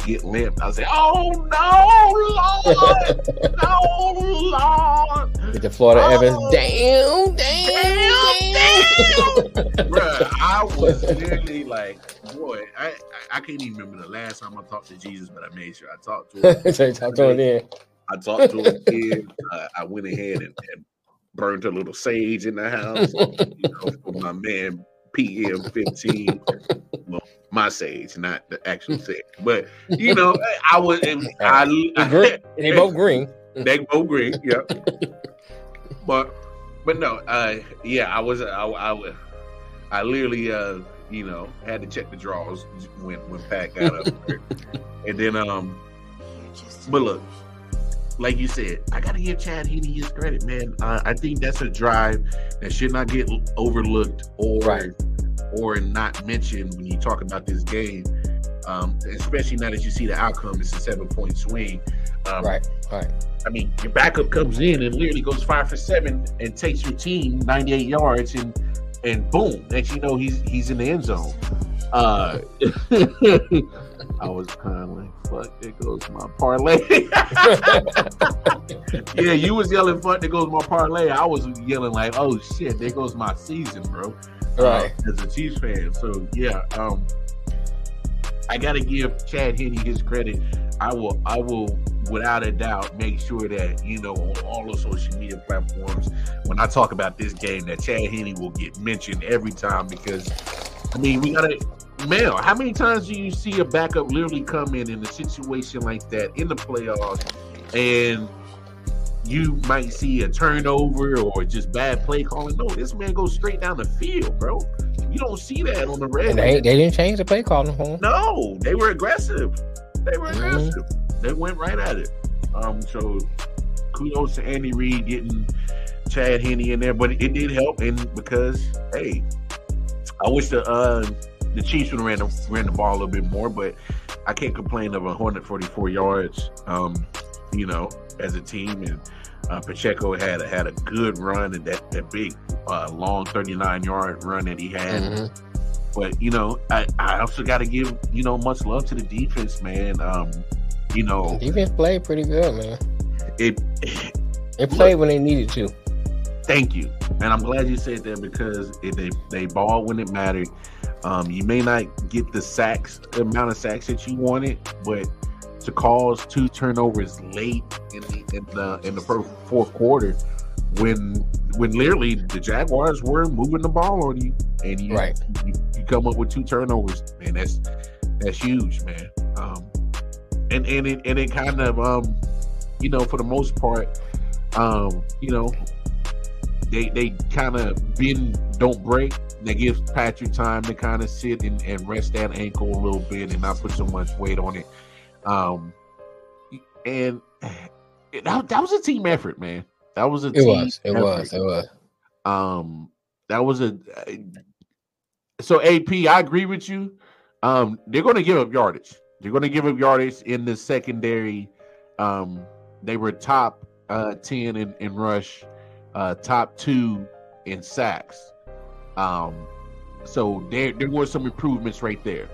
Speaker 3: get limp, I was like, oh no, Lord, no, Lord.
Speaker 2: Get the Florida
Speaker 3: Oh.
Speaker 2: Evans down, down,
Speaker 3: Damn, Bruh, I was literally like, boy, I, I can't even remember the last time I talked to Jesus, but I made sure I talked to him.
Speaker 2: so you talk to him then.
Speaker 3: I talked to him again. Uh, I went ahead and, and burned a little sage in the house. You know, for my man PM fifteen. Well, my sage, not the actual sage, but you know, I was. and I,
Speaker 2: They both green.
Speaker 3: they both green, yeah. but but no, uh, yeah, I was I, I, I literally uh, you know had to check the draws when when Pat got up, there. and then um, but look, like you said, I got to give Chad Henne his credit, man. Uh, I think that's a drive that should not get overlooked or
Speaker 2: Right.
Speaker 3: Or not mentioned when you talk about this game. Um, especially now that you see the outcome, it's a seven point swing. Um,
Speaker 2: Right, right.
Speaker 3: I mean, your backup comes in and literally goes five for seven and takes your team 98 yards and and boom, next you know he's he's in the end zone. Uh I was kind of like, fuck, there goes my parlay. yeah, you was yelling, fuck, there goes my parlay. I was yelling like, oh shit, there goes my season, bro.
Speaker 2: Right.
Speaker 3: Uh, as a Chiefs fan. So yeah, um I gotta give Chad Henne his credit. I will I will without a doubt make sure that you know on all the social media platforms when I talk about this game that Chad Henne will get mentioned every time because I mean we gotta Mel, how many times do you see a backup literally come in in a situation like that in the playoffs and you might see a turnover or just bad play calling? No, this man goes straight down the field, bro. You don't see that on the red.
Speaker 2: And they, they didn't change the play calling him.
Speaker 3: No, they were aggressive. They were
Speaker 2: Mhm.
Speaker 3: aggressive. They went right at it. Um, so kudos to Andy Reid getting Chad Henne in there, but it did help, and because hey, I wish the uh, the Chiefs would have ran the, ran the ball a little bit more, but I can't complain of 144 yards. Um, you know, as a team, and uh, Pacheco had had a good run and that that big uh, long 39 yard run that he had.
Speaker 2: Mhm.
Speaker 3: But you know, I, I also got to give you know much love to the defense, man. Um, you know,
Speaker 2: Defense played pretty good, man.
Speaker 3: it.
Speaker 2: They played when they needed to.
Speaker 3: Thank you, and I'm glad you said that because it, they they ball when it mattered. Um, you may not get the sacks, the amount of sacks that you wanted, but to cause two turnovers late in the in the in the fourth quarter, when when literally the Jaguars were moving the ball on you, and you
Speaker 2: Right.
Speaker 3: you, you come up with two turnovers, man, that's that's huge, man. Um, and and it and it kind of um, you know, for the most part, um, you know, they they kind of bend don't break. That gives Patrick time to kind of sit and, and rest that ankle a little bit and not put so much weight on it. Um, and it, that, that was a team effort, man. That was a
Speaker 2: It
Speaker 3: team
Speaker 2: was. It
Speaker 3: effort.
Speaker 2: was. It was.
Speaker 3: Um, that was a so AP. I agree with you. Um, they're going to give up yardage. They're going to give up yardage in the secondary. Um, they were top uh, ten in, in rush, uh, top two in sacks. Um, so there there were some improvements right there.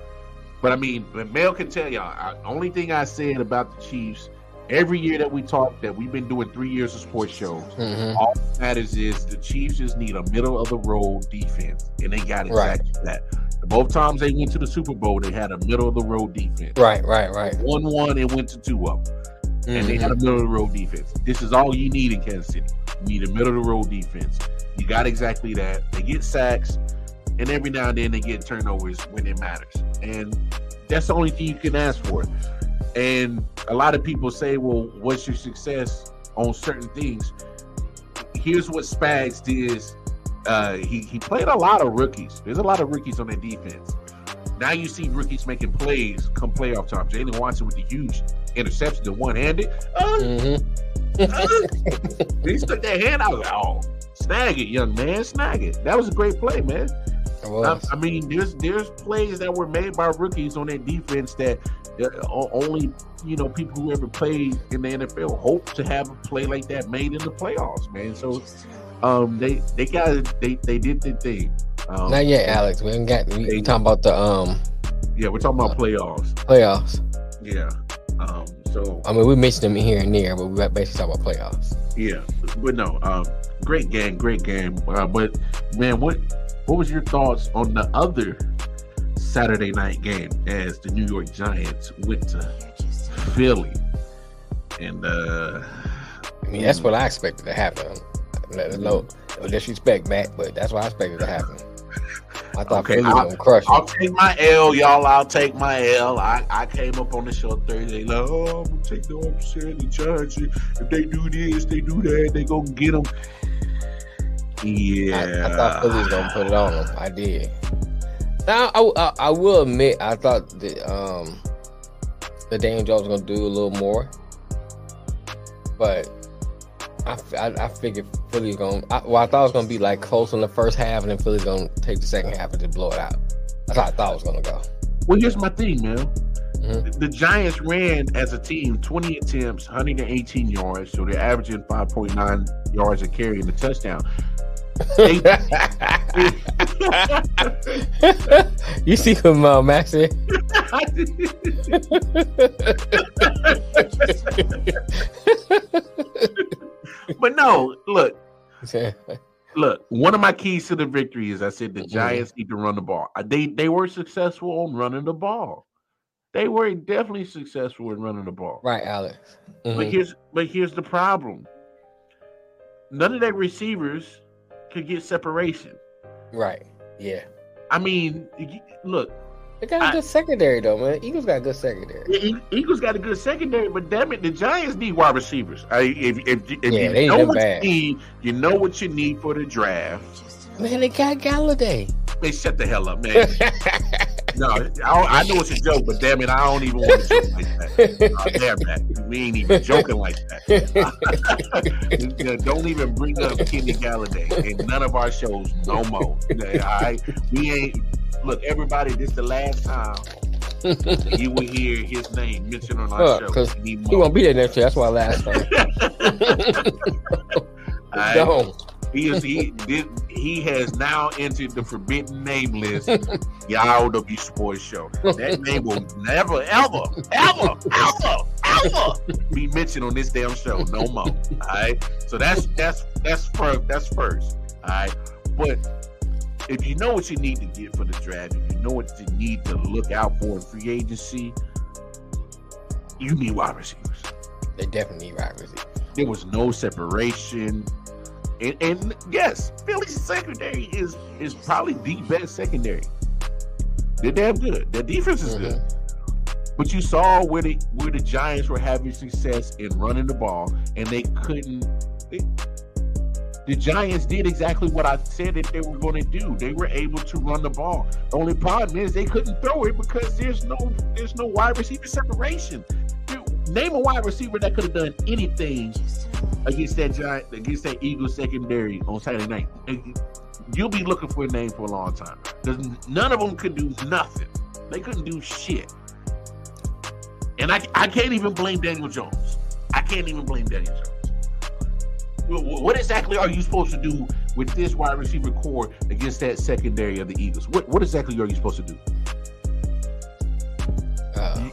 Speaker 3: But I mean, Mel can tell y'all. I, only thing I said about the Chiefs every year that we talk that we've been doing three years of sports shows.
Speaker 2: Mhm.
Speaker 3: All that matters is the Chiefs just need a middle of the road defense, and they got
Speaker 2: Right.
Speaker 3: exactly that. Both times they went to the Super Bowl, they had a middle of the road defense.
Speaker 2: Right. Right. Right.
Speaker 3: One one and went to two of them, and they had a
Speaker 2: Mhm.
Speaker 3: middle of the road defense. This is all you need in Kansas City. You need a middle of the road defense. You got exactly that. They get sacks, and every now and then they get turnovers when it matters, and that's the only thing you can ask for. And a lot of people say, "Well, what's your success on certain things?" Here's what Spags did. Uh, he he played a lot of rookies. There's a lot of rookies on that defense. Now you see rookies making plays come playoff time. Jaylen Watson with the huge interception, the one handed. Uh,
Speaker 2: Mhm.
Speaker 3: uh, he stuck that hand out. Oh, snag it, young man, snag it. That was a great play, man. I. I mean, there's there's plays that were made by rookies on that defense that uh, only you know people who ever played in the NFL hope to have a play like that made in the playoffs, man. So um, they they got they they did their thing. Um,
Speaker 2: Not yet, Alex. We ain't got. We, we talking about the um
Speaker 3: Yeah, we're talking about playoffs.
Speaker 2: playoffs.
Speaker 3: Yeah. Um. So
Speaker 2: I mean, we mentioned them here and there, but we basically talking about playoffs.
Speaker 3: yeah, but no. Um. Great game. Great game. Uh, but man, what what was your thoughts on the other Saturday night game as the New York Giants went to Philly? And uh
Speaker 2: I mean, that's what I expected to happen. No, no disrespect, Matt, but that's what I expected to happen. I thought
Speaker 3: Okay,
Speaker 2: Philly
Speaker 3: I'll-
Speaker 2: crush
Speaker 3: I'll take my L, y'all. I'll take my L. I, I came up on the show Thursday, like, oh, I'm gonna take the upset. The Giants, if they do this, they do that, they gonna get them. Yeah,
Speaker 2: I, I thought Philly was gonna put it on them. I did. Now, I, I, I will admit, I thought that um, the Daniel Jones was gonna do a little more, but I I figured Philly's gonna. I, well, I thought it was gonna be like close in the first half, and then Philly's gonna take the second half and just blow it out. That's how I thought it was gonna go.
Speaker 3: Well, here's my thing, man.
Speaker 2: Mhm.
Speaker 3: The Giants ran as a team 20 attempts, 118 yards, so they're averaging 5.9 yards a carry in the touchdown. They-
Speaker 2: you see what uh, Max said?
Speaker 3: but no, look, look. One of my keys to the victory is I said the
Speaker 2: Mhm.
Speaker 3: Giants need to run the ball. They they were successful on running the ball. They were definitely successful in running the ball.
Speaker 2: right, Alex.
Speaker 3: But
Speaker 2: Mhm.
Speaker 3: here's but here's the problem. None of their receivers could get separation.
Speaker 2: Right. Yeah.
Speaker 3: I mean, look,
Speaker 2: They got a
Speaker 3: I-
Speaker 2: good secondary though, man. Eagles got a good secondary.
Speaker 3: Eagles got a good secondary, but damn it, the Giants need wide receivers. I, if if, if
Speaker 2: Yeah,
Speaker 3: you
Speaker 2: they
Speaker 3: know what
Speaker 2: bad.
Speaker 3: you need, you know what you need for the draft.
Speaker 2: Man, they got Golladay.
Speaker 3: They shut the hell up, man. no, I, I know it's a joke, but damn it, I don't even want to joke like that. Uh, damn that, we ain't even joking like that. You know, don't even bring up Kenny Golladay in none of our shows no more. All right, we ain't. Look, everybody, this the last time you will hear his name mentioned on our show.
Speaker 2: 'cause
Speaker 3: He
Speaker 2: won't be there next year. That's why.
Speaker 3: All right?
Speaker 2: Go.
Speaker 3: He is he did he has now entered the forbidden name list. Y'all W Sports Show. That name will never, ever, ever, ever, ever be mentioned on this damn show no more. All right. So that's that's that's first. That's first. All right. But if you know what you need to get for the draft, if you know what you need to look out for in free agency, you need wide receivers.
Speaker 2: They definitely need wide receivers.
Speaker 3: There was no separation. And, and yes, Philly's secondary is is probably the best secondary. They're damn good. Their defense is good. Mm-hmm. But you saw where the where the Giants were having success in running the ball, and they couldn't. They, the Giants did exactly what I said that they were going to do. They were able to run the ball. The only problem is they couldn't throw it because there's no there's no wide receiver separation. Dude, Name a wide receiver that could have done anything against that giant against that Eagles secondary on Saturday night. And You'll be looking for a name for a long time because none of them could do nothing. They couldn't do shit. And I, I can't even blame Daniel Jones. I can't even blame Daniel Jones. Wh- wh- What exactly are you supposed to do with this wide receiver core against that secondary of the Eagles? What what exactly are you supposed to do?
Speaker 2: Uh,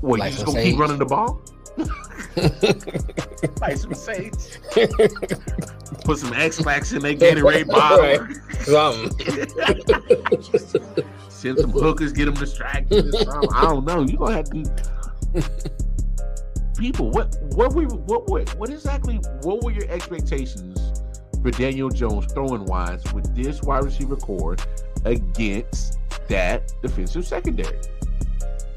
Speaker 3: What,
Speaker 2: Like
Speaker 3: you just gonna keep
Speaker 2: sage.
Speaker 3: running the ball? like some sage. Put some Ex-Lax in their Gatorade bottle. Right.
Speaker 2: Something.
Speaker 3: Send some hookers, get them distracted. I don't know. You gonna have to. People, what what we what what what exactly what were your expectations for Daniel Jones throwing wise with this wide receiver core against that defensive secondary?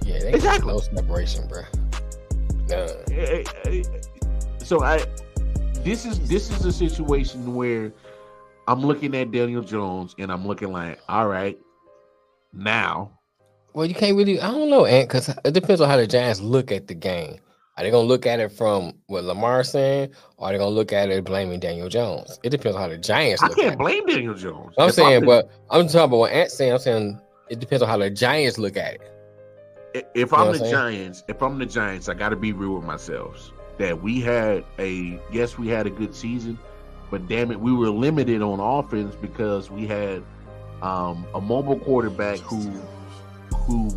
Speaker 2: Yeah, they
Speaker 3: Exactly.
Speaker 2: no separation, bro. None.
Speaker 3: Eh, eh, eh, So I this is this is a situation where I'm looking at Daniel Jones and I'm looking like, all right, now
Speaker 2: Well, you can't really. I don't know, Ant, because it depends on how the Giants look at the game. Are they gonna look at it from what Lamar's saying, or are they gonna look at it blaming Daniel Jones? It depends on how the Giants look at it.
Speaker 3: I can't blame Daniel Jones.
Speaker 2: I'm saying, but I'm talking about what Ant's saying. I'm saying it depends on how the Giants look at it.
Speaker 3: If I'm
Speaker 2: what
Speaker 3: the
Speaker 2: saying?
Speaker 3: Giants, if I'm the Giants, I got to be real with myself. That we had a yes, we had a good season, but damn it, we were limited on offense because we had um, a mobile quarterback who who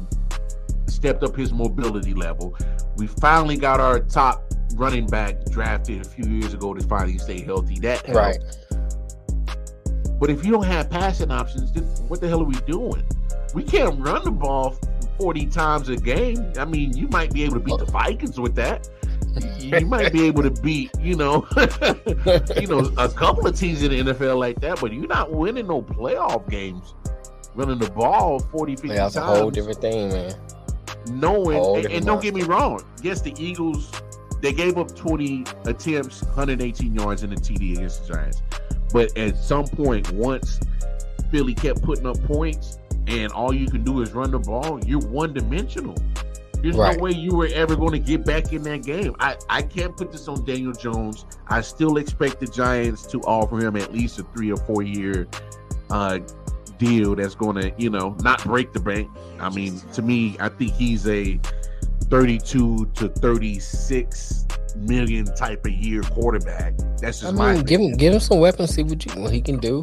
Speaker 3: stepped up his mobility level. We finally got our top running back drafted a few years ago to finally stay healthy. That helped.
Speaker 2: Right.
Speaker 3: But if you don't have passing options, then what the hell are we doing? We can't run the ball 40 times a game. I mean, you might be able to beat the Vikings with that. You might be able to beat, you know, you know, a couple of teams in the NFL like that, but you're not winning no playoff games running the ball 40, 50
Speaker 2: That's
Speaker 3: times.
Speaker 2: a whole different thing, man.
Speaker 3: knowing and, and don't get me wrong yes the eagles they gave up 20 attempts 118 yards in the td against the giants but at some point once philly kept putting up points and all you can do is run the ball you're one dimensional there's
Speaker 2: Right.
Speaker 3: no way you were ever going to get back in that game. I, I can't put this on Daniel Jones. I still expect the Giants to offer him at least a three or four year uh, deal that's going to, you know, not break the bank. I mean, to me, I think he's a 32 to 36 million type of year quarterback. That's
Speaker 2: I
Speaker 3: just my
Speaker 2: mean, give him give him some weapons, see what you what he can do,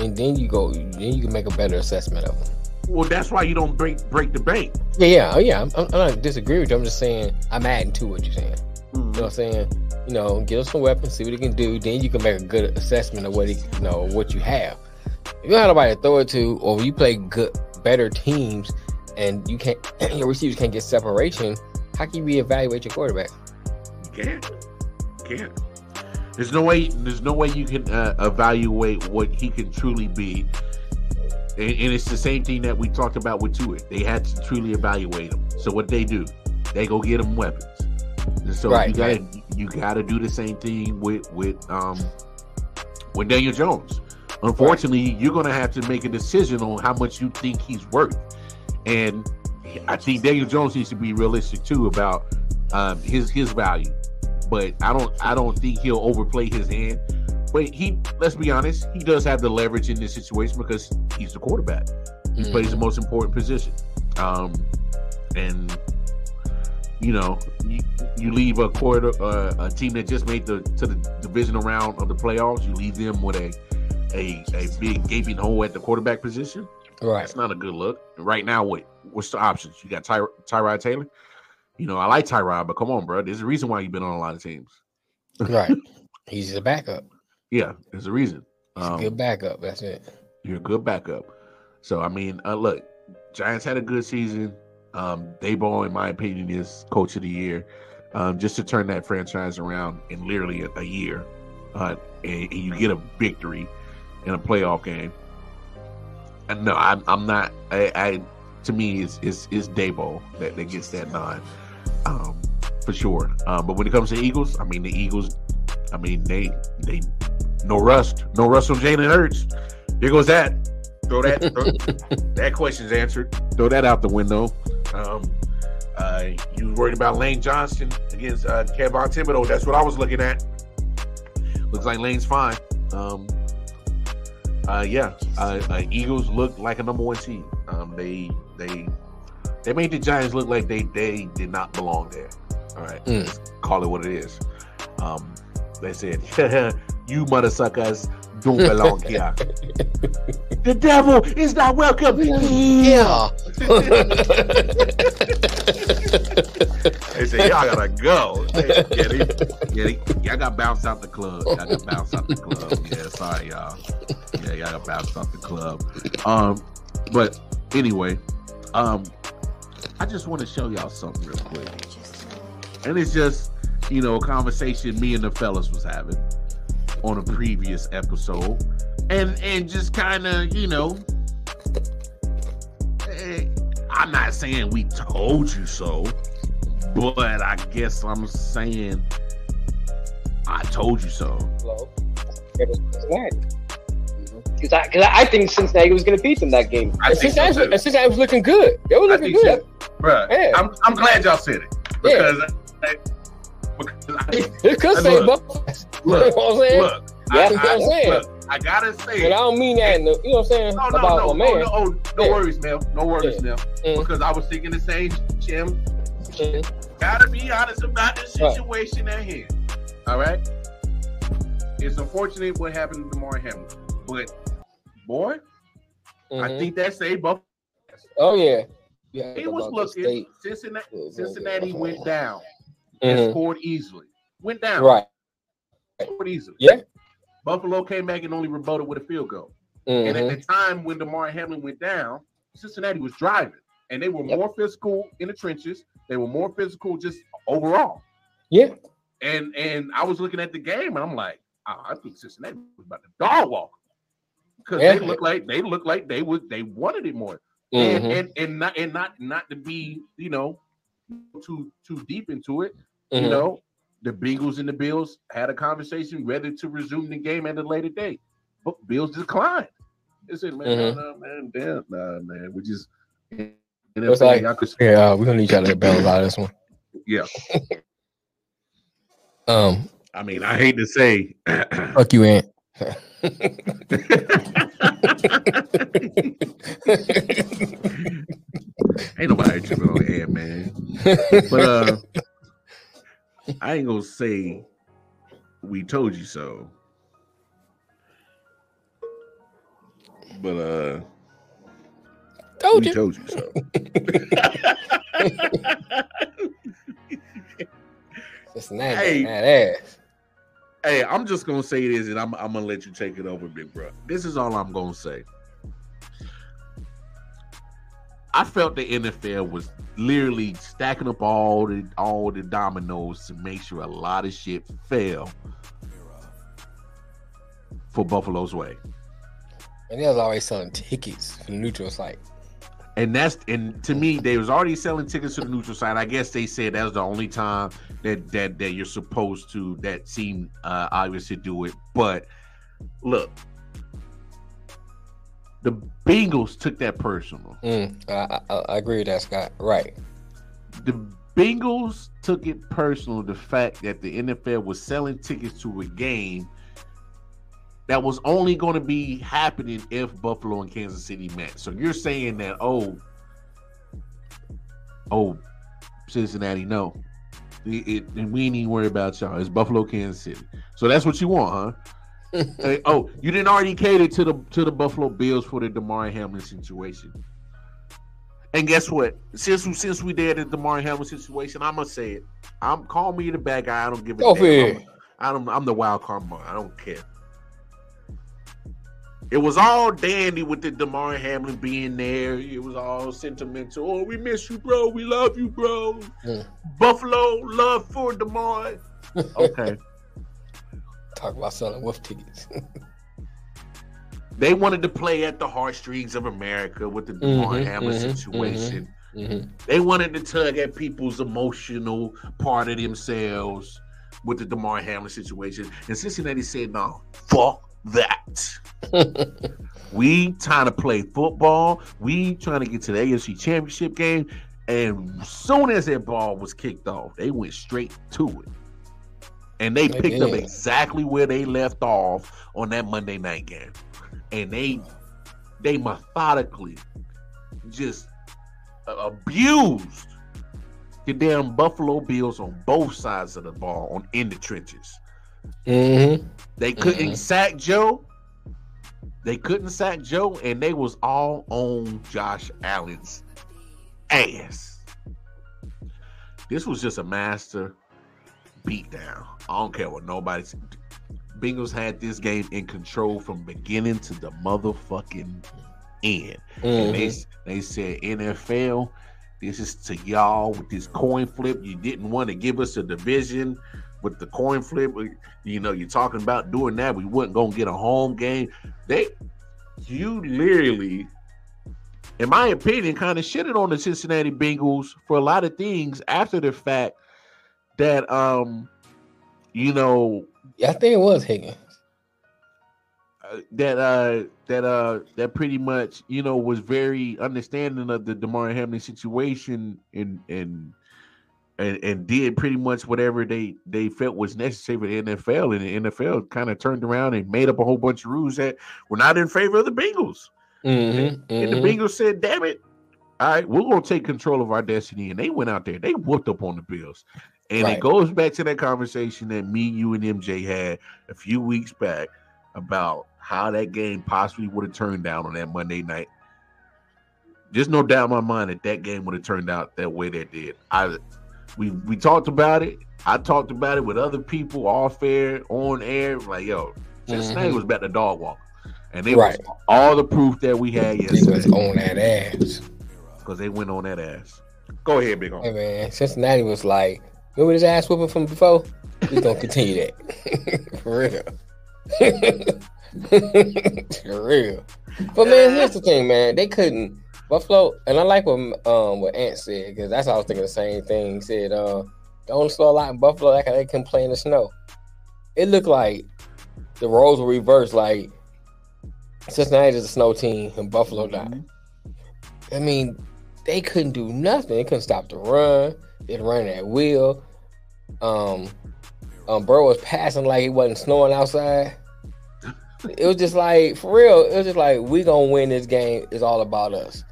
Speaker 2: and then you go. Then you can make a better assessment of them.
Speaker 3: well. That's why you don't break break the bank.
Speaker 2: Yeah, yeah, oh, yeah. I'm, I'm not disagreeing with you. I'm just saying I'm adding to what you're saying. You know what I'm saying? You know, give him some weapons, see what he can do. Then you can make a good assessment of what he, you know, what you have. If you don't have nobody to throw it to, or you play good, better teams, and you can't, your receivers can't get separation. How can you reevaluate your quarterback?
Speaker 3: You can't. You can't. There's no way. There's no way you can uh, evaluate what he can truly be. And, and it's the same thing that we talked about with Tua. They had to truly evaluate him. So what they do, they go get him weapons. And so
Speaker 2: Right,
Speaker 3: you gotta you gotta do the same thing with with um with Daniel Jones. Unfortunately, you're gonna have to make a decision on how much you think he's worth. And I think Daniel Jones needs to be realistic too about um, his his value. But I don't I don't think he'll overplay his hand. But he let's be honest, he does have the leverage in this situation because he's the quarterback. He
Speaker 2: Mhm.
Speaker 3: plays the most important position. Um, and you know, you, you leave a quarter uh, a team that just made the to the divisional round of the playoffs. You leave them with a a, a big gaping hole at the quarterback position.
Speaker 2: Right.
Speaker 3: That's not a good look. Right now, what what's the options? You got Ty, Tyrod Taylor. You know, I like Tyrod, but come on, bro. There's a reason why you've been on a lot of teams.
Speaker 2: Right. He's a backup.
Speaker 3: Yeah, there's a reason.
Speaker 2: He's a
Speaker 3: Um,
Speaker 2: good backup. That's it.
Speaker 3: You're a good backup. So I mean, uh, look, Giants had a good season. Um, Daboll, in my opinion, is coach of the year. Um, just to turn that franchise around in literally a, a year, uh, and, and you get a victory in a playoff game. And no, I'm, I'm not. I, I to me, it's it's, it's Daboll that, that gets that nod, um, for sure. Um, but when it comes to Eagles, I mean, the Eagles, I mean, they they no rust, no rust on Jalen Hurts. There goes that. Throw that. throw- that question's answered. Throw that out the window. Um, uh, you worried about Lane Johnson against uh, Kayvon Thibodeaux? That's what I was looking at. Looks like Lane's fine. Um, uh, yeah, uh, uh, Eagles look like a number one team. Um, they they they made the Giants look like they they did not belong there. All right,
Speaker 2: Mm.
Speaker 3: call it what it is. Um, they said, "You mother suckers don't belong here." the devil is not welcome.
Speaker 2: Yeah.
Speaker 3: They said, y'all gotta go. Hey, Get it? Get it? Y'all got bounced out the club. Y'all got bounced out the club. Yeah, sorry, y'all. Yeah, y'all got bounced out the club. Um, but anyway, um, I just want to show y'all something real quick, and it's just you know a conversation me and the fellas was having on a previous episode, and and just kind of you know. eh, I'm not saying we told you so, but I guess I'm saying I told you so.
Speaker 5: Because I, cause I think Cincinnati was going to beat them that game.
Speaker 3: I
Speaker 2: And
Speaker 3: so
Speaker 2: Cincinnati,
Speaker 3: too.
Speaker 2: and Cincinnati was looking good. They were looking good.
Speaker 3: Bruh,
Speaker 2: Yeah.
Speaker 3: I'm, I'm glad y'all said it
Speaker 2: Yeah.
Speaker 3: because, I, because I,
Speaker 2: It could say
Speaker 3: look,
Speaker 2: Buffalo.
Speaker 3: look,
Speaker 2: you know what I'm saying?
Speaker 3: look,
Speaker 2: Yeah,
Speaker 3: I,
Speaker 2: you I'm saying?
Speaker 3: look, I gotta say,
Speaker 2: But I don't mean that. In the, you know what I'm saying
Speaker 3: no, no,
Speaker 2: about
Speaker 3: no,
Speaker 2: my
Speaker 3: no, no, oh, no
Speaker 2: Yeah.
Speaker 3: worries, Mel, no worries,
Speaker 2: Yeah.
Speaker 3: Mel,
Speaker 2: Mm.
Speaker 3: because I was thinking the same, Jim.
Speaker 2: Mhm.
Speaker 3: Gotta be honest about the
Speaker 2: Right.
Speaker 3: situation at hand. All right. It's unfortunate what happened to Damar Hamlin, but boy, I
Speaker 2: Mhm.
Speaker 3: think that saved Buffalo.
Speaker 2: Oh yeah. Yeah.
Speaker 3: He was looking. Cincinnati,
Speaker 2: Yeah,
Speaker 3: Cincinnati
Speaker 2: yeah.
Speaker 3: went down and
Speaker 2: Mhm.
Speaker 3: scored easily. Went down.
Speaker 2: Right.
Speaker 3: Scored easily.
Speaker 2: Yeah.
Speaker 3: Buffalo came back and only rebutted with a field goal. And
Speaker 2: Mhm.
Speaker 3: at the time when Damar Hamlin went down, Cincinnati was driving, and they were
Speaker 5: Yep.
Speaker 3: more physical in the trenches. They were more physical just overall.
Speaker 2: Yeah.
Speaker 3: And and I was looking at the game, and I'm like, oh, I think Cincinnati was about to dog walk because
Speaker 2: Yeah.
Speaker 3: they look like they look like they would they wanted it more. And,
Speaker 2: Mhm.
Speaker 3: and and not and not not to be you know too too deep into it. You
Speaker 2: Mhm.
Speaker 3: know, the Bengals and the Bills had a conversation whether to resume the game at a later date. But Bills declined. They said, man,
Speaker 2: Mhm.
Speaker 3: no, no, man, damn, nah, man, we just. And
Speaker 2: It's like-
Speaker 3: could-
Speaker 2: Yeah, uh, we're gonna need y'all to balance out this one.
Speaker 3: yeah.
Speaker 2: Um,
Speaker 3: I mean, I hate to say,
Speaker 2: fuck you, Ant.
Speaker 3: ain't nobody tripping on air, man. But uh, I ain't gonna say we told you so. But uh,
Speaker 2: Told
Speaker 3: we
Speaker 2: you.
Speaker 3: told you so.
Speaker 2: Cincinnati,
Speaker 3: Hey.
Speaker 2: mad ass.
Speaker 3: Hey, I'm just gonna say this, and I'm I'm gonna let you take it over, big bro. This is all I'm gonna say. I felt the NFL was literally stacking up all the all the dominoes to make sure a lot of shit fell for Buffalo's way.
Speaker 2: And they was always selling tickets for neutral site.
Speaker 3: And that's and to me, they was already selling tickets to the neutral side. I guess they said that was the only time that that that you're supposed to that seemed uh, obvious to do it. But look, the Bengals took that personal.
Speaker 2: Mm, I, I, I agree with that, Scott. Right.
Speaker 3: The Bengals took it personal. The fact that the NFL was selling tickets to a game that was only going to be happening if Buffalo and Kansas City met. So you're saying that, oh, oh, Cincinnati, no. It, it- and we ain't even worry about y'all. It's Buffalo, Kansas City. So that's what you want, huh? Hey, oh, you didn't already cater to the to the Buffalo Bills for the Damar Hamlin situation. And guess what? Since we since we did the Damar Hamlin situation, I'm gonna say it. I'm call me the bad guy. I don't give a
Speaker 2: Go
Speaker 3: damn. I'm- I don't. I'm the wild card. I don't care. It was all dandy with the Damar Hamlin being there. It was all sentimental. Oh, we miss you, bro. We love you, bro.
Speaker 2: Mm.
Speaker 3: Buffalo love for Damar. Okay.
Speaker 2: Talk about selling wolf tickets.
Speaker 3: they wanted to play at the heartstrings of America with the Damar
Speaker 2: Mhm,
Speaker 3: Hamlin
Speaker 2: mhm,
Speaker 3: situation.
Speaker 2: Mhm.
Speaker 3: They wanted to tug at people's emotional part of themselves with the Damar Hamlin situation. And Cincinnati said, no, fuck that. we trying to play football. We trying to get to the AFC championship game. And soon as that ball was kicked off, they went straight to it. And they picked up exactly where they left off on that Monday night game. And they they methodically just uh, abused the damn Buffalo Bills on both sides of the ball on in the trenches.
Speaker 2: Mm-hmm.
Speaker 3: They couldn't
Speaker 2: Mhm.
Speaker 3: sack Joe. They couldn't sack Joe, and they was all on Josh Allen's ass. This was just a master beatdown. I don't care what nobody's. Bengals had this game in control from beginning to the motherfucking end. And they
Speaker 2: Mm-hmm.
Speaker 3: they said NFL, this is to y'all with this coin flip. You didn't want to give us a division with the coin flip. You know, you're talking about doing that. We wasn't gonna get a home game. They you literally, in my opinion, kind of shitted on the Cincinnati Bengals for a lot of things after the fact that um, you know,
Speaker 2: Yeah, I think it was Higgins.
Speaker 3: uh, that uh that uh that pretty much you know was very understanding of the Damar Hamlin situation and and and, and did pretty much whatever they they felt was necessary for the NFL and the NFL kind of turned around and made up a whole bunch of rules that were not in favor of the Bengals.
Speaker 2: Mm-hmm.
Speaker 3: And the Bengals said, "Damn it, all right, we're gonna take control of our destiny." And they went out there, they whooped up on the Bills, and
Speaker 2: Right.
Speaker 3: it goes back to that conversation that me, you, and MJ had a few weeks back about how that game possibly would have turned down on that Monday night. There's no doubt in my mind that that game would have turned out that way that did. I we we talked about it. I talked about it with other people off air, on air. Like, yo, Cincinnati
Speaker 2: Mhm.
Speaker 3: was about the dog walk, and they
Speaker 2: Right.
Speaker 3: was all the proof that we had
Speaker 2: He was on that ass.
Speaker 3: because they went on that ass. Go ahead, big
Speaker 2: Hey
Speaker 3: homie.
Speaker 2: man, Cincinnati was like, remember this ass whooping from before? We're gonna continue that. For real. For real. But man, here's the thing, man. They couldn't Buffalo, and I like what um what Ant said, because that's how I was thinking the same thing. He said, uh, don't slow a lot in Buffalo, like they can play in the snow. It looked like the roles were reversed, like Cincinnati is a snow team and Buffalo not. I mean, they couldn't do nothing. They couldn't stop the run. They'd run at will. Um, um, Burrow was passing like it wasn't snowing outside. It was just like for real. It was just like we gonna win this game. It's all about us.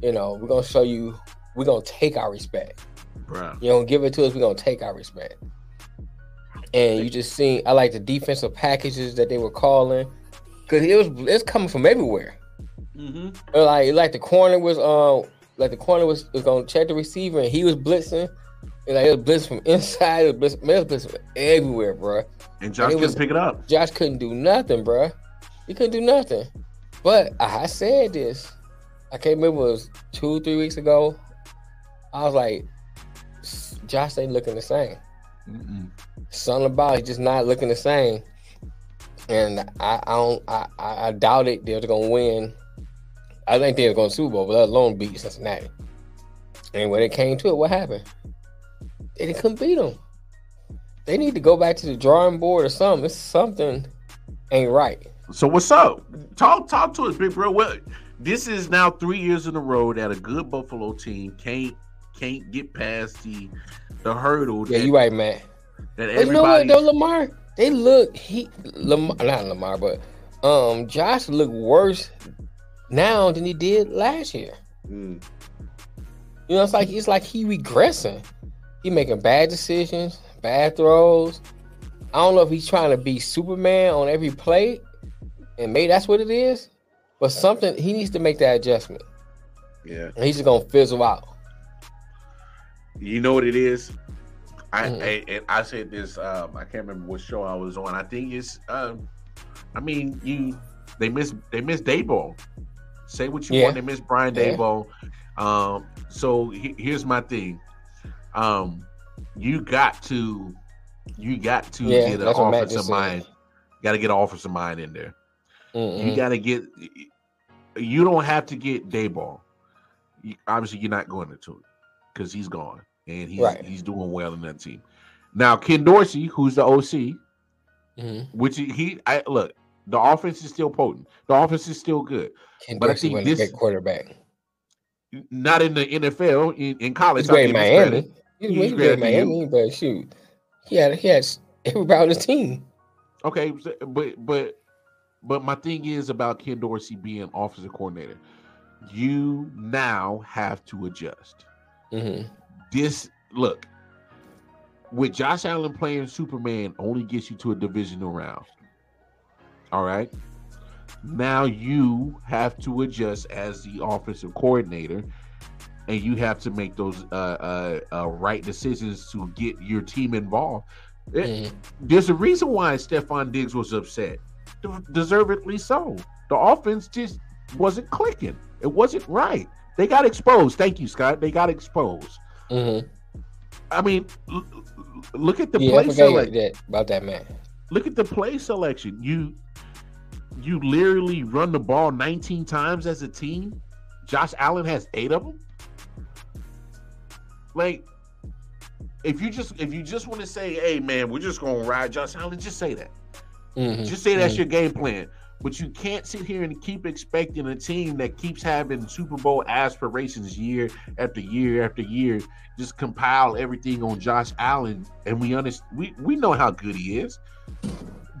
Speaker 2: You know, we're gonna show you. We're gonna take our respect.
Speaker 3: Bro.
Speaker 2: You don't give it to us. We're gonna take our respect. And you just seen. I like the defensive packages that they were calling because it was it's coming from everywhere.
Speaker 3: Mm-hmm.
Speaker 2: Like like the corner was um like the corner was, was gonna check the receiver and he was blitzing. And like it was blitzing from inside, it was blitzing, man, it was blitzing from everywhere, bro.
Speaker 3: And Josh
Speaker 2: And
Speaker 3: couldn't
Speaker 2: was-
Speaker 3: pick it up.
Speaker 2: Josh couldn't do nothing, bro. He couldn't do nothing. But I said this. I can't remember it was two, three weeks ago. I was like, Josh ain't looking the same.
Speaker 3: Mm-mm.
Speaker 2: Something about it just not looking the same. And I, I don't I, I I doubt it they're gonna win. I think they're gonna Super Bowl, but let alone beat Cincinnati. And when it came to it, what happened? They didn't couldn't beat them. They need to go back to the drawing board or something. It's something ain't right.
Speaker 3: So what's up? Talk talk to us, big bro. Well, this is now three years in a row that a good Buffalo team can't can't get past the the hurdle
Speaker 2: Yeah, you right, man.
Speaker 3: that
Speaker 2: But you know what though, Lamar? They look he Lamar not Lamar, but um Josh looked worse now than he did last year.
Speaker 3: Mm.
Speaker 2: You know, it's like it's like he regressing. He making bad decisions, bad throws. I don't know if he's trying to be Superman on every play, and maybe that's what it is. But something he needs to make that adjustment.
Speaker 3: Yeah.
Speaker 2: And he's just gonna fizzle out.
Speaker 3: You know what it is? I,
Speaker 2: Mhm.
Speaker 3: I and I said this. Um, I can't remember what show I was on. I think it's. Um, I mean, you they miss they miss Daboll. Say what you
Speaker 2: Yeah.
Speaker 3: want. They miss Brian
Speaker 2: Yeah.
Speaker 3: Daboll. Um, so he- here's my thing. Um, you got to you got to
Speaker 2: Yeah,
Speaker 3: get an
Speaker 2: that's what Matt
Speaker 3: offensive mind. Got to get an offensive mind in there. You
Speaker 2: Mm-mm.
Speaker 3: got to get. You don't have to get Daboll. You, obviously, you're not going to it because he's gone and he's
Speaker 2: Right.
Speaker 3: he's doing well in that team. Now, Ken Dorsey, who's the OC,
Speaker 2: Mhm.
Speaker 3: which he, he I look, the offense is still potent. The offense is still good.
Speaker 2: Ken
Speaker 3: But I
Speaker 2: Dorsey
Speaker 3: think
Speaker 2: wasn't a
Speaker 3: this-
Speaker 2: great quarterback.
Speaker 3: Not in the NFL, in, in college.
Speaker 2: He's
Speaker 3: I'll
Speaker 2: great in
Speaker 3: give credit.
Speaker 2: Miami. He's,
Speaker 3: He's
Speaker 2: he's
Speaker 3: great
Speaker 2: great in
Speaker 3: at the U.
Speaker 2: Miami, but shoot, he had he had everybody on his team.
Speaker 3: Okay, but but but my thing is about Ken Dorsey being offensive coordinator. You now have to adjust.
Speaker 2: hmm
Speaker 3: this look with Josh Allen playing Superman only gets you to a divisional round. All right. Now you have to adjust as the offensive coordinator, and you have to make those uh, uh, uh, right decisions to get your team involved. It-
Speaker 2: hmm
Speaker 3: There's a reason why Stefon Diggs was upset, deservedly so. The offense just wasn't clicking. It wasn't right. They got exposed. Thank you, Scott. They got exposed.
Speaker 2: hmm
Speaker 3: I mean, l- look at the
Speaker 2: Yeah,
Speaker 3: play
Speaker 2: forgot
Speaker 3: select.
Speaker 2: that, about that man.
Speaker 3: Look at the play selection. You you literally run the ball 19 times as a team. Josh Allen has eight of them. Like, if you just if you just want to say, "Hey, man, we're just gonna ride Josh Allen," just say that.
Speaker 2: Mhm.
Speaker 3: Just say that's
Speaker 2: Mhm.
Speaker 3: your game plan. But you can't sit here and keep expecting a team that keeps having Super Bowl aspirations year after year after year just compile everything on Josh Allen. And we understand we, we know how good he is.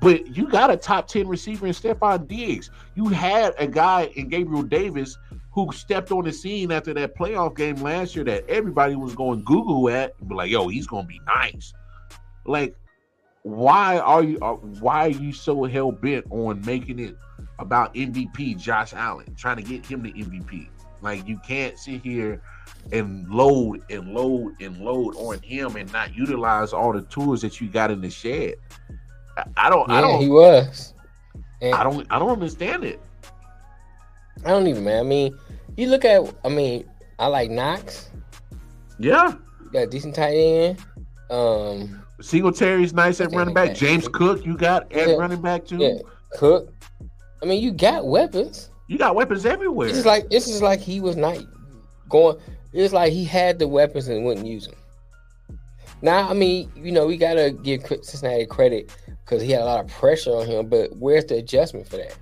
Speaker 3: But you got a top 10 receiver in Stefon Diggs. You had a guy in Gabriel Davis who stepped on the scene after that playoff game last year that everybody was going Google at and be like, yo, he's gonna be nice. Like why are you uh, why are you so hell bent on making it about MVP Josh Allen, trying to get him the MVP? Like you can't sit here and load and load and load on him and not utilize all the tools that you got in the shed. I, I don't. I
Speaker 2: Yeah,
Speaker 3: don't.
Speaker 2: he was. And
Speaker 3: I don't I don't understand it.
Speaker 2: I don't even, man. I mean, you look at, I mean, I like Knox.
Speaker 3: Yeah.
Speaker 2: You got a decent tight end. Um,
Speaker 3: Singletary's nice at running back. James Cook, you got at
Speaker 2: Yeah.
Speaker 3: running back too.
Speaker 2: yeah, Cook. I mean, you got weapons.
Speaker 3: You got weapons everywhere.
Speaker 2: It's like it's just like he was not going. It's like he had the weapons and wouldn't use them. Now, I mean, you know, we gotta give Cincinnati credit because he had a lot of pressure on him. But where's the adjustment for that?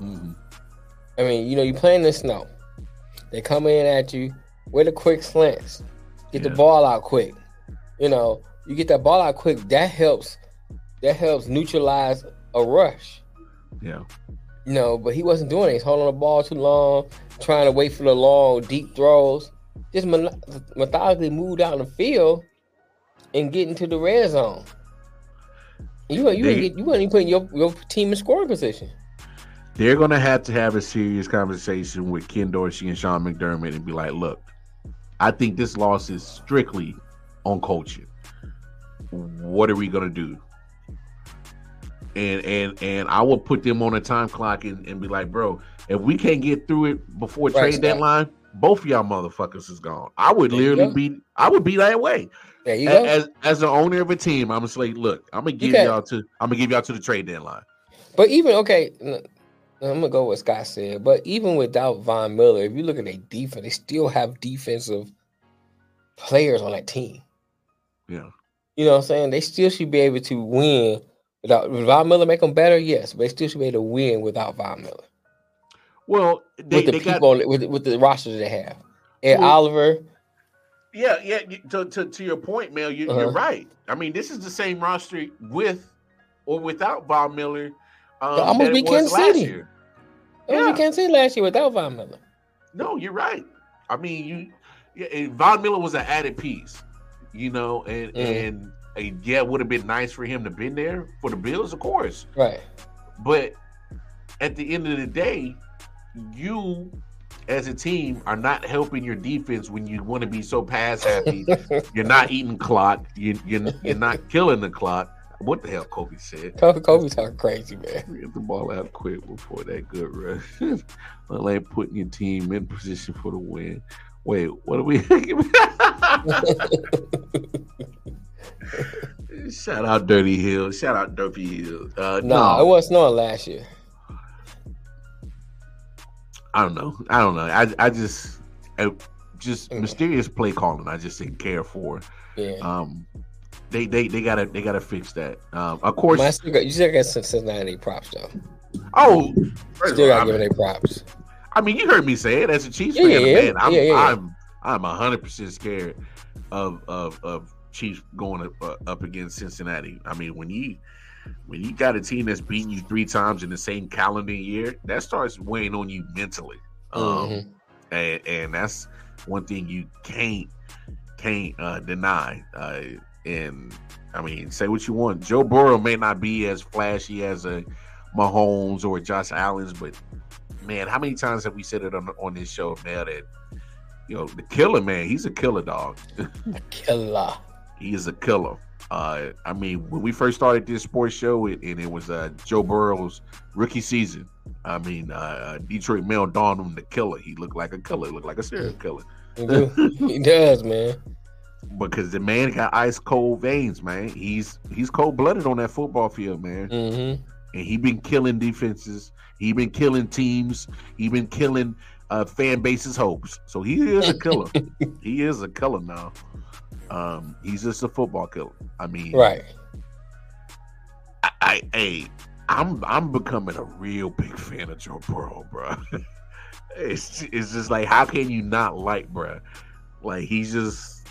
Speaker 3: Mhm.
Speaker 2: I mean, you know, you're playing in the snow. They come in at you with a quick slants. Get
Speaker 3: Yeah.
Speaker 2: the ball out quick. You know, you get that ball out quick. That helps. That helps neutralize a rush.
Speaker 3: Yeah.
Speaker 2: You know, but he wasn't doing it. He's holding the ball too long, trying to wait for the long, deep throws. Just methodically moved out in the field and get into the red zone. You you
Speaker 3: They-
Speaker 2: get, you weren't even putting your, your team in scoring position.
Speaker 3: They're gonna have to have a serious conversation with Ken Dorsey and Sean McDermott and be like, look, I think this loss is strictly on coaching. What are we gonna do? And and and I will put them on a time clock and, and be like, bro, if we can't get through it before
Speaker 2: Right,
Speaker 3: trade deadline, both of y'all motherfuckers is gone. I would
Speaker 2: There
Speaker 3: literally be I would be that way.
Speaker 2: There you
Speaker 3: A-
Speaker 2: go.
Speaker 3: As as an owner of a team, I'm gonna say, look, I'm gonna give y'all to I'm gonna give y'all to the trade deadline.
Speaker 2: But even okay, I'm gonna go with what Scott said. But even without Von Miller, if you look at their defense, they still have defensive players on that team.
Speaker 3: Yeah.
Speaker 2: You know what I'm saying? They still should be able to win without would Von Miller make them better. Yes, but they still should be able to win without Von Miller
Speaker 3: Well, they,
Speaker 2: with the people
Speaker 3: got
Speaker 2: on with with the roster they have. And
Speaker 3: Well,
Speaker 2: Oliver,
Speaker 3: Yeah, yeah. To, to, to your point, Mel, you, you're
Speaker 2: Uh-huh.
Speaker 3: right. I mean, this is the same roster with or without Von Miller. Um, it
Speaker 2: beat
Speaker 3: was
Speaker 2: Kansas
Speaker 3: last
Speaker 2: City.
Speaker 3: year.
Speaker 2: yeah.
Speaker 3: Yeah.
Speaker 2: we can't say last year without Von Miller.
Speaker 3: No, you're right. I mean, you yeah, Von Miller was an added piece, you know, and
Speaker 2: Mhm.
Speaker 3: and yeah, it would have been nice for him to been there for the Bills, of course.
Speaker 2: Right.
Speaker 3: But at the end of the day, you as a team are not helping your defense when you want to be so pass happy. you're not eating clock. You, you're, you're not killing the clock. What the hell, Kobe said?
Speaker 2: Kobe, Kobe talking crazy, man.
Speaker 3: Get the ball out quick before that good rush. like putting your team in position for the win. Wait, what are we? Shout out Dirty Hill. Shout out Dirty Hill. Uh,
Speaker 2: No, it wasn't snowing last year.
Speaker 3: I don't know. I don't know. I I just I, just
Speaker 2: Mm.
Speaker 3: mysterious play calling. I just didn't care for.
Speaker 2: Yeah.
Speaker 3: Um, they they they gotta they gotta fix that. Um, of course.
Speaker 2: I still got, you still got Cincinnati props though.
Speaker 3: oh,
Speaker 2: Still got
Speaker 3: I
Speaker 2: to give
Speaker 3: mean-
Speaker 2: it their props.
Speaker 3: I mean, you heard me say it as a Chiefs
Speaker 2: Yeah,
Speaker 3: fan.
Speaker 2: yeah,
Speaker 3: man, I'm,
Speaker 2: yeah.
Speaker 3: I'm, I'm hundred percent scared of of of Chiefs going up, uh, up against Cincinnati. I mean, when you when you got a team that's beating you three times in the same calendar year, that starts weighing on you mentally. Um,
Speaker 2: Mhm.
Speaker 3: and, and that's one thing you can't can't uh, deny. Uh, and I mean, say what you want. Joe Burrow may not be as flashy as a Mahomes or Josh Allen's, but man, how many times have we said it on on this show now that you know the killer man? He's a killer dog.
Speaker 2: Killer.
Speaker 3: he is a killer. Uh, I mean, when we first started this sports show, it, and it was uh, Joe Burrow's rookie season. I mean, uh, uh, Detroit Mel dawned on him the killer. He looked like a killer. He looked like a serial killer
Speaker 2: He, does, man.
Speaker 3: because the man got ice cold veins, man. He's he's cold blooded on that football field, man.
Speaker 2: hmm
Speaker 3: And he been killing defenses. He been killing teams. He been killing uh, fan bases' hopes. So he is a killer. he is a killer now. Um, he's just a football killer. I mean,
Speaker 2: Right.
Speaker 3: I, I, hey, I'm I'm becoming a real big fan of Joe Burrow, bro. it's it's just like how can you not like, bro? Like he's just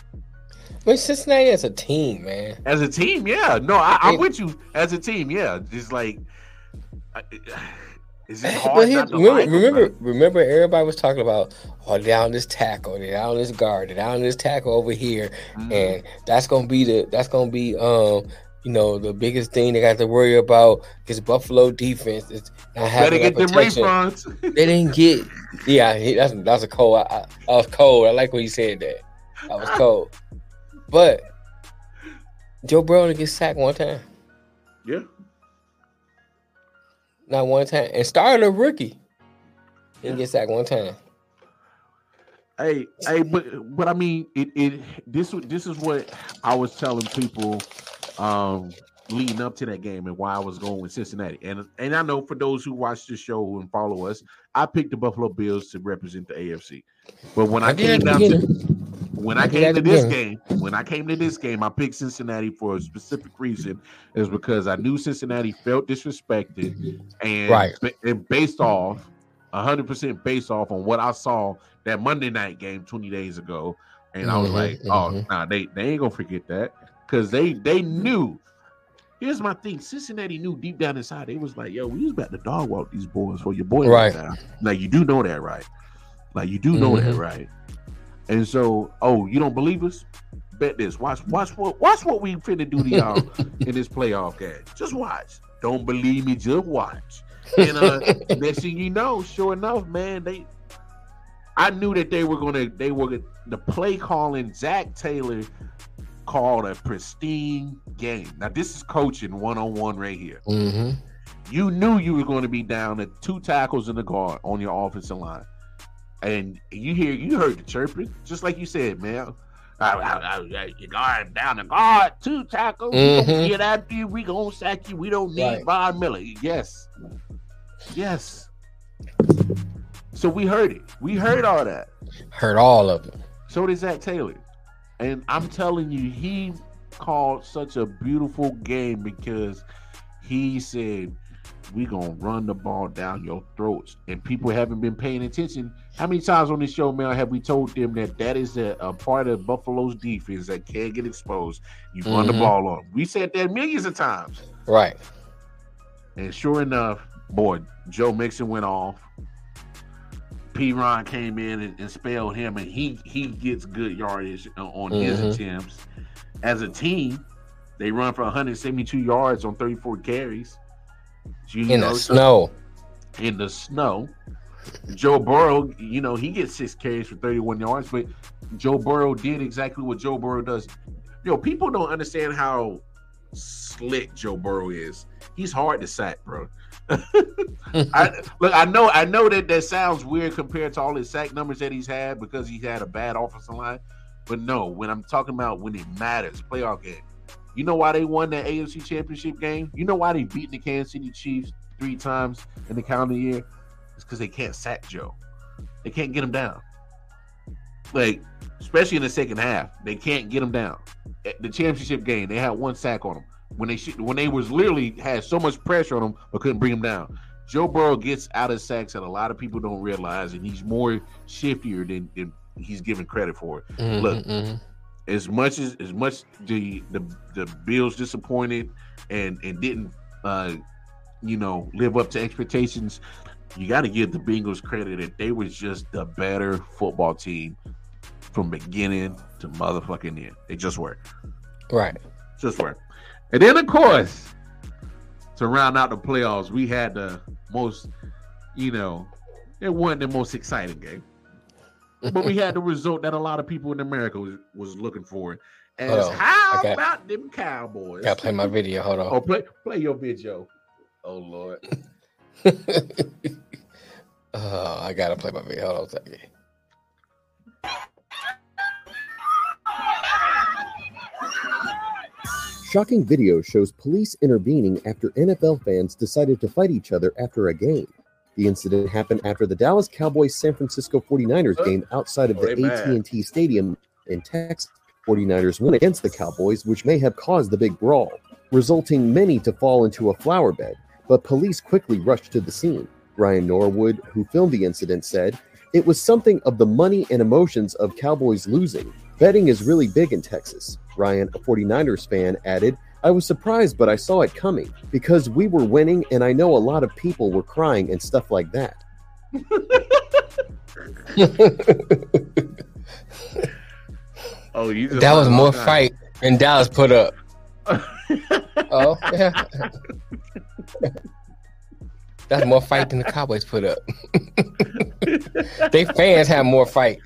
Speaker 2: Mean, Cincinnati as a team, man.
Speaker 3: as a team, yeah. No, I, I'm with you as a team, yeah. Just like I- it's just
Speaker 2: But
Speaker 3: hard
Speaker 2: here,
Speaker 3: not to
Speaker 2: remember,
Speaker 3: like
Speaker 2: remember, remember, everybody was talking about, oh, down this tackle, they down this guard, they down this tackle over here,
Speaker 3: Mhm.
Speaker 2: and that's gonna be the that's gonna be um you know the biggest thing they got to worry about is Buffalo defense. It's not
Speaker 3: better
Speaker 2: having
Speaker 3: get them refunds.
Speaker 2: They didn't get. Yeah, he, that's that's a cold. I, I, I was cold. I like when you said that. I was cold, but Joe Burrow only gets sacked one time.
Speaker 3: yeah,
Speaker 2: Not one time. And started a rookie. He didn't get sacked one time.
Speaker 3: Hey, hey, but but I mean, it it this this is what I was telling people um leading up to that game and why I was going with Cincinnati. And and I know for those who watch the show and follow us, I picked the Buffalo Bills to represent the AFC. But when I,
Speaker 2: I
Speaker 3: came down to when I
Speaker 2: I
Speaker 3: came
Speaker 2: that
Speaker 3: to this
Speaker 2: again.
Speaker 3: game, when I came to this game, I picked Cincinnati for a specific reason. Is because I knew Cincinnati felt disrespected, and,
Speaker 2: Right.
Speaker 3: and based off, hundred percent based off on what I saw that Monday night game twenty days ago, and I was
Speaker 2: Mhm,
Speaker 3: like, oh,
Speaker 2: mhm.
Speaker 3: nah, they they ain't gonna forget that because they they knew. Here's my thing: Cincinnati knew deep down inside they was like, "Yo, we was about to dog walk these boys for your boy."
Speaker 2: Right.
Speaker 3: Now. Like you do know that, right? Like you do know that,
Speaker 2: Mhm.
Speaker 3: right? And so, oh, you don't believe us? Bet this. Watch, watch what, watch what we finna do to y'all in this playoff game. Just watch. Don't believe me? Just watch. And uh, next thing you know, sure enough, man, they. I knew that they were gonna. They were the play calling. Zac Taylor called a pristine game. Now this is coaching one on one right here.
Speaker 2: hmm
Speaker 3: You knew you were going to be down at two tackles in the guard on your offensive line, and you hear you heard the chirping, just like you said, man. I, I, I, you guard down the guard, two tackles.
Speaker 2: Mhm.
Speaker 3: get after you. We gonna sack you. We don't need
Speaker 2: Right.
Speaker 3: Von Miller. Yes, yes. So we heard it. We heard all that.
Speaker 2: Heard all of it.
Speaker 3: So did Zac Taylor. And I'm telling you, he called such a beautiful game because he said, we gonna run the ball down your throats. And people haven't been paying attention. How many times on this show, man, have we told them that that is a, a part of Buffalo's defense that can't get exposed? You run the
Speaker 2: Mhm.
Speaker 3: ball on. We said that millions of times.
Speaker 2: Right.
Speaker 3: And sure enough, boy, Joe Mixon went off. P. Ron came in and, and spelled him, and he he gets good yardage on on his attempts. As a team, they run for 172 yards on 34 carries.
Speaker 2: In the snow.
Speaker 3: in the snow. Joe Burrow, you know, he gets six carries for 31 yards, but Joe Burrow did exactly what Joe Burrow does. You know, people don't understand how slick Joe Burrow is. He's hard to sack, bro. I look, I know, I know that that sounds weird compared to all his sack numbers that he's had because he had a bad offensive line. But no, when I'm talking about when it matters, playoff game. You know why they won that AFC Championship game? You know why they beat the Kansas City Chiefs three times in the calendar year? It's because they can't sack Joe. They can't get him down. Like, especially in the second half, they can't get him down. At the championship game, they had one sack on him when they should, when they was literally had so much pressure on him but couldn't bring him down. Joe Burrow gets out of sacks that a lot of people don't realize, and he's more shiftier than, than he's given credit for.
Speaker 2: Mhm,
Speaker 3: Look,
Speaker 2: mhm.
Speaker 3: As much as as much the the the Bills disappointed and and didn't uh you know live up to expectations, you got to give the Bengals credit that they was just the better football team from beginning to motherfucking end. They just were.
Speaker 2: Right.
Speaker 3: Just were. And then, of course, to round out the playoffs, we had the most, you know, it wasn't the most exciting game. But we had the result that a lot of people in America was, was looking for. As
Speaker 2: on.
Speaker 3: how
Speaker 2: got-
Speaker 3: about them Cowboys?
Speaker 2: Gotta play my video. Hold on.
Speaker 3: Oh, play play your video. Oh Lord.
Speaker 2: Uh, I gotta play my video. Hold on a second.
Speaker 6: Shocking video shows police intervening after NFL fans decided to fight each other after a game. The incident happened after the Dallas Cowboys San Francisco 49ers game outside of the. AT&T Stadium in Texas. 49ers win against the Cowboys, which may have caused the big brawl, resulting many to fall into a flower bed, but police quickly rushed to the scene. Ryan Norwood, who filmed the incident, said, It was something of the money and emotions of Cowboys losing. Betting is really big in Texas. Ryan, a 49ers fan, added, I was surprised, but I saw it coming because we were winning, and I know a lot of people were crying and stuff like that.
Speaker 3: Oh, you just
Speaker 2: that was more
Speaker 3: all kinds.
Speaker 2: fight than Dallas put up. Oh, yeah. That's more fight than the Cowboys put up. they fans have more fight.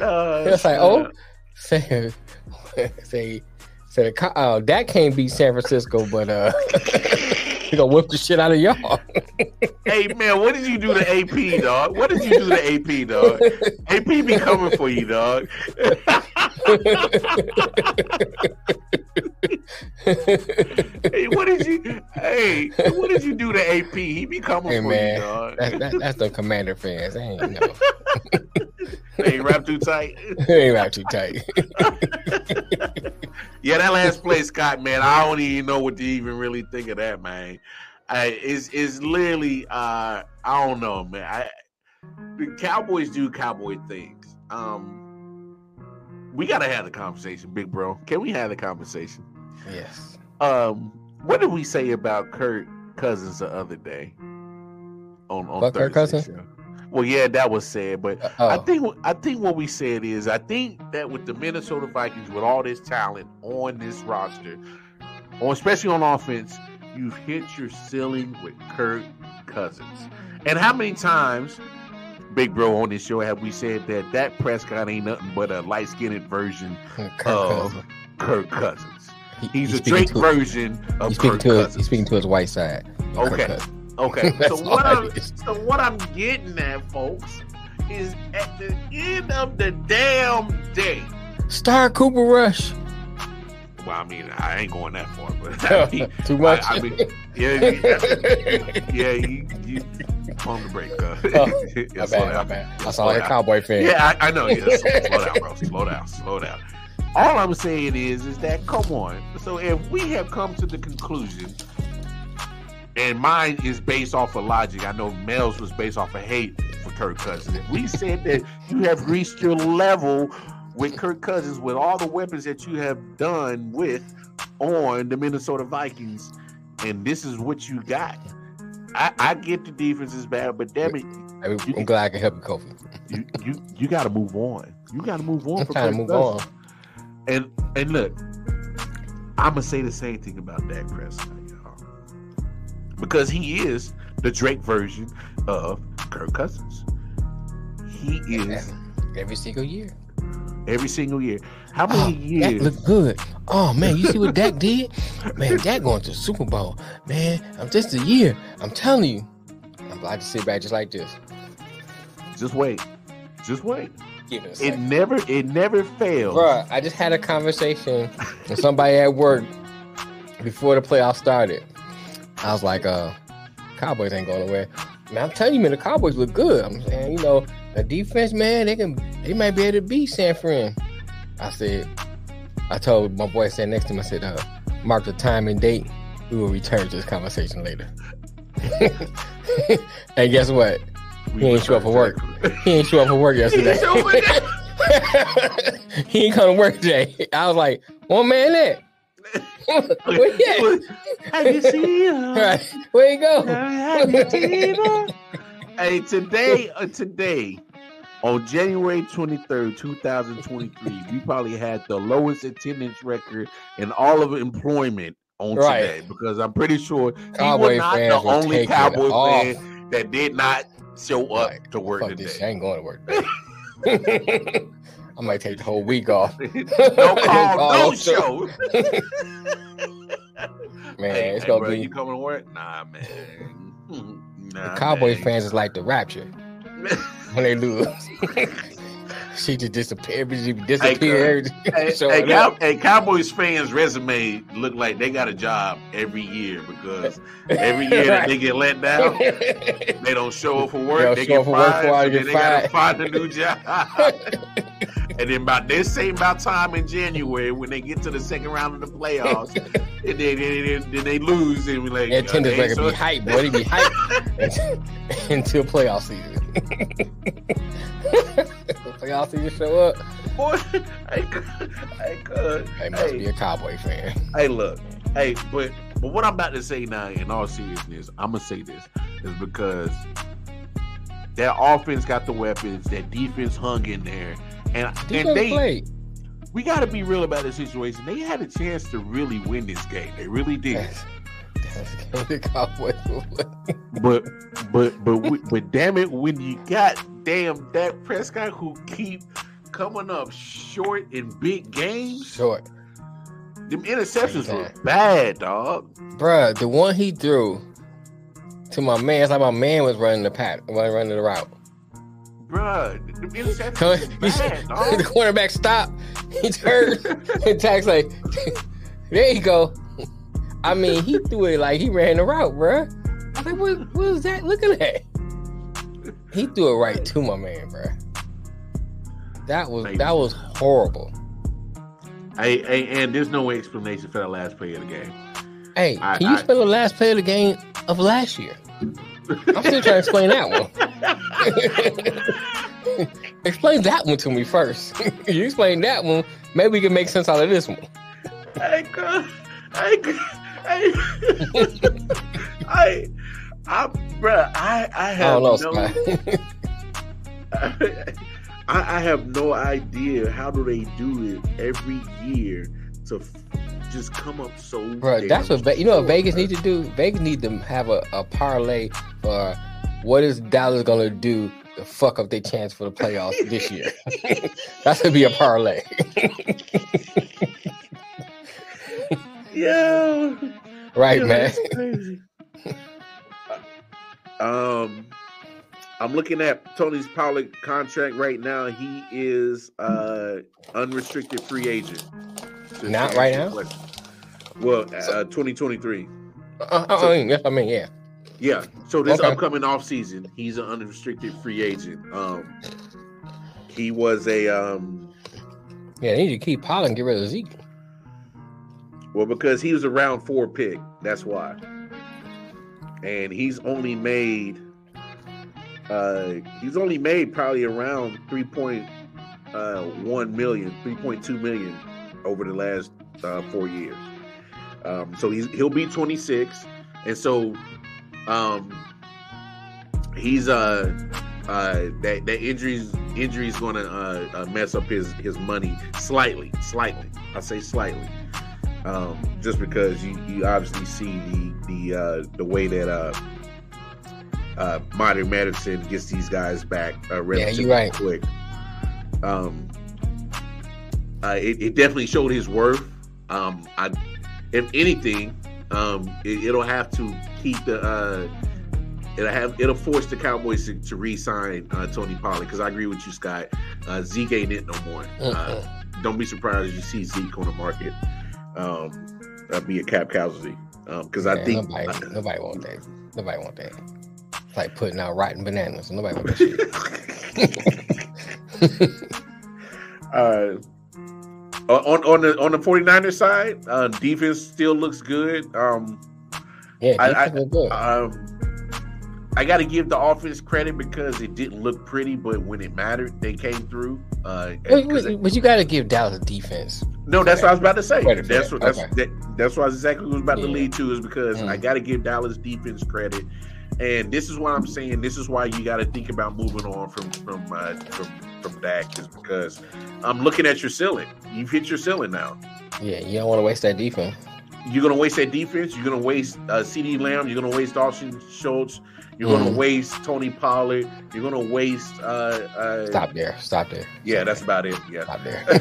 Speaker 3: Uh,
Speaker 2: It's like, oh, say, say, so, uh, that can't beat San Francisco, but uh, he gonna whip the shit out of y'all.
Speaker 3: hey man, what did you do to AP, dog? What did you do to AP, dog? AP be coming for you, dog. hey, what did you? Hey, what did you do to AP? He be coming hey, for man, you, dog.
Speaker 2: That, that, that's the Commander fans. They ain't know.
Speaker 3: They ain't wrapped too tight.
Speaker 2: they ain't wrapped too tight.
Speaker 3: yeah, that last play, Scott, man. I don't even know what to even really think of that, man. I, it's it's literally uh, I don't know, man. I, the Cowboys do cowboy things. Um, we gotta have the conversation, big bro. Can we have the conversation?
Speaker 2: Yes.
Speaker 3: Um, what did we say about Kirk Cousins the other day? On on Thursday Kirk Cousins? Show? Well, yeah, that was said, but Uh-oh. I oh. think I think what we said is I think that with the Minnesota Vikings, with all this talent on this roster, or especially on offense, you've hit your ceiling with Kirk Cousins. And how many times, Big Bro, on this show have we said that that Prescott ain't nothing but a light skinned version Kirk of Cousins. Kirk Cousins? He's, he's a Drake version of
Speaker 2: he's
Speaker 3: Kirk Cousins.
Speaker 2: He's speaking to his white side.
Speaker 3: Okay. Okay. so what I'm so what I'm getting at, folks, is at the end of the damn day.
Speaker 2: Star Cooper Rush.
Speaker 3: Well, I mean, I ain't going that far, but I mean,
Speaker 2: too much.
Speaker 3: I, I mean, yeah, yeah, you, you on the break. Uh,
Speaker 2: oh, yeah, bad, down. bad. I sound like a cowboy fan.
Speaker 3: Yeah, I, I know. Yeah, slow down, bro. Slow down. Slow down. All I'm saying is, is that come on. So if we have come to the conclusion and mine is based off of logic. I know Mel's was based off of hate for Kirk Cousins. If we said that you have reached your level with Kirk Cousins with all the weapons that you have done with on the Minnesota Vikings, and this is what you got. I, I get the defense is bad, but damn it,
Speaker 2: I mean, I'm glad I can help you, Kofi.
Speaker 3: You you you got to move on. You got to move on.
Speaker 2: I'm trying to move Cousins. on.
Speaker 3: And and look, I'm gonna say the same thing about Dak Prescott because he is the Drake version of Kirk Cousins. He is
Speaker 2: every single year.
Speaker 3: Every single year. How many oh, years?
Speaker 2: That look good. Oh man, you see what Dak did? Man, Dak going to the Super Bowl. Man, I'm just a year. I'm telling you. I'm glad to sit back just like this.
Speaker 3: Just wait. Just wait. Give It, it never it never fails.
Speaker 2: Bro, I just had a conversation with somebody at work before the playoffs started. I was like, uh, Cowboys ain't going nowhere. Man, I'm telling you, man, the Cowboys look good. I'm saying, you know, the defense, man, they can, they might be able to beat San Fran. I said, I told my boy sitting next to me, I said, uh, mark the time and date. We will return to this conversation later. and guess what? We he ain't show up for work. he ain't show up for work yesterday. he ain't come to work today. I was like, one man there. Where you Have you seen her? Right. Where you go? Have you
Speaker 3: seen her? hey, today, uh, today, on January 23rd, 2023, we probably had the lowest attendance record in all of employment on right. today because I'm pretty sure Cowboy he was not the only Cowboy fan that did not show up right. to work Fuck today. This,
Speaker 2: I ain't going to work today. I might take the whole week off.
Speaker 3: no call, oh, oh, no show.
Speaker 2: man, hey, it's hey, gonna bro, be.
Speaker 3: You coming to work? Nah, man.
Speaker 2: Nah, the Cowboy man. fans is like the Rapture when they lose. She just disappeared. She disappeared.
Speaker 3: Hey, hey, Cow- hey, Cowboys fans' resume look like they got a job every year because every year that they get let down, they don't show up for work. They, they get fired. So they got to find a new job. and then about this same about time in January when they get to the second round of the playoffs, and then, then, then they lose and we like
Speaker 2: attendance record so- be hype, boy. They be hype until playoff season. Playoff season show up.
Speaker 3: Boy, I could, I could.
Speaker 2: They must hey, be a Cowboy fan.
Speaker 3: Hey, look, hey, but but what I'm about to say now, in all seriousness, I'm gonna say this is because their offense got the weapons, their defense hung in there, and and they played. We got to be real about the situation. They had a chance to really win this game. They really did. The Cowboys but but but but damn it, when you got damn Dak Prescott who keep coming up short in big games,
Speaker 2: short.
Speaker 3: Them interceptions were bad, dog.
Speaker 2: Bruh, the one he threw to my man, it's like my man was running the pat, was running the route.
Speaker 3: Bruh,
Speaker 2: Come-
Speaker 3: were bad,
Speaker 2: the
Speaker 3: dog.
Speaker 2: cornerback stopped. He turned and tax like, there you go. I mean, he threw it like he ran the route, bruh. I was like, what, what was that? Look at that. He threw it right to my man, bruh. That was that was horrible.
Speaker 3: Hey, hey, and there's no explanation for that last play of the game.
Speaker 2: Hey,
Speaker 3: I-
Speaker 2: can you
Speaker 3: I-
Speaker 2: spell the last play of the game of last year? I'm still trying to explain that one. explain that one to me first. you explain that one, maybe we can make sense out of this one.
Speaker 3: I I I, I, I, bruh, I, I
Speaker 2: I
Speaker 3: have
Speaker 2: know,
Speaker 3: no. I, I have no idea how do they do it every year to f- just come up so.
Speaker 2: Bro, that's what Ve- you know what Vegas need to do. Vegas need to have a, a parlay for what is Dallas gonna do to fuck up their chance for the playoffs this year. that's gonna be a parlay.
Speaker 3: Yeah.
Speaker 2: right,
Speaker 3: Yeah,
Speaker 2: man.
Speaker 3: crazy. um, I'm looking at Tony's Pollard contract right now. He is uh unrestricted free agent. To
Speaker 2: Not right now?
Speaker 3: question. Well, uh, 2023.
Speaker 2: Uh, uh,
Speaker 3: So-
Speaker 2: yes, I mean, yeah.
Speaker 3: Yeah. So this
Speaker 2: Okay.
Speaker 3: upcoming off season, he's an unrestricted free agent. Um, he was a um,
Speaker 2: Yeah, they need to keep Pollard and get rid of Zeke.
Speaker 3: Well because he was a round four pick. That's why. And he's only made uh he's only made probably around 3.1 million 3.2 million over the last uh, four years um so he's he'll be 26 and so um he's uh uh that that injuries injuries gonna uh, uh mess up his his money slightly slightly i say slightly um just because you you obviously see the the uh the way that uh uh modern medicine gets these guys back uh relatively
Speaker 2: right.
Speaker 3: quick. Um uh it, it definitely showed his worth. Um i if anything um it, it'll have to keep the uh it'll have it'll force the cowboys to, to re-sign uh tony pollard because i agree with you scott. Uh zeke ain't it no more. Uh, don't be surprised if you see Zeke on the market. Um, that'd be a cap casualty. Um, because I think
Speaker 2: nobody, nobody want that. Nobody want that. It's like putting out rotten bananas. Nobody want that shit.
Speaker 3: uh, on on the on the 49ers side, uh, defense still looks good. Um,
Speaker 2: yeah,
Speaker 3: I- I-
Speaker 2: good.
Speaker 3: um, I got to give the offense credit because it didn't look pretty, but when it mattered, they came through. Uh,
Speaker 2: Wait, wait, but you got to give Dallas defense.
Speaker 3: No, that's what I was about to say.
Speaker 2: Credit
Speaker 3: That's what that's
Speaker 2: Okay.
Speaker 3: that, that's what I was exactly was about to lead to is because
Speaker 2: Mm.
Speaker 3: I got to give Dallas defense credit, and this is why I'm saying this is why you got to think about moving on from from uh, from from Dak is because I'm looking at your ceiling. You've hit your ceiling now.
Speaker 2: Yeah, you don't want to waste that defense.
Speaker 3: You're gonna waste that defense. You're gonna waste uh, CeeDee Lamb. You're gonna waste Austin Schultz. You're gonna
Speaker 2: Mhm.
Speaker 3: waste Tony Pollard. You're gonna waste. Uh, uh,
Speaker 2: Stop there. Stop there.
Speaker 3: Yeah, that's about it. Yeah.
Speaker 2: Stop there.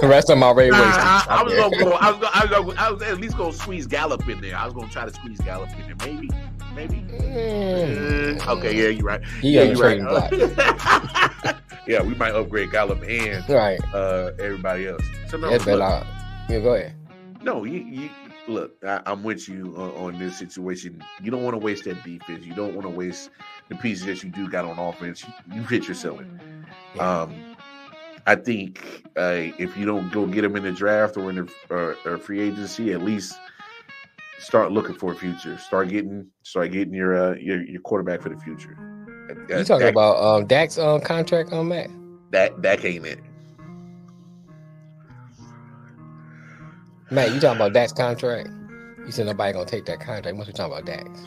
Speaker 2: the rest of my already
Speaker 3: Nah,
Speaker 2: wasted.
Speaker 3: I, I was
Speaker 2: there.
Speaker 3: gonna go. I was, gonna, I, was gonna, I was at least gonna squeeze Gallup in there. I was gonna try to squeeze Gallup in there. Maybe, maybe.
Speaker 2: Mm.
Speaker 3: Uh, okay, yeah, you're right.
Speaker 2: He
Speaker 3: yeah, you're
Speaker 2: trading
Speaker 3: right. yeah, we might upgrade Gallup and
Speaker 2: Right.
Speaker 3: uh, everybody else. So no,
Speaker 2: better.
Speaker 3: look,
Speaker 2: out. Yeah, go ahead.
Speaker 3: no, you, you look. I, I'm with you on, on this situation. You don't want to waste that defense. You don't want to waste the pieces that you do got on offense. You, you hit your ceiling.
Speaker 2: Yeah.
Speaker 3: Um, I think uh, if you don't go get him in the draft or in the or, or free agency, at least start looking for a future. Start getting start getting your uh, your, your quarterback for the future.
Speaker 2: You talking about um, Dak's um, contract on Matt?
Speaker 3: that? That ain't it.
Speaker 2: Matt, you talking about Dak's contract? You said nobody gonna take that contract. What you talking about Dak's?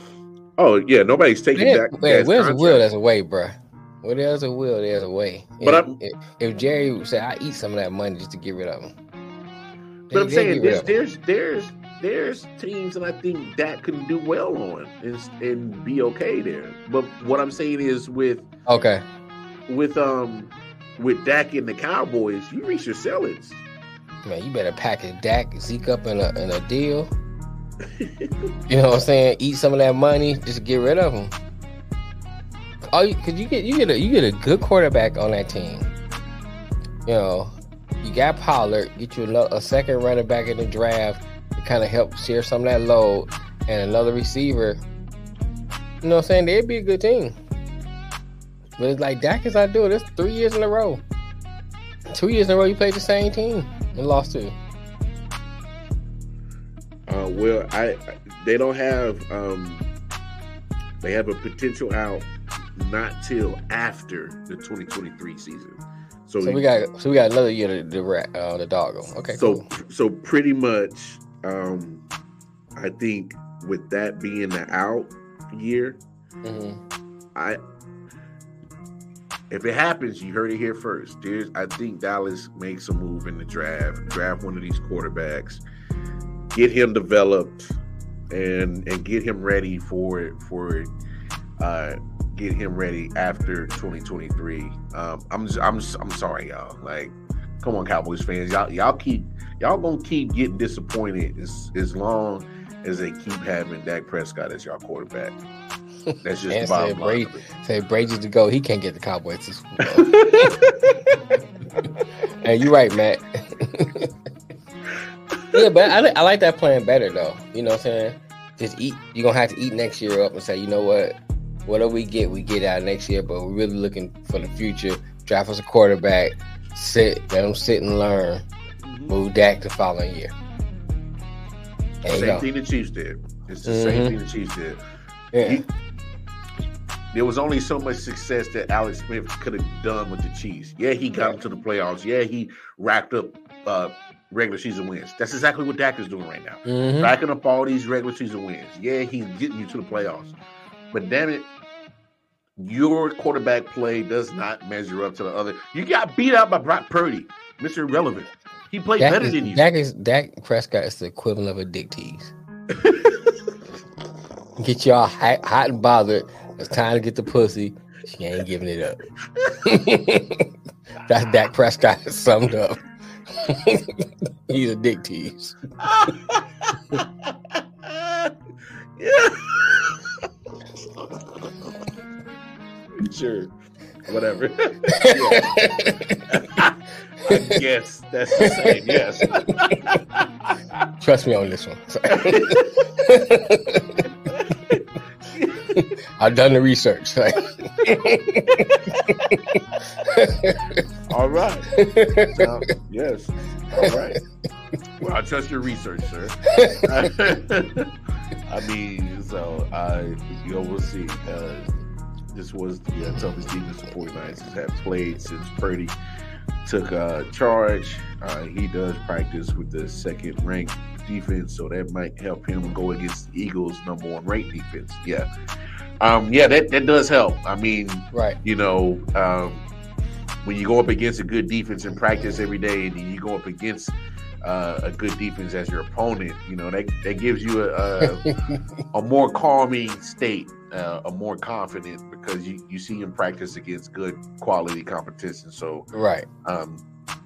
Speaker 3: Oh yeah, nobody's taking
Speaker 2: Yeah,
Speaker 3: Dak.
Speaker 2: wait, where's
Speaker 3: contract.
Speaker 2: will? There's a way, bruh. Where there's a will, there's a way.
Speaker 3: But
Speaker 2: if, if, if Jerry said, "I eat some of that money just to get rid of him,"
Speaker 3: But I'm saying there's there's there's there's teams that I think Dak can do well on and, and be okay there. But what I'm saying is with
Speaker 2: okay.
Speaker 3: with um with Dak and the Cowboys, you reach your ceilings.
Speaker 2: Man, you better package Dak Zeke up in a in a deal. you know what I'm saying? Eat some of that money, just get rid of them. Oh, you, cause you get you get a you get a good quarterback on that team. You know, you got Pollard, get you a, a second running back in the draft to kind of help share some of that load, and another receiver. You know what I'm saying? They'd be a good team. But it's like Dak is not doing this three years in a row. Two years in a row, you played the same team and lost to.
Speaker 3: Uh, well, I they don't have um, they have a potential out not till after the 2023 season. So,
Speaker 2: So we got so we got another year to the rat uh, the doggo. Okay,
Speaker 3: so
Speaker 2: cool.
Speaker 3: so pretty much, um, I think with that being the out year,
Speaker 2: Mhm.
Speaker 3: I if it happens, you heard it here first. There's, I think Dallas makes a move in the draft, draft one of these quarterbacks, get him developed, and and get him ready for it, for uh get him ready after 2023. Um, I'm I'm I'm sorry, y'all. Like, come on, Cowboys fans, y'all y'all keep y'all gonna keep getting disappointed as as long as they keep having Dak Prescott as your quarterback. That's just the
Speaker 2: And
Speaker 3: bottom
Speaker 2: said
Speaker 3: line.
Speaker 2: Brady,
Speaker 3: of it.
Speaker 2: said Brady to go. He can't get the Cowboys to hey, you're right, Matt. yeah, but I, I like that plan better though. You know what I'm saying? Just eat. You're gonna have to eat next year up and say, you know what? Whatever we get, we get out next year. But we're really looking for the future. Draft us a quarterback. Sit. Let them sit and learn. Move Dak the following year. There
Speaker 3: Same thing the Chiefs did. It's the same
Speaker 2: Mhm.
Speaker 3: thing the Chiefs did.
Speaker 2: Yeah.
Speaker 3: There was only so much success that Alex Smith could have done with the Chiefs. Yeah, he got them to the playoffs. Yeah, he racked up uh, regular season wins. That's exactly what Dak is doing right now.
Speaker 2: Mhm.
Speaker 3: Racking up all these regular season wins. Yeah, he's getting you to the playoffs. But damn it, your quarterback play does not measure up to the other. You got beat out by Brock Purdy, Mr. Irrelevant. He played
Speaker 2: Dak
Speaker 3: better
Speaker 2: is,
Speaker 3: than you.
Speaker 2: Dak is Dak Prescott is the equivalent of a dick tease. get y'all hot, hot and bothered. It's time to get the pussy. She ain't giving it up. That's Dak Prescott summed up. He's a dick tease.
Speaker 3: yeah. sure. Whatever. yes, that's the same. Yes.
Speaker 2: Trust me on this one. I've done the research.
Speaker 3: All right. Um, yes. All right. Well, I trust your research, sir. I mean, so I, you know, we'll see. Uh, this was the uh, toughest defense the 49ers have played since Purdy took uh, charge. Uh, he does practice with the second ranked defense, so that might help him go against the Eagles' number one ranked defense. Yeah. Um, yeah, that, that does help. I mean,
Speaker 2: right.
Speaker 3: you know, um, when you go up against a good defense in practice every day, and then you go up against uh, a good defense as your opponent, you know that that gives you a a, a more calming state, uh, a more confident because you you see him practice against good quality competition. So,
Speaker 2: right.
Speaker 3: um,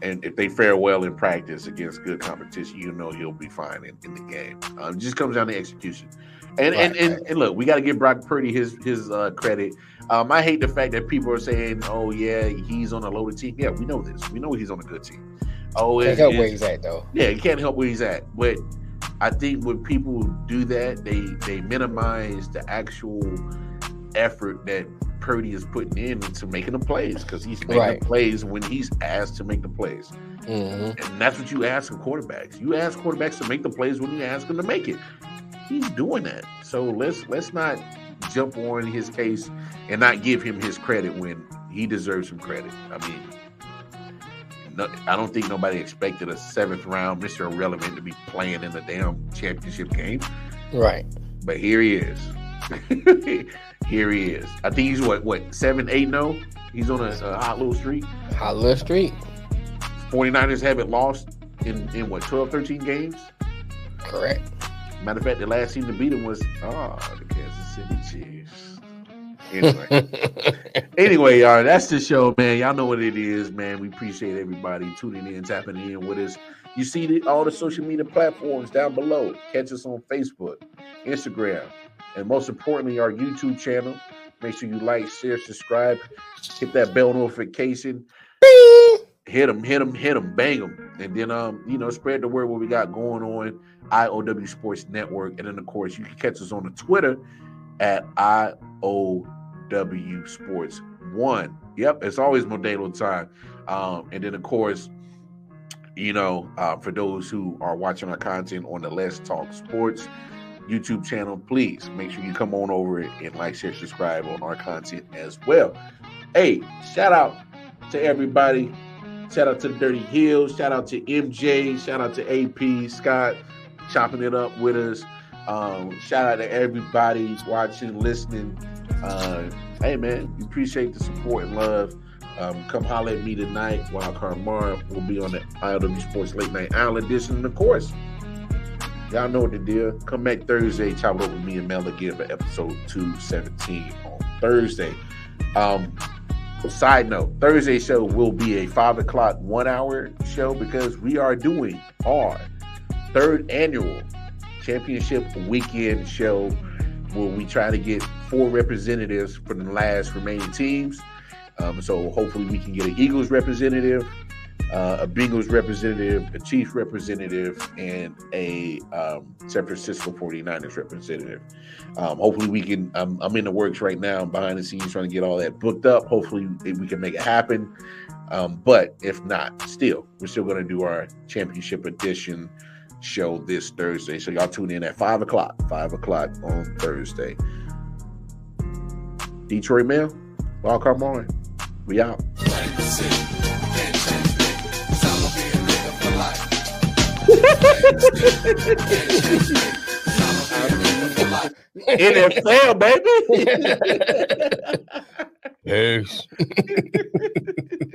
Speaker 3: and if they fare well in practice against good competition, you know he'll be fine in, in the game. Um, it just comes down to execution. And and, and,
Speaker 2: right.
Speaker 3: and look, we got to give Brock Purdy his his uh, credit. Um, I hate the fact that people are saying, "Oh yeah, he's on a loaded team." Yeah, we know this. We know he's on a good team. Oh,
Speaker 2: Can't
Speaker 3: it-
Speaker 2: help where he's at though.
Speaker 3: yeah, you can't help where he's at. But I think when people do that, they they minimize the actual effort that Purdy is putting in into making the plays because he's making
Speaker 2: Right.
Speaker 3: the plays when he's asked to make the plays.
Speaker 2: hmm
Speaker 3: And that's what you ask of quarterbacks. You ask quarterbacks to make the plays when you ask them to make it. He's doing that. So let's let's not jump on his case and not give him his credit when he deserves some credit. I mean, no, I don't think nobody expected a seventh round Mr. Irrelevant to be playing in the damn championship game,
Speaker 2: Right.
Speaker 3: but here he is. here he is. I think he's what what seven eight no. He's on a, a hot little streak.
Speaker 2: Hot little street.
Speaker 3: 49ers haven't lost in, in what 12, 13 games.
Speaker 2: Correct.
Speaker 3: Matter of fact, the last team to beat him was ah the Kansas City Chiefs. Anyway, anyway, y'all, that's the show, man. Y'all know what it is, man. We appreciate everybody tuning in, tapping in with us. You see the, all the social media platforms down below. Catch us on Facebook, Instagram, and most importantly, our YouTube channel. Make sure you like, share, subscribe, hit that bell notification. Hit them, hit them, hit them, bang them, and then um, you know, spread the word what we got going on. IOW Sports Network, and then of course you can catch us on the Twitter at IOW Sports One. Yep, it's always Modelo time. Um, and then of course, you know, uh, for those who are watching our content on the Let's Talk Sports YouTube channel, please make sure you come on over and like, share, subscribe on our content as well. Hey, shout out to everybody. Shout out to the Dirty Hills. Shout out to MJ. Shout out to AP Scott chopping it up with us. Um, shout out to everybody watching, listening. Uh, hey man, appreciate the support and love. Um, come holler at me tonight. Wildcard Mar will be on the IOW Sports Late Night Island edition. And of course, y'all know what the deal. Come back Thursday, chop it up with me and Mel again for episode 217 on Thursday. Um, side note, Thursday show will be a five o'clock one hour show because we are doing our third annual championship weekend show where we try to get four representatives from the last remaining teams. Um, so hopefully we can get an Eagles representative, uh, a Bengals representative, a Chiefs representative, and a um, San Francisco 49ers representative. Um, hopefully we can. I'm, I'm in the works right now, behind the scenes, trying to get all that booked up. Hopefully we can make it happen. Um, but if not, still, we're still going to do our championship edition show this Thursday. So y'all tune in at five o'clock. Five o'clock on Thursday. Detroit Mel, Wildcard Morning. We out. NFL, baby.
Speaker 2: Peace.